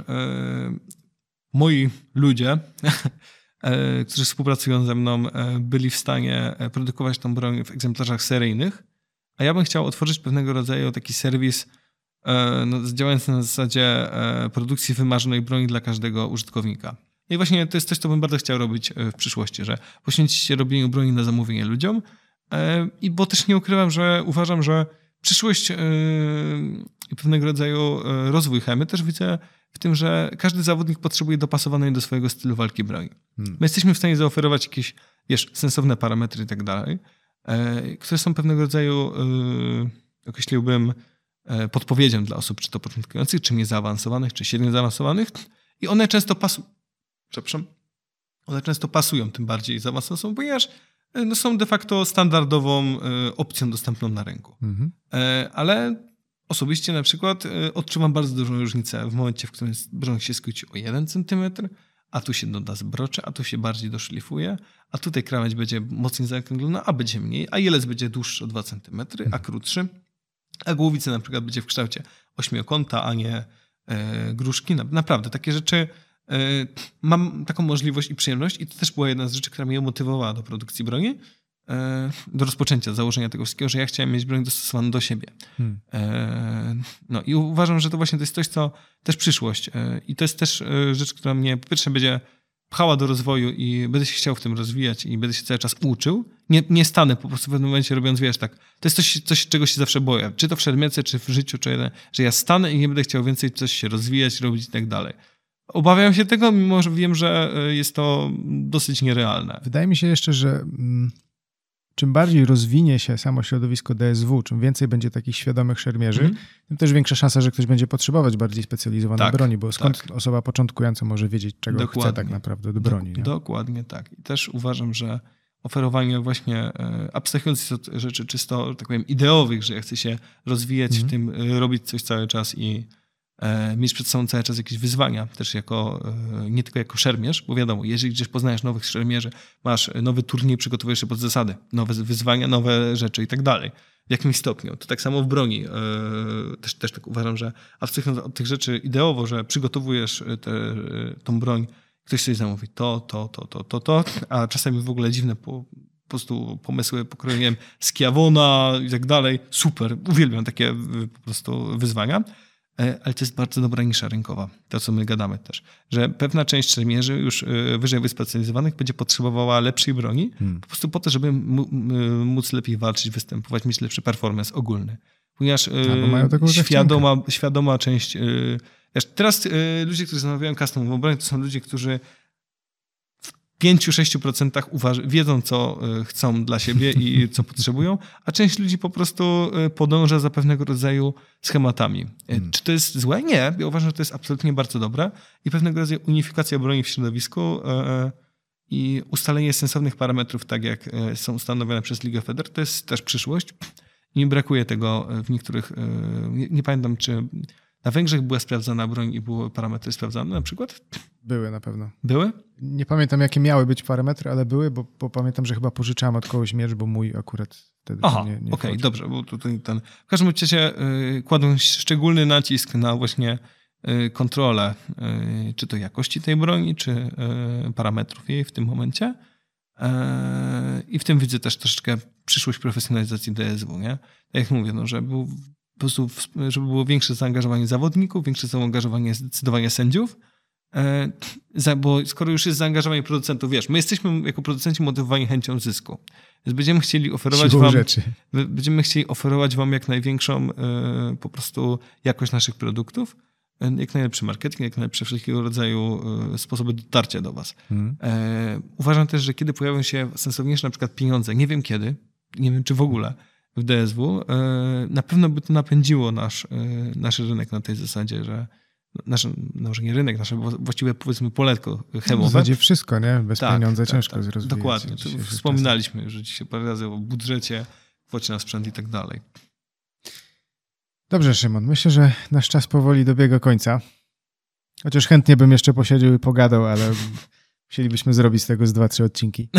moi ludzie [LAUGHS] którzy współpracują ze mną, e, byli w stanie e, produkować tą broń w egzemplarzach seryjnych, a ja bym chciał otworzyć pewnego rodzaju taki serwis no, działający na zasadzie produkcji wymarzonej broni dla każdego użytkownika. No I właśnie to jest coś, co bym bardzo chciał robić w przyszłości, że poświęcić się robieniu broni na zamówienie ludziom. I bo też nie ukrywam, że uważam, że przyszłość i pewnego rodzaju rozwój chemy też widzę w tym, że każdy zawodnik potrzebuje dopasowanej do swojego stylu walki broni. Hmm. My jesteśmy w stanie zaoferować jakieś, wiesz, sensowne parametry i tak dalej, e, które są pewnego rodzaju, e, określiłbym, e, podpowiedzią dla osób, czy to początkujących, czy mniej zaawansowanych, czy średnio zaawansowanych i one często pasują, przepraszam, one często pasują tym bardziej zaawansowanym, ponieważ no, są de facto standardową opcją dostępną na rynku. Mhm. Ale osobiście na przykład y, odczuwam bardzo dużą różnicę w momencie, w którym broń się skróci o 1 cm, a tu się doda zbrocze, a tu się bardziej doszlifuje, a tutaj krawędź będzie mocniej zaokrąglona, a będzie mniej, a jelec będzie dłuższy o 2 cm, a krótszy, a głowica na przykład będzie w kształcie ośmiokąta, a nie e, gruszki. Naprawdę, takie rzeczy e, mam taką możliwość i przyjemność i to też była jedna z rzeczy, która mnie motywowała do produkcji broni, do rozpoczęcia założenia tego wszystkiego, że ja chciałem mieć broń dostosowaną do siebie. Hmm. E, no i uważam, że to właśnie to jest coś, co też przyszłość e, i to jest też e, rzecz, która mnie po pierwsze będzie pchała do rozwoju i będę się chciał w tym rozwijać i będę się cały czas uczył, nie, nie stanę po prostu w pewnym momencie robiąc, wiesz, tak, to jest coś, coś czego się zawsze boję, czy to w szermierce, czy w życiu, czy że ja stanę i nie będę chciał więcej coś się rozwijać, robić i tak dalej. Obawiam się tego, mimo że wiem, że e, jest to dosyć nierealne. Wydaje mi się jeszcze, że mm, czym bardziej rozwinie się samo środowisko DSW, czym więcej będzie takich świadomych szermierzy, mm. tym też większa szansa, że ktoś będzie potrzebować bardziej specjalizowanej tak, broni, bo skąd tak. osoba początkująca może wiedzieć, czego dokładnie. chce tak naprawdę do broni. Dok dokładnie tak. I też uważam, że oferowanie właśnie, e, abstrahując od rzeczy czysto, tak powiem, ideowych, że ja chcę się rozwijać mm. w tym, e, robić coś cały czas i mieć przed sobą cały czas jakieś wyzwania, też jako, e, nie tylko jako szermierz, bo wiadomo, jeżeli gdzieś poznajesz nowych szermierzy, masz nowy turniej, przygotowujesz się pod zasady, nowe wyzwania, nowe rzeczy i tak dalej. W jakimś stopniu. To tak samo w broni. E, też, też tak uważam, że abstrahując od tych rzeczy ideowo, że przygotowujesz te, tą broń, ktoś sobie zamówi to, to, to, to, to, to, a czasami w ogóle dziwne po, po prostu pomysły pokrojem z Kiawona i tak dalej. Super, uwielbiam takie po prostu wyzwania. E, ale to jest bardzo dobra nisza rynkowa, to co my gadamy też, że pewna część szermierzy już e, wyżej wyspecjalizowanych będzie potrzebowała lepszej broni, hmm. po prostu po to, żeby móc lepiej walczyć, występować, mieć lepszy performance ogólny. Ponieważ świadoma, świadoma część... Wiesz, teraz ludzie, którzy zamawiają custom broń, to są ludzie, którzy 5-6% uważ- wiedzą, co e, chcą dla siebie i [LAUGHS] co potrzebują, a część ludzi po prostu e, podąża za pewnego rodzaju schematami. E, hmm. Czy to jest złe? Nie. Ja uważam, że to jest absolutnie bardzo dobre i pewnego rodzaju unifikacja broni w środowisku i ustalenie sensownych parametrów, tak jak są ustanowione przez Ligę Feder, to jest też przyszłość. Nie brakuje tego w niektórych, nie, nie pamiętam, czy na Węgrzech była sprawdzana broń i były parametry sprawdzane na przykład? Były na pewno. Były? Nie pamiętam, jakie miały być parametry, ale były, bo, bo pamiętam, że chyba pożyczałem od kogoś miecz, bo mój akurat wtedy Aha, nie, nie okej, okay, dobrze, bo tutaj ten... W każdym razie yy, kładą szczególny nacisk na właśnie yy, kontrolę, yy, czy to jakości tej broni, czy y, parametrów jej w tym momencie. Y, I w tym widzę też troszeczkę przyszłość profesjonalizacji DSW, nie? Tak jak mówię, no, że był po prostu, żeby było większe zaangażowanie zawodników, większe zaangażowanie zdecydowanie sędziów, e, bo skoro już jest zaangażowanie producentów, wiesz, my jesteśmy jako producenci motywowani chęcią zysku, więc będziemy chcieli oferować Siłą wam, rzeczy. będziemy chcieli oferować wam jak największą e, po prostu jakość naszych produktów, e, jak najlepszy marketing, jak najlepsze wszelkiego rodzaju sposoby dotarcia do was. Hmm. Uważam też, że kiedy pojawią się sensowniejsze na przykład pieniądze, nie wiem kiedy, nie wiem czy w ogóle, w DSW, e, na pewno by to napędziło nasz, e, nasz rynek na tej zasadzie, że nasz, no może nie rynek, nasze właściwie powiedzmy poletko chemowe. W zasadzie wszystko, nie? Bez tak, pieniądza tak, ciężko tak, zrozumieć. Dokładnie. Wspominaliśmy już dzisiaj parę razy o budżecie, kwocie na sprzęt i tak dalej. Dobrze, Szymon. Myślę, że nasz czas powoli dobiega końca. Chociaż chętnie bym jeszcze posiedział i pogadał, ale Chcielibyśmy zrobić z tego z dwa, trzy odcinki.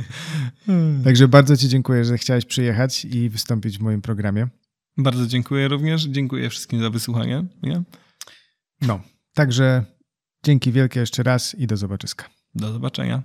[LAUGHS] Także bardzo Ci dziękuję, że chciałeś przyjechać i wystąpić w moim programie. Bardzo dziękuję również. Dziękuję wszystkim za wysłuchanie. Nie? No, także dzięki wielkie jeszcze raz i do zobaczyska. Do zobaczenia.